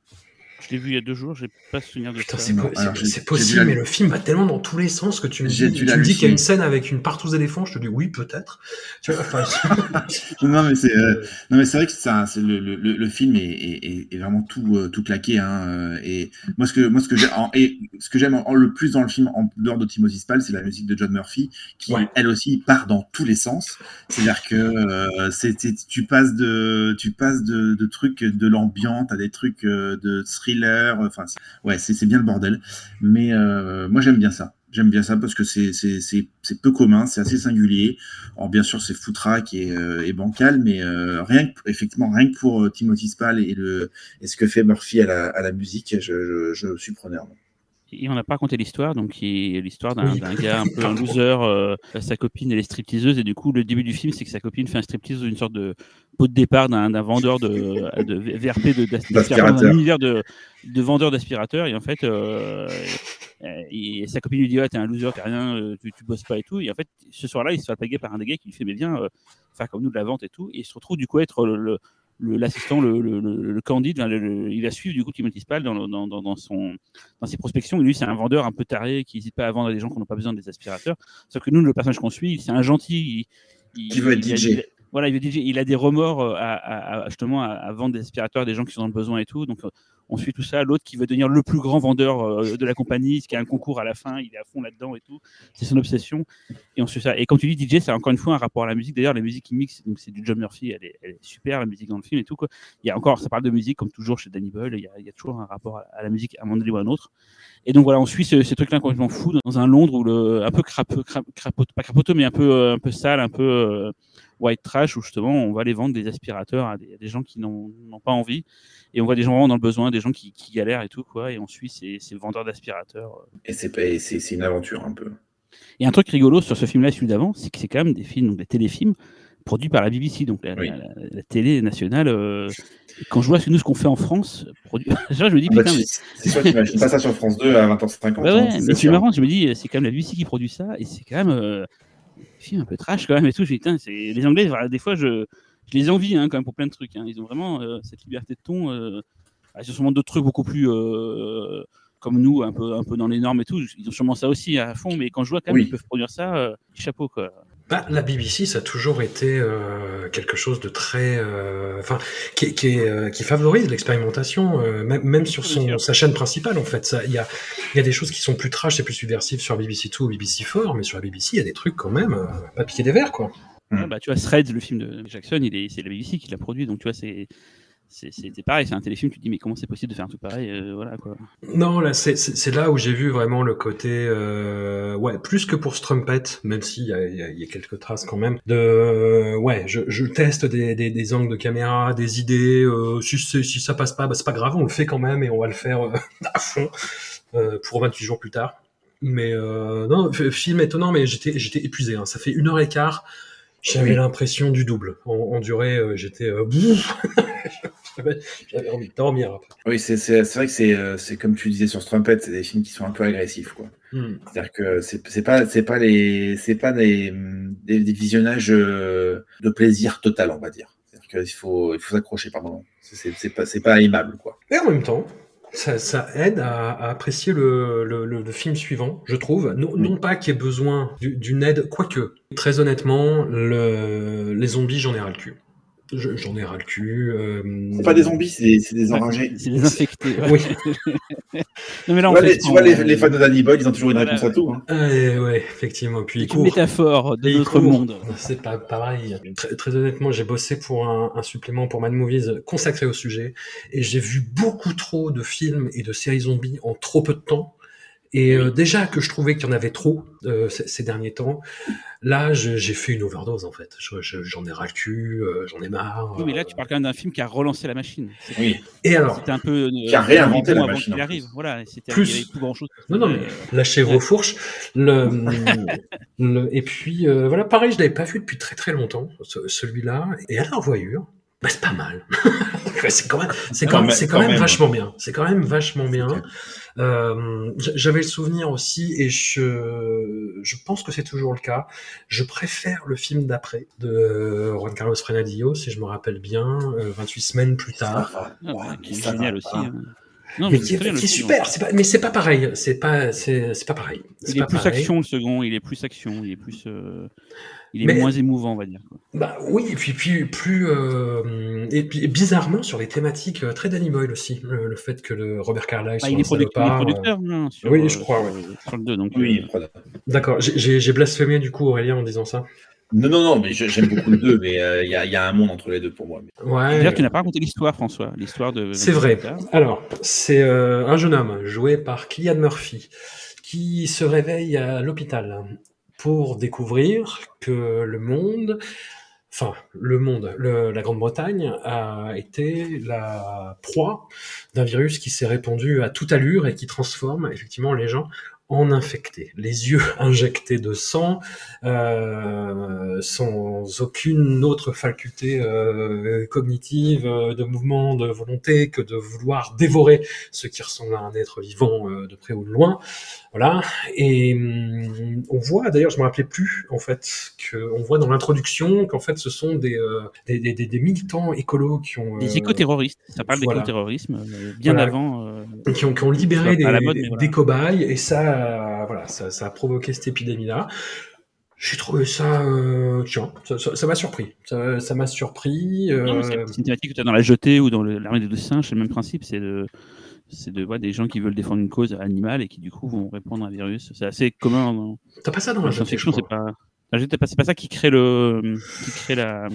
Speaker 4: Je l'ai vu il y a deux jours, j'ai pas souvenir de
Speaker 3: Putain,
Speaker 4: ça.
Speaker 3: c'est po- c'est- possible, mais le film va tellement dans tous les sens que tu me
Speaker 5: J'ai
Speaker 3: dis, tu me dis qu'il y a une scène avec une partouze d'éléphant, je te dis oui, peut-être. Tu vois, enfin,
Speaker 5: Non, mais c'est euh, non, mais c'est vrai que ça, c'est le, le, le le film est, est, est- est vraiment tout euh, tout claqué. Hein, euh, et moi, ce que moi ce que j'aime et ce que j'aime en- le plus dans le film, en dehors de Timothy Spall, c'est la musique de John Murphy, qui
Speaker 3: Ouais.
Speaker 5: elle aussi part dans tous les sens. C'est-à-dire que euh, c'est c'est- tu passes de tu passes de, de trucs de l'ambiance à des trucs de thriller. Enfin, c'est- ouais, c'est bien le bordel. Mais euh, moi, j'aime bien ça. J'aime bien ça parce que c'est peu commun, c'est assez singulier. Alors bien sûr, c'est foutraque et, euh, et bancal, mais euh, rien que effectivement rien que pour euh, Timothy Spall et le et ce que fait Murphy à la, à la musique, je, je, je suis preneur.
Speaker 4: Et on n'a pas raconté l'histoire, donc l'histoire d'un
Speaker 3: Oui.
Speaker 4: gars un peu un loser, euh, sa copine elle est stripteaseuse, et du coup le début du film c'est que sa copine fait un striptease dans une sorte de pot de départ d'un d'un vendeur de, de VRP de- d'aspirateur,
Speaker 5: D'aspirateur.
Speaker 4: dans un univers de, de vendeur d'aspirateurs, et en fait euh, euh, et sa copine lui dit ouais t'es un loser, t'as rien, euh, tu, tu bosses pas et tout, et en fait ce soir-là il se fait attaquer par un des gars qui lui fait mais viens euh, faire comme nous de la vente et tout, et il se retrouve du coup à être le- le le- l'assistant, le, le, le, le candide, enfin, le- le- il va suivre du coup Timothy Spall dans, dans, dans, dans son, dans ses prospections. Et lui, c'est un vendeur un peu taré qui n'hésite pas à vendre à des gens qui n'ont pas besoin des aspirateurs. Sauf que nous, le personnage qu'on suit, c'est un gentil. Il,
Speaker 5: Qui veut être DJ.
Speaker 4: Voilà, il a des remords euh, à, à- justement à, vendre des aspirateurs des gens qui sont dans le besoin et tout. Euh, on suit tout ça. L'autre qui veut devenir le plus grand vendeur euh, de la compagnie, qui a un concours à la fin, il est à fond là-dedans et tout. C'est son obsession. Et on suit ça. Et comme tu dis, DJ, c'est encore une fois un rapport à la musique. D'ailleurs, la musique qui mixe, donc c'est du John Murphy, elle est, super, la musique dans le film et tout. Quoi. Il y a encore, ça parle de musique comme toujours chez Danny Boyle. Il y a, toujours un rapport à, la musique à un moment donné ou à un autre. Et donc voilà, on suit ce- ces trucs-là complètement fous dans un Londres où le, un peu crapeux, pas crapoteux, mais un peu, euh, un peu sale, un peu euh, white trash, où justement on va aller vendre des aspirateurs à des, à des gens qui n'ont pas envie. Et on voit des gens vraiment dans le besoin, des qui, qui galèrent et tout, quoi. Et on suit ces, ces vendeurs d'aspirateurs.
Speaker 5: Et c'est pas- et c'est une aventure un peu.
Speaker 4: Et un truc rigolo sur ce film-là et celui d'avant, c'est que c'est quand même des films, donc des téléfilms produits par la BBC, donc la,
Speaker 5: Oui.
Speaker 4: la- la- la télé nationale. euh, quand je vois nous ce qu'on fait en France, produit... Déjà, je me dis
Speaker 5: Ah bah,
Speaker 4: putain, mais
Speaker 5: c'est sûr que pas ça sur France 2 à 20h50.
Speaker 4: Ouais,
Speaker 5: hein,
Speaker 4: ouais, mais c'est marrant, je me dis, c'est quand même la BBC qui produit ça, et c'est quand même euh, un film un peu trash quand même et tout. Je dis, putain. Les Anglais, voilà, des fois, je, je les envie hein, quand même pour plein de trucs. hein. Ils ont vraiment euh, cette liberté de ton. Ah, Ils ont sûrement d'autres trucs beaucoup plus euh, comme nous, un peu, un peu dans les normes et tout. Ils ont sûrement ça aussi à fond, mais quand je vois quand même
Speaker 5: Oui.
Speaker 4: qu'ils peuvent produire ça, euh, chapeau quoi.
Speaker 3: Bah, la BBC, ça a toujours été euh, quelque chose de très, euh, enfin, qui, qui, est, euh, qui favorise l'expérimentation, euh, même, même sur son, sa chaîne principale. En fait, il y a, il y a des choses qui sont plus trash et plus subversives sur BBC 2 ou BBC 4, mais sur la BBC, il y a des trucs quand même, euh, pas piquer des verres, quoi.
Speaker 4: Ouais, bah, tu vois, Threads, le film de Jackson, il est, c'est la BBC qui l'a produit, donc tu vois, c'est. C'est pareil, c'est un téléfilm, tu te dis, mais comment c'est possible de faire un truc pareil euh, Voilà quoi.
Speaker 3: Non, là, c'est- là où j'ai vu vraiment le côté, euh, ouais, plus que pour Strumpet, même s'il y a, il y, a, il y a quelques traces quand même, de, euh, ouais, je, je teste des, des, des angles de caméra, des idées, euh, si, si ça passe pas, bah, c'est pas grave, on le fait quand même et on va le faire euh, à fond euh, pour 28 jours plus tard. Mais euh, non, film étonnant, mais j'étais j'étais épuisé. Hein. Ça fait une heure et quart. J'avais
Speaker 5: Oui.
Speaker 3: l'impression du double. En, en durée, euh, j'étais. euh, J'avais envie de dormir après.
Speaker 5: Oui, c'est vrai que c'est euh, c'est comme tu disais sur Strumpet, c'est des films qui sont un peu agressifs, quoi.
Speaker 3: Hmm.
Speaker 5: C'est-à-dire que c'est pas pas les pas des, des, des visionnages euh, de plaisir total, on va dire. C'est-à-dire qu'il faut il faut s'accrocher par moment. C'est- pas pas aimable, quoi.
Speaker 3: Et en même temps, ça, ça aide à, à apprécier le, le, le- le film suivant, je trouve. Non, non pas qu'il y ait besoin du- d'une aide, quoique. Très honnêtement, le, les zombies, j'en ai ras le cul. J'en ai ras le cul. Euh...
Speaker 5: C'est pas des zombies, c'est des, des enragés.
Speaker 4: C'est des infectés. Ouais.
Speaker 3: Oui.
Speaker 4: non, mais là, on
Speaker 5: Ouais,
Speaker 4: fait
Speaker 5: les- tu vois, les, les fans de Danny Boyle, ils ont toujours une
Speaker 4: Voilà.
Speaker 5: réponse à tout. hein.
Speaker 3: Ouais, ouais, effectivement. Puis
Speaker 4: une métaphore de
Speaker 3: Et
Speaker 4: notre monde.
Speaker 3: C'est pas pareil. Très, très honnêtement, j'ai bossé pour un, un supplément pour Mad Movies consacré au sujet et j'ai vu beaucoup trop de films et de séries zombies en trop peu de temps. Et euh, déjà que je trouvais qu'il y en avait trop euh, ces, ces derniers temps, là j'ai fait une overdose en fait. Je- je- J'en ai ras le cul, euh, j'en ai marre.
Speaker 4: Oui, mais là, tu parles quand même d'un film qui a relancé la machine.
Speaker 5: Oui.
Speaker 3: Et alors,
Speaker 4: c'était un peu. euh,
Speaker 5: Qui a réinventé la machine,
Speaker 4: arrive.
Speaker 5: plus.
Speaker 4: Voilà,
Speaker 3: Plus.
Speaker 4: il y avait plus grand chose.
Speaker 3: Non, non, mais lâchez vos fourches. Le, le- et puis, euh, voilà, pareil, je l'avais pas vu depuis très très longtemps, ce- celui-là. Et à la revoyure, bah, c'est pas mal. C'est quand même, c'est quand,
Speaker 5: Quand
Speaker 3: même,
Speaker 5: même,
Speaker 3: c'est quand
Speaker 5: quand
Speaker 3: même
Speaker 5: même.
Speaker 3: vachement bien. C'est quand même vachement bien. Euh, J'avais le souvenir aussi, et je, je pense que c'est toujours le cas. Je préfère le film d'après de Juan Carlos Frenadillo, si je me rappelle bien, euh, 28 semaines plus tard.
Speaker 4: Ah, ouais,
Speaker 5: Ouais,
Speaker 4: qui est génial aussi. hein. Non,
Speaker 3: mais
Speaker 4: mais
Speaker 3: qui
Speaker 4: c'est
Speaker 3: est, qui super,
Speaker 4: hein.
Speaker 3: pas, mais c'est pas pareil, c'est pas, c'est c'est pas pareil.
Speaker 4: Il est
Speaker 3: pas
Speaker 4: plus
Speaker 3: pareil.
Speaker 4: action le second, il est plus action, il est plus, euh, il est
Speaker 3: Mais-
Speaker 4: moins émouvant, on va dire. quoi.
Speaker 3: Bah oui, et puis, puis plus euh, et puis bizarrement sur les thématiques euh, très Danny Boyle aussi, le, le fait que le Robert Carlyle
Speaker 4: Bah,
Speaker 3: soit
Speaker 4: il,
Speaker 3: un
Speaker 4: est il
Speaker 3: euh,
Speaker 4: producteur, hein, sur,
Speaker 3: oui, je crois,
Speaker 4: sur, sur le 2, donc
Speaker 5: Oui,
Speaker 4: euh.
Speaker 3: D'accord, j'ai- blasphémé du coup Aurélien en disant ça.
Speaker 5: Non, non, non, mais j'aime beaucoup le 2, mais euh, il y, a, il y a un monde entre les deux pour moi.
Speaker 3: Ouais.
Speaker 4: D'ailleurs, tu n'as pas raconté l'histoire, François, l'histoire de.
Speaker 3: C'est vrai. Alors, c'est euh, un jeune homme joué par Killian Murphy qui se réveille à l'hôpital pour découvrir que le monde, enfin le monde, le- la Grande-Bretagne a été la proie d'un virus qui s'est répandu à toute allure et qui transforme effectivement les gens en infectés, les yeux injectés de sang, euh, sans aucune autre faculté euh, cognitive, euh, de mouvement, de volonté que de vouloir dévorer ce qui ressemble à un être vivant euh, de près ou de loin. Voilà. Et hum, on voit, d'ailleurs, je me rappelais plus en fait que on voit dans l'introduction qu'en fait ce sont des, euh, des, des, des- des militants écolos qui ont
Speaker 4: Des
Speaker 3: euh,
Speaker 4: écoterroristes, ça parle
Speaker 3: voilà.
Speaker 4: d'écoterrorisme euh, bien
Speaker 3: Voilà.
Speaker 4: avant. euh,
Speaker 3: qui ont, qui ont libéré des,
Speaker 4: mode, voilà.
Speaker 3: des cobayes et ça, voilà, ça, ça a provoqué cette épidémie-là. J'ai trouvé ça, euh, tiens, ça m'a surpris. Ça m'a surpris. euh,
Speaker 4: c'est une thématique que tu as dans la jetée ou dans l'armée des deux singes, c'est le même principe, c'est de. C'est de ouais, des gens qui veulent défendre une cause animale et qui du coup vont répandre un virus. C'est assez commun
Speaker 3: T'as pas ça dans la
Speaker 4: science-fiction. C'est pas, c'est pas ça qui crée le, qui crée la.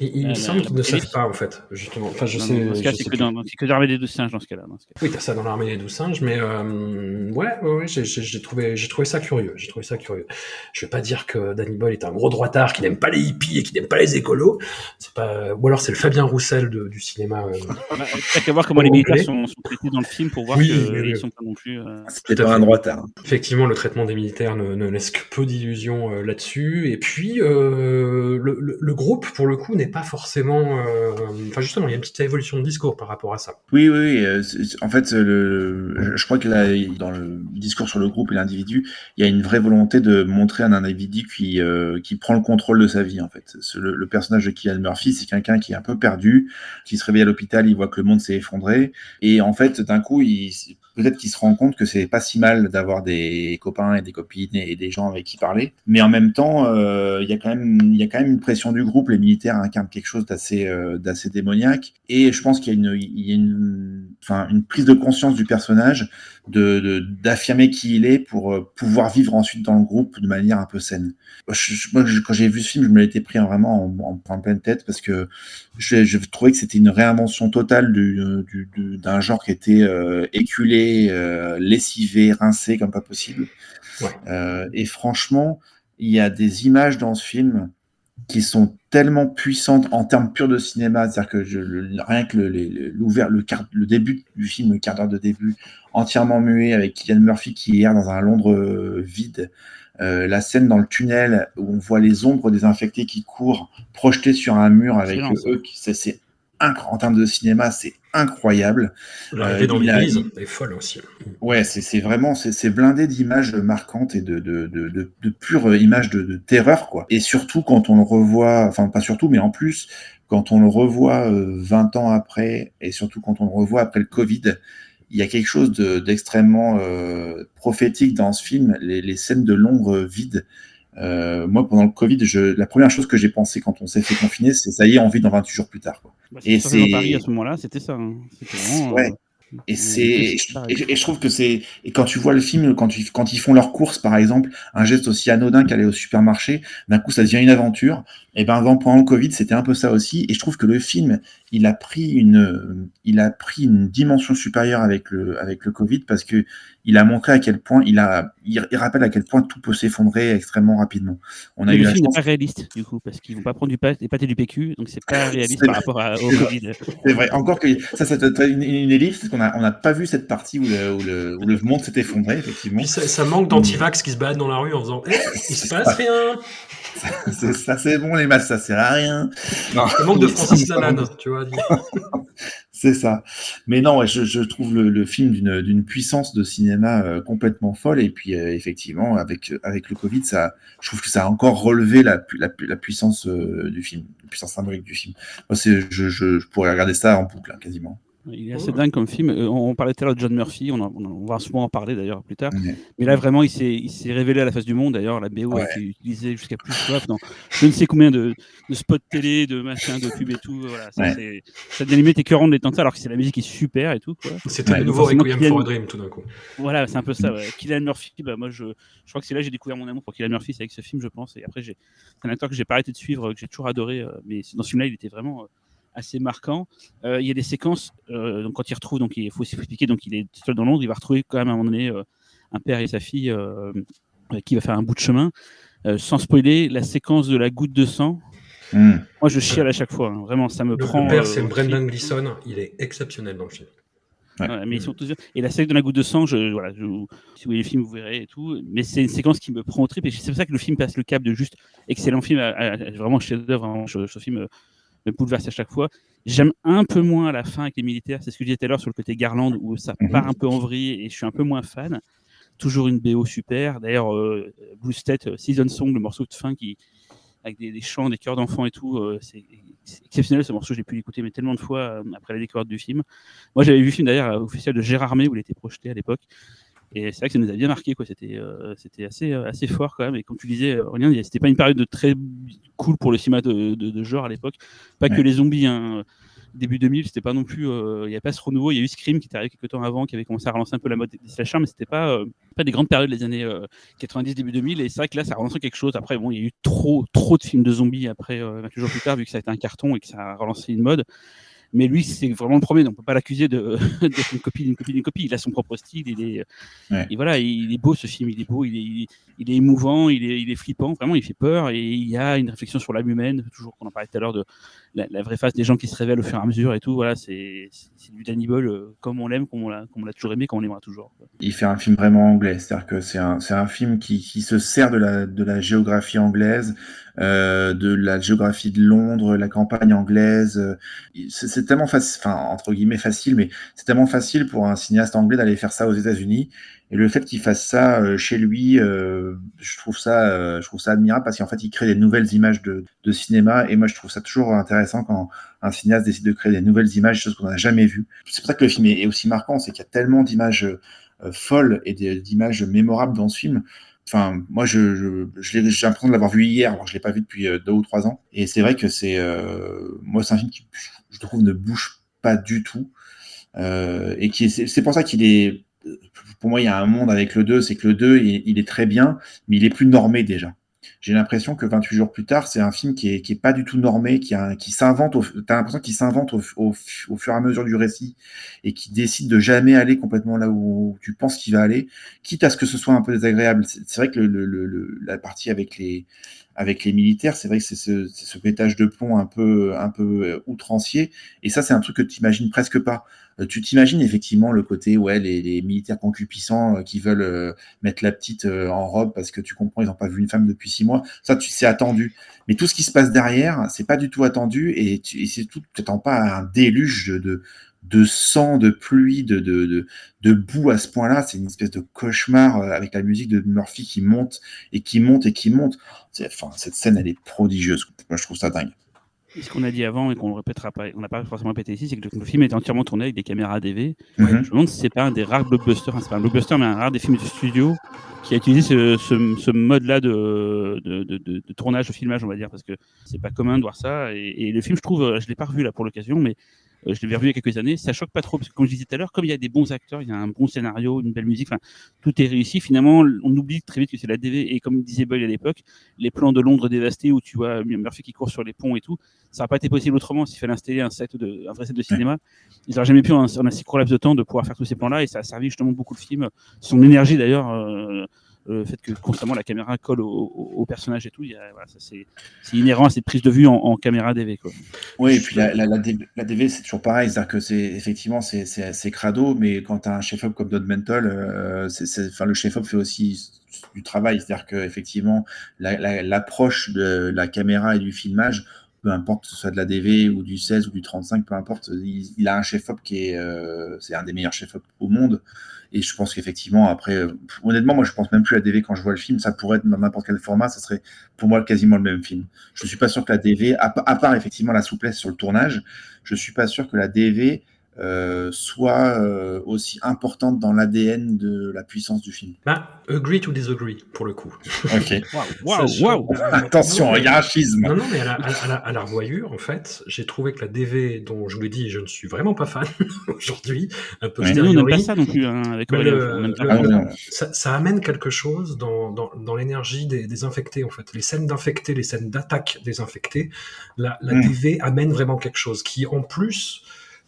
Speaker 3: Il, il
Speaker 4: la-
Speaker 3: me semble qu'ils ne savent pas en fait, justement. Enfin, je
Speaker 4: non,
Speaker 3: sais.
Speaker 4: non, dans ce cas,
Speaker 3: je
Speaker 4: c'est que dans, c'est que dans l'armée des deux singes dans ce cas-là. cas.
Speaker 3: Oui, t'as ça dans l'armée des douze singes, mais euh, ouais, ouais, ouais, j'ai- trouvé, j'ai trouvé ça curieux. J'ai trouvé ça curieux. Je vais pas dire que Danny Boyle est un gros droitard qui n'aime pas les hippies et qui n'aime pas les écolos. C'est pas, ou alors c'est le Fabien Roussel de- du cinéma. euh.
Speaker 4: Bah, T'as qu'à voir comment les militaires sont, sont traités dans le film pour voir
Speaker 3: Oui,
Speaker 4: qu'ils
Speaker 3: oui, oui.
Speaker 4: sont pas non plus. euh,
Speaker 5: un droitard.
Speaker 3: Effectivement, le traitement des militaires ne, ne laisse que peu d'illusions euh, Et puis, euh, le, groupe, pour le coup, n'est pas forcément. euh, Enfin, justement, il y a une petite évolution de discours par rapport à ça.
Speaker 5: Oui, oui, euh, En fait, je- crois que là, dans le discours sur le groupe et l'individu, il y a une vraie volonté de montrer un individu qui, qui prend le contrôle de sa vie, en fait. Le personnage de Killian Murphy, c'est quelqu'un qui est un peu perdu, qui se réveille à l'hôpital, il voit que le monde s'est effondré, et en fait, d'un coup, il, peut-être qu'il se rend compte que c'est pas si mal d'avoir des copains et des copines et, des gens avec qui parler, mais en même temps, euh, il y a quand même, y a même une pression du groupe. Les militaires incarnent quelque chose d'assez, euh, démoniaque, et je pense qu'il y a une, une prise de conscience du personnage de, de- d'affirmer qui il est pour euh, pouvoir vivre ensuite dans le groupe de manière un peu saine. Moi, je- je- moi, je- quand j'ai vu ce film, je me l'étais pris vraiment en, en, en pleine tête parce que je, trouvais que c'était une réinvention totale du- du- d'un genre qui était euh, éculé, euh, lessivé, rincé comme pas possible.
Speaker 3: Ouais.
Speaker 5: Euh, et franchement, il y a des images dans ce film qui sont tellement puissantes en termes purs de cinéma, c'est-à-dire que je, le- rien que le, le- l'ouvert, le, quart- le début du film, le quart d'heure de début, entièrement muet avec Killian Murphy qui erre dans un Londres euh, vide, euh, la scène dans le tunnel où on voit les ombres des infectés qui courent projetées sur un mur avec eux, c'est, en termes de cinéma, c'est incroyable.
Speaker 3: L'arrivée
Speaker 5: Euh,
Speaker 3: dans
Speaker 5: a-
Speaker 3: l'église est folle aussi.
Speaker 5: Ouais, c'est vraiment c'est blindé d'images marquantes et de de de de, de pures images de, terreur quoi. Et surtout quand on le revoit, enfin pas surtout, mais en plus quand on le revoit euh, 20 ans après et surtout quand on le revoit après le Covid, il y a quelque chose de- d'extrêmement euh, prophétique dans ce film. Les, les scènes de l'ombre vide Euh, moi, pendant le Covid, je, la première chose que j'ai pensé quand on s'est fait confiner, c'est ça y est, on vit dans 28 jours plus tard. Quoi.
Speaker 4: Bah, et c'est Paris à ce moment-là, c'était ça. Hein. Vraiment,
Speaker 5: ouais. Et c'est et, je trouve que c'est et quand tu vois le film quand tu, quand ils font leurs courses par exemple un geste aussi anodin qu'aller au supermarché d'un coup ça devient une aventure et ben avant pendant le Covid c'était un peu ça aussi et je trouve que le film il a pris une il a pris une dimension supérieure avec le avec le Covid parce que il a montré à quel point il a il, rappelle à quel point tout peut s'effondrer extrêmement rapidement.
Speaker 4: On a eu le film n'est pas réaliste du coup parce qu'ils vont pas prendre du pâté, des pâtés du PQ donc c'est pas réaliste par rapport à, au Covid.
Speaker 5: C'est vrai encore que ça ça une, une ellipse parce qu'on a on n'a pas vu cette partie où le, où le, où le monde s'est effondré effectivement.
Speaker 3: ça, ça, manque d'antivax qui se baladent dans la rue en faisant eh, il se passe rien.
Speaker 5: ça c'est bon les masses, ça sert à rien.
Speaker 3: Non. Il manque de Francis Lalanne, tu vois.
Speaker 5: c'est ça. Mais non, je, je trouve le, le film d'une puissance de cinéma euh, complètement folle. Et puis euh, effectivement, avec, avec le Covid, ça, je trouve que ça a encore relevé la, la, la puissance euh, du film, la puissance symbolique du film. Moi, je, je, je, pourrais regarder ça en boucle, hein, quasiment.
Speaker 4: Il est assez dingue comme film. Euh, on, parlait tout à l'heure de John Murphy, on, on, va souvent en parler d'ailleurs plus tard. Mais là, vraiment, il s'est révélé à la face du monde. D'ailleurs, la BO a été utilisée jusqu'à plus soif dans je ne sais combien de, de, spots télé, de machins, de pubs et tout. Voilà, ça, ouais. ça limite écœurant de l'étendre ça, alors que c'est la musique qui est super et tout.
Speaker 3: C'était le nouveau Requiem Kylian... for a Dream tout d'un coup.
Speaker 4: Voilà, c'est un peu ça. Ouais. Kylian Murphy, bah, moi, je, je crois que c'est là que j'ai découvert mon amour pour Kylian Murphy, c'est avec ce film, je pense. Et après, c'est un acteur que j'ai pas arrêté de suivre, que j'ai toujours adoré. Euh, mais dans ce film-là, il était vraiment assez marquant. Euh, il y a des séquences, euh, donc quand il retrouve, donc il faut s'expliquer, donc il est seul dans Londres, il va retrouver quand même à un moment donné euh, un père et sa fille qui va faire un bout de chemin. sans spoiler, la séquence de la goutte de sang, mm. moi je chiale à chaque fois, hein. vraiment, ça me
Speaker 3: le
Speaker 4: prend.
Speaker 3: Le père, c'est Brendan Gleeson, il est exceptionnel dans le film.
Speaker 4: Ouais. Ouais, mais ils sont tous... Et la séquence de la goutte de sang, je, voilà, je, si vous voyez le film, vous verrez et tout. Mais c'est une séquence qui me prend au trip. Et c'est pour ça que le film passe le cap de juste excellent film à, à, à vraiment chef-d'œuvre. Ce, ce film me bouleverse à chaque fois. J'aime un peu moins à la fin avec les militaires, c'est ce que je disais tout à l'heure sur le côté Garland où ça mhm. part un peu en vrille et je suis un peu moins fan. Toujours une BO super. D'ailleurs, euh, Blue State, euh, Season Song, le morceau de fin qui, avec des, des chants, des chœurs d'enfants et tout, euh, c'est exceptionnel ce morceau. J'ai pu l'écouter mais tellement de fois euh, après la découverte du film. Moi, j'avais vu le film d'ailleurs officiel de Gérard May où il était projeté à l'époque. Et c'est vrai que ça nous a bien marqué, quoi. C'était, euh, c'était assez, euh, assez fort quand même. Et comme tu disais, Aurélien, c'était pas une période de très cool pour le cinéma de, de, de genre à l'époque. Pas ouais. que les zombies. Hein. Début 2000, c'était pas non plus. Il euh, n'y avait pas ce renouveau. Il y a eu Scream qui était arrivé quelques temps avant, qui avait commencé à relancer un peu la mode des slashers, mais c'était pas, euh, pas des grandes périodes des années 90, début 2000. Et c'est vrai que là, ça a relancé quelque chose. Après, bon, il y a eu trop, trop de films de zombies après, 28 jours plus tard, vu que ça a été un carton et que ça a relancé une mode. Mais lui, c'est vraiment le premier, donc on peut pas l'accuser d'être une copie d'une copie d'une copie. Il a son propre style. Il est, ouais. et voilà, il est beau ce film. Il est beau, il est, il est, émouvant, il est, il est, flippant. Vraiment, il fait peur et il y a une réflexion sur l'âme humaine. Toujours qu'on en parlait tout à l'heure de la, la, vraie face des gens qui se révèlent au fur et à mesure et tout. Voilà, c'est du Danny Boyle euh, comme on l'aime, comme on l'a toujours aimé, comme on l'aimera toujours. Quoi.
Speaker 5: Il fait un film vraiment anglais, c'est-à-dire que c'est un, un film qui, qui se sert de la, de la géographie anglaise. Euh, de la géographie de Londres, la campagne anglaise. C'est tellement facile, enfin entre guillemets facile, mais c'est tellement facile pour un cinéaste anglais d'aller faire ça aux États-Unis. Et le fait qu'il fasse ça euh, chez lui, euh, je trouve ça, euh, je trouve ça admirable parce qu'en fait, il crée des nouvelles images de, cinéma. Et moi, je trouve ça toujours intéressant quand un cinéaste décide de créer des nouvelles images, choses qu'on n'a jamais vues. C'est pour ça que le film est, aussi marquant, c'est qu'il y a tellement d'images folles et d'images mémorables dans ce film. Enfin, moi, j'ai l'impression de l'avoir vu hier, alors je l'ai pas vu depuis deux ou trois ans. Et c'est vrai que c'est, moi, c'est un film qui, je trouve, ne bouge pas du tout. Euh, et qui est, c'est pour ça qu'il est, pour moi, il y a un monde avec le 2, c'est que le 2, il, il, est très bien, mais il est plus normé déjà j'ai l'impression que 28 jours plus tard, c'est un film qui est, qui est pas du tout normé, qui, qui s'invente, t'as l'impression qu'il s'invente au, au, au, fur et à mesure du récit et qui décide de jamais aller complètement là où tu penses qu'il va aller, quitte à ce que ce soit un peu désagréable. C'est vrai que le, le, le, la partie avec les, avec les militaires, c'est vrai que c'est ce, ce pétage de plomb un peu, un peu outrancier. Et ça, c'est un truc que tu imagines presque pas. Euh, tu t'imagines effectivement le côté, ouais, les, les militaires concupiscents euh, qui veulent euh, mettre la petite en robe parce que tu comprends, ils n'ont pas vu une femme depuis six mois. Ça, tu c'est attendu. Mais tout ce qui se passe derrière, c'est pas du tout attendu et, tu, c'est tout, t'attends pas à un déluge de, de sang, de pluie, de, de, de, de boue à ce point-là. C'est une espèce de cauchemar avec la musique de Murphy qui monte et qui monte et qui monte. Enfin, cette scène, elle est prodigieuse. Moi, je trouve ça dingue.
Speaker 4: Ce qu'on a dit avant et qu'on ne répétera pas, on n'a pas forcément répété ici, c'est que le film est entièrement tourné avec des caméras DV.
Speaker 5: Mhm.
Speaker 4: Je me demande si c'est pas un des rares blockbusters, enfin, c'est pas un blockbuster, mais un rare des films de studio qui a utilisé ce, ce- ce mode-là de, de, de- de- tournage, de filmage, on va dire, parce que c'est pas commun de voir ça. Et, et le film, je trouve, je l'ai pas revu là pour l'occasion, mais je l'ai revu il y a quelques années, ça choque pas trop, parce que comme je disais tout à l'heure, comme il y a des bons acteurs, il y a un bon scénario, une belle musique, tout est réussi. Finalement, on oublie très vite que c'est la DV, et comme disait Boyle à l'époque, les plans de Londres dévastés où tu vois Murphy qui court sur les ponts et tout, ça n'a pas été possible autrement s'il fallait installer un set de, un vrai set de cinéma. Ils n'auraient jamais pu en, en un si court laps de temps de pouvoir faire tous ces plans-là, et ça a servi justement beaucoup le film, son énergie d'ailleurs. euh, le fait que constamment la caméra colle au, au- au personnage et tout, voilà, c'est inhérent à cette prise de vue en, en caméra DV. Quoi.
Speaker 5: Oui, et puis la, la, la, DV, c'est toujours pareil, c'est-à-dire que c'est effectivement c'est crado, mais quand tu as un chef-op comme Don Mental, euh, enfin le chef-op fait aussi du travail, c'est-à-dire que effectivement la- la- l'approche de la caméra et du filmage, peu importe que ce soit de la DV ou du 16 ou du 35, peu importe, il, a un chef-op qui est euh, c'est un des meilleurs chefs-op au monde. Et je pense qu'effectivement, après, euh, honnêtement, moi, je pense même plus à la DV quand je vois le film. Ça pourrait être dans n'importe quel format, ça serait pour moi quasiment le même film. Je suis pas sûr que la DV, à, à part effectivement la souplesse sur le tournage, je suis pas sûr que la DV euh, soit euh, aussi importante dans l'ADN de la puissance du film.
Speaker 3: Bah, agree to disagree, pour le coup.
Speaker 5: Ok.
Speaker 4: Waouh,
Speaker 3: Sachant-
Speaker 4: waouh
Speaker 5: Attention,
Speaker 3: Non, mais-
Speaker 5: hiérarchisme.
Speaker 3: Non, non, mais à la, à la- à la- à la revoyure, en fait, j'ai trouvé que la DV, dont je vous l'ai dit, je ne suis vraiment pas fan aujourd'hui, un peu.
Speaker 4: Mais nous, on pas ça non plus hein, avec Aurélien,
Speaker 3: le-
Speaker 5: Ah,
Speaker 4: ça.
Speaker 5: non.
Speaker 3: ça, ça amène quelque chose dans, dans, dans l'énergie des, des infectés, en fait. Les scènes d'infectés, les scènes d'attaque des infectés, la, la
Speaker 5: Mm.
Speaker 3: DV amène vraiment quelque chose qui, en plus,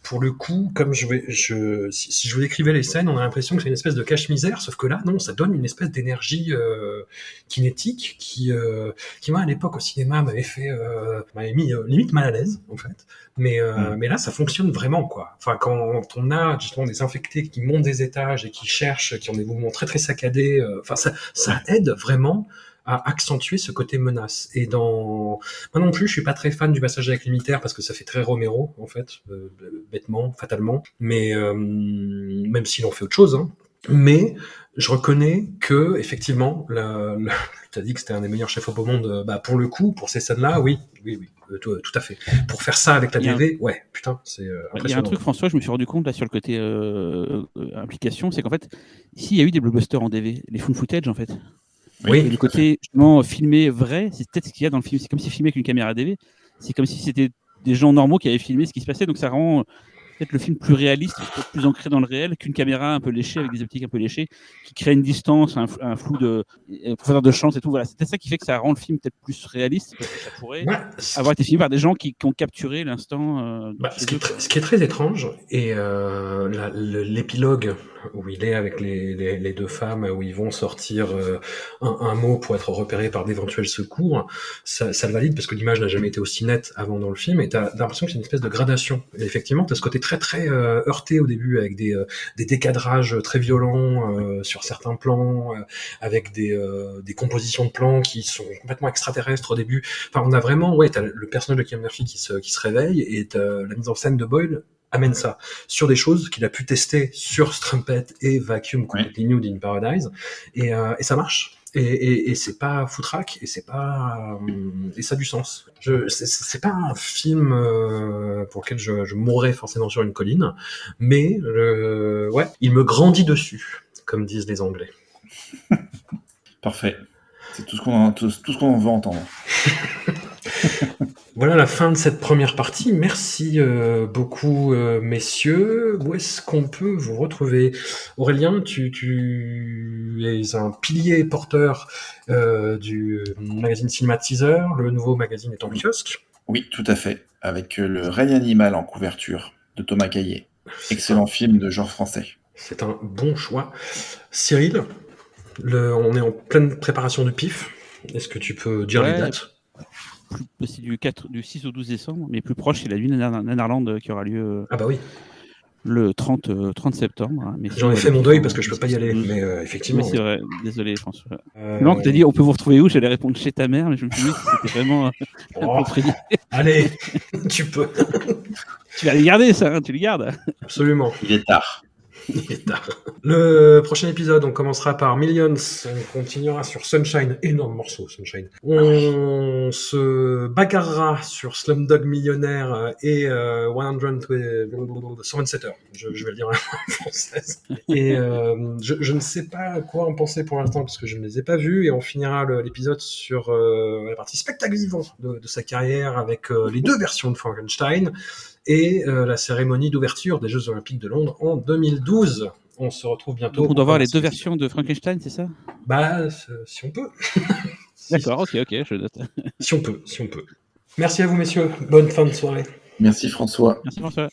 Speaker 3: pour le coup, comme je vais, je, si, si je vous décrivais les scènes, on a l'impression que c'est une espèce de cache-misère, sauf que là, non, ça donne une espèce d'énergie euh, kinétique qui, euh, qui moi, à l'époque, au cinéma, m'avait fait, euh, m'avait mis euh, limite mal à l'aise, en fait. Mais, euh,
Speaker 5: Mm.
Speaker 3: mais là, ça fonctionne vraiment, quoi. Enfin, quand on a justement des infectés qui montent des étages et qui cherchent, qui ont des mouvements très très saccadés, euh, enfin, ça, ça aide vraiment à accentuer ce côté menace. Et dans, moi non plus, je suis pas très fan du passage avec les militaires parce que ça fait très Romero, en fait, euh, bêtement, fatalement. Mais euh, même s'il en fait autre chose, hein. Mais je reconnais que effectivement, la, la, tu as dit que c'était un des meilleurs chefs au monde. euh, Bah pour le coup, pour ces scènes-là, oui, oui, oui, euh, tout, tout à fait. Pour faire ça avec la
Speaker 4: un-
Speaker 3: DV, ouais, putain, c'est euh,
Speaker 4: Il y a un truc, François, je me suis rendu compte là sur le côté euh, implication, c'est qu'en fait, ici, il y a eu des blockbusters en DV, les full footage en fait.
Speaker 3: Oui,
Speaker 4: Et le côté justement filmé vrai, c'est peut-être ce qu'il y a dans le film. C'est comme si filmé avec une caméra DV. C'est comme si c'était des gens normaux qui avaient filmé ce qui se passait. Donc ça rend peut-être le film plus réaliste, peut-être plus ancré dans le réel qu'une caméra un peu léchée avec des optiques un peu léchées, qui crée une distance, un, flou de euh, profondeur de champ et tout. Voilà, c'est peut-être ça qui fait que ça rend le film peut-être plus réaliste parce que ça pourrait
Speaker 3: c'est-
Speaker 4: avoir été filmé par des gens qui, qui ont capturé l'instant. euh,
Speaker 3: Bah, ce, qui est ce qui très étrange, et euh, l'épilogue où il est avec les, les, les deux femmes, où ils vont sortir euh, un, un mot pour être repérés par d'éventuels secours, ça, ça le valide parce que l'image n'a jamais été aussi nette avant dans le film, et t'as l'impression que c'est une espèce de gradation. Et effectivement, t'as ce côté très très euh, heurté au début, avec des, euh, des décadrages très violents euh, sur certains plans, avec des, euh, des compositions de plans qui sont complètement extraterrestres au début. Enfin, on a vraiment, ouais, t'as le personnage de Kim Murphy qui se, qui se réveille et t'as la mise en scène de Boyle amène ça sur des choses qu'il a pu tester sur Strumpet et Vacuum Completely Nude in Paradise et, euh, et ça marche. Et, et, et c'est pas foutraque et c'est pas euh, et ça a du sens. Je c'est- pas un film euh, pour lequel je, je mourrais forcément sur une colline, mais euh, ouais, il me grandit dessus, comme disent les Anglais.
Speaker 5: Parfait. C'est tout ce qu'on tout, tout ce qu'on veut entendre.
Speaker 3: Voilà la fin de cette première partie. Merci euh, beaucoup, euh, messieurs. Où est-ce qu'on peut vous retrouver? Aurélien, tu, tu es un pilier porteur euh, du magazine Cinema Teaser. Le nouveau magazine est en kiosque.
Speaker 5: Oui, tout à fait. Avec le règne animal en couverture de Thomas Caillet. Excellent film de genre français.
Speaker 3: C'est un bon choix. Cyril, le, on est en pleine préparation du PIF. Est-ce que tu peux dire
Speaker 4: Ouais.
Speaker 3: les dates?
Speaker 4: Plus- C'est du, 4, du 6 au 12 décembre, mais plus proche, c'est la Lune Nanarland qui aura lieu euh,
Speaker 3: Ah bah oui,
Speaker 4: le 30, euh, 30 septembre. hein, mais
Speaker 3: j'en ai fait mon deuil parce que je peux pas y aller.
Speaker 4: 12.
Speaker 3: Mais euh,
Speaker 4: Mais
Speaker 3: effectivement.
Speaker 4: c'est vrai, désolé François.
Speaker 3: Euh,
Speaker 4: Non, t'as dit on peut vous retrouver où? J'allais répondre chez ta mère, mais je me suis dit que c'était vraiment euh,
Speaker 3: oh, allez, tu peux.
Speaker 4: Tu vas les garder ça, hein, tu les gardes.
Speaker 3: Absolument.
Speaker 5: Il est tard.
Speaker 3: Il est tard. Le prochain épisode, on commencera par Millions, on continuera sur Sunshine, énorme morceau Sunshine. On se bagarrera sur Slumdog Millionnaire et euh, 100 127 heures, je, je vais le dire en française. Et euh, je, je ne sais pas quoi en penser pour l'instant parce que je ne les ai pas vus et on finira l'épisode sur euh, la partie spectacle vivant de, de sa carrière avec euh, les deux versions de Frankenstein et euh, la cérémonie d'ouverture des Jeux Olympiques de Londres en 2012. On se retrouve bientôt.
Speaker 4: Donc on doit
Speaker 3: pour
Speaker 4: voir les deux versions de Frankenstein, c'est ça?
Speaker 3: Bah, si on peut.
Speaker 4: D'accord, ok, ok, je note.
Speaker 3: Si on peut, si on peut. Merci à vous, messieurs. Bonne fin de soirée.
Speaker 5: Merci François.
Speaker 4: Merci François.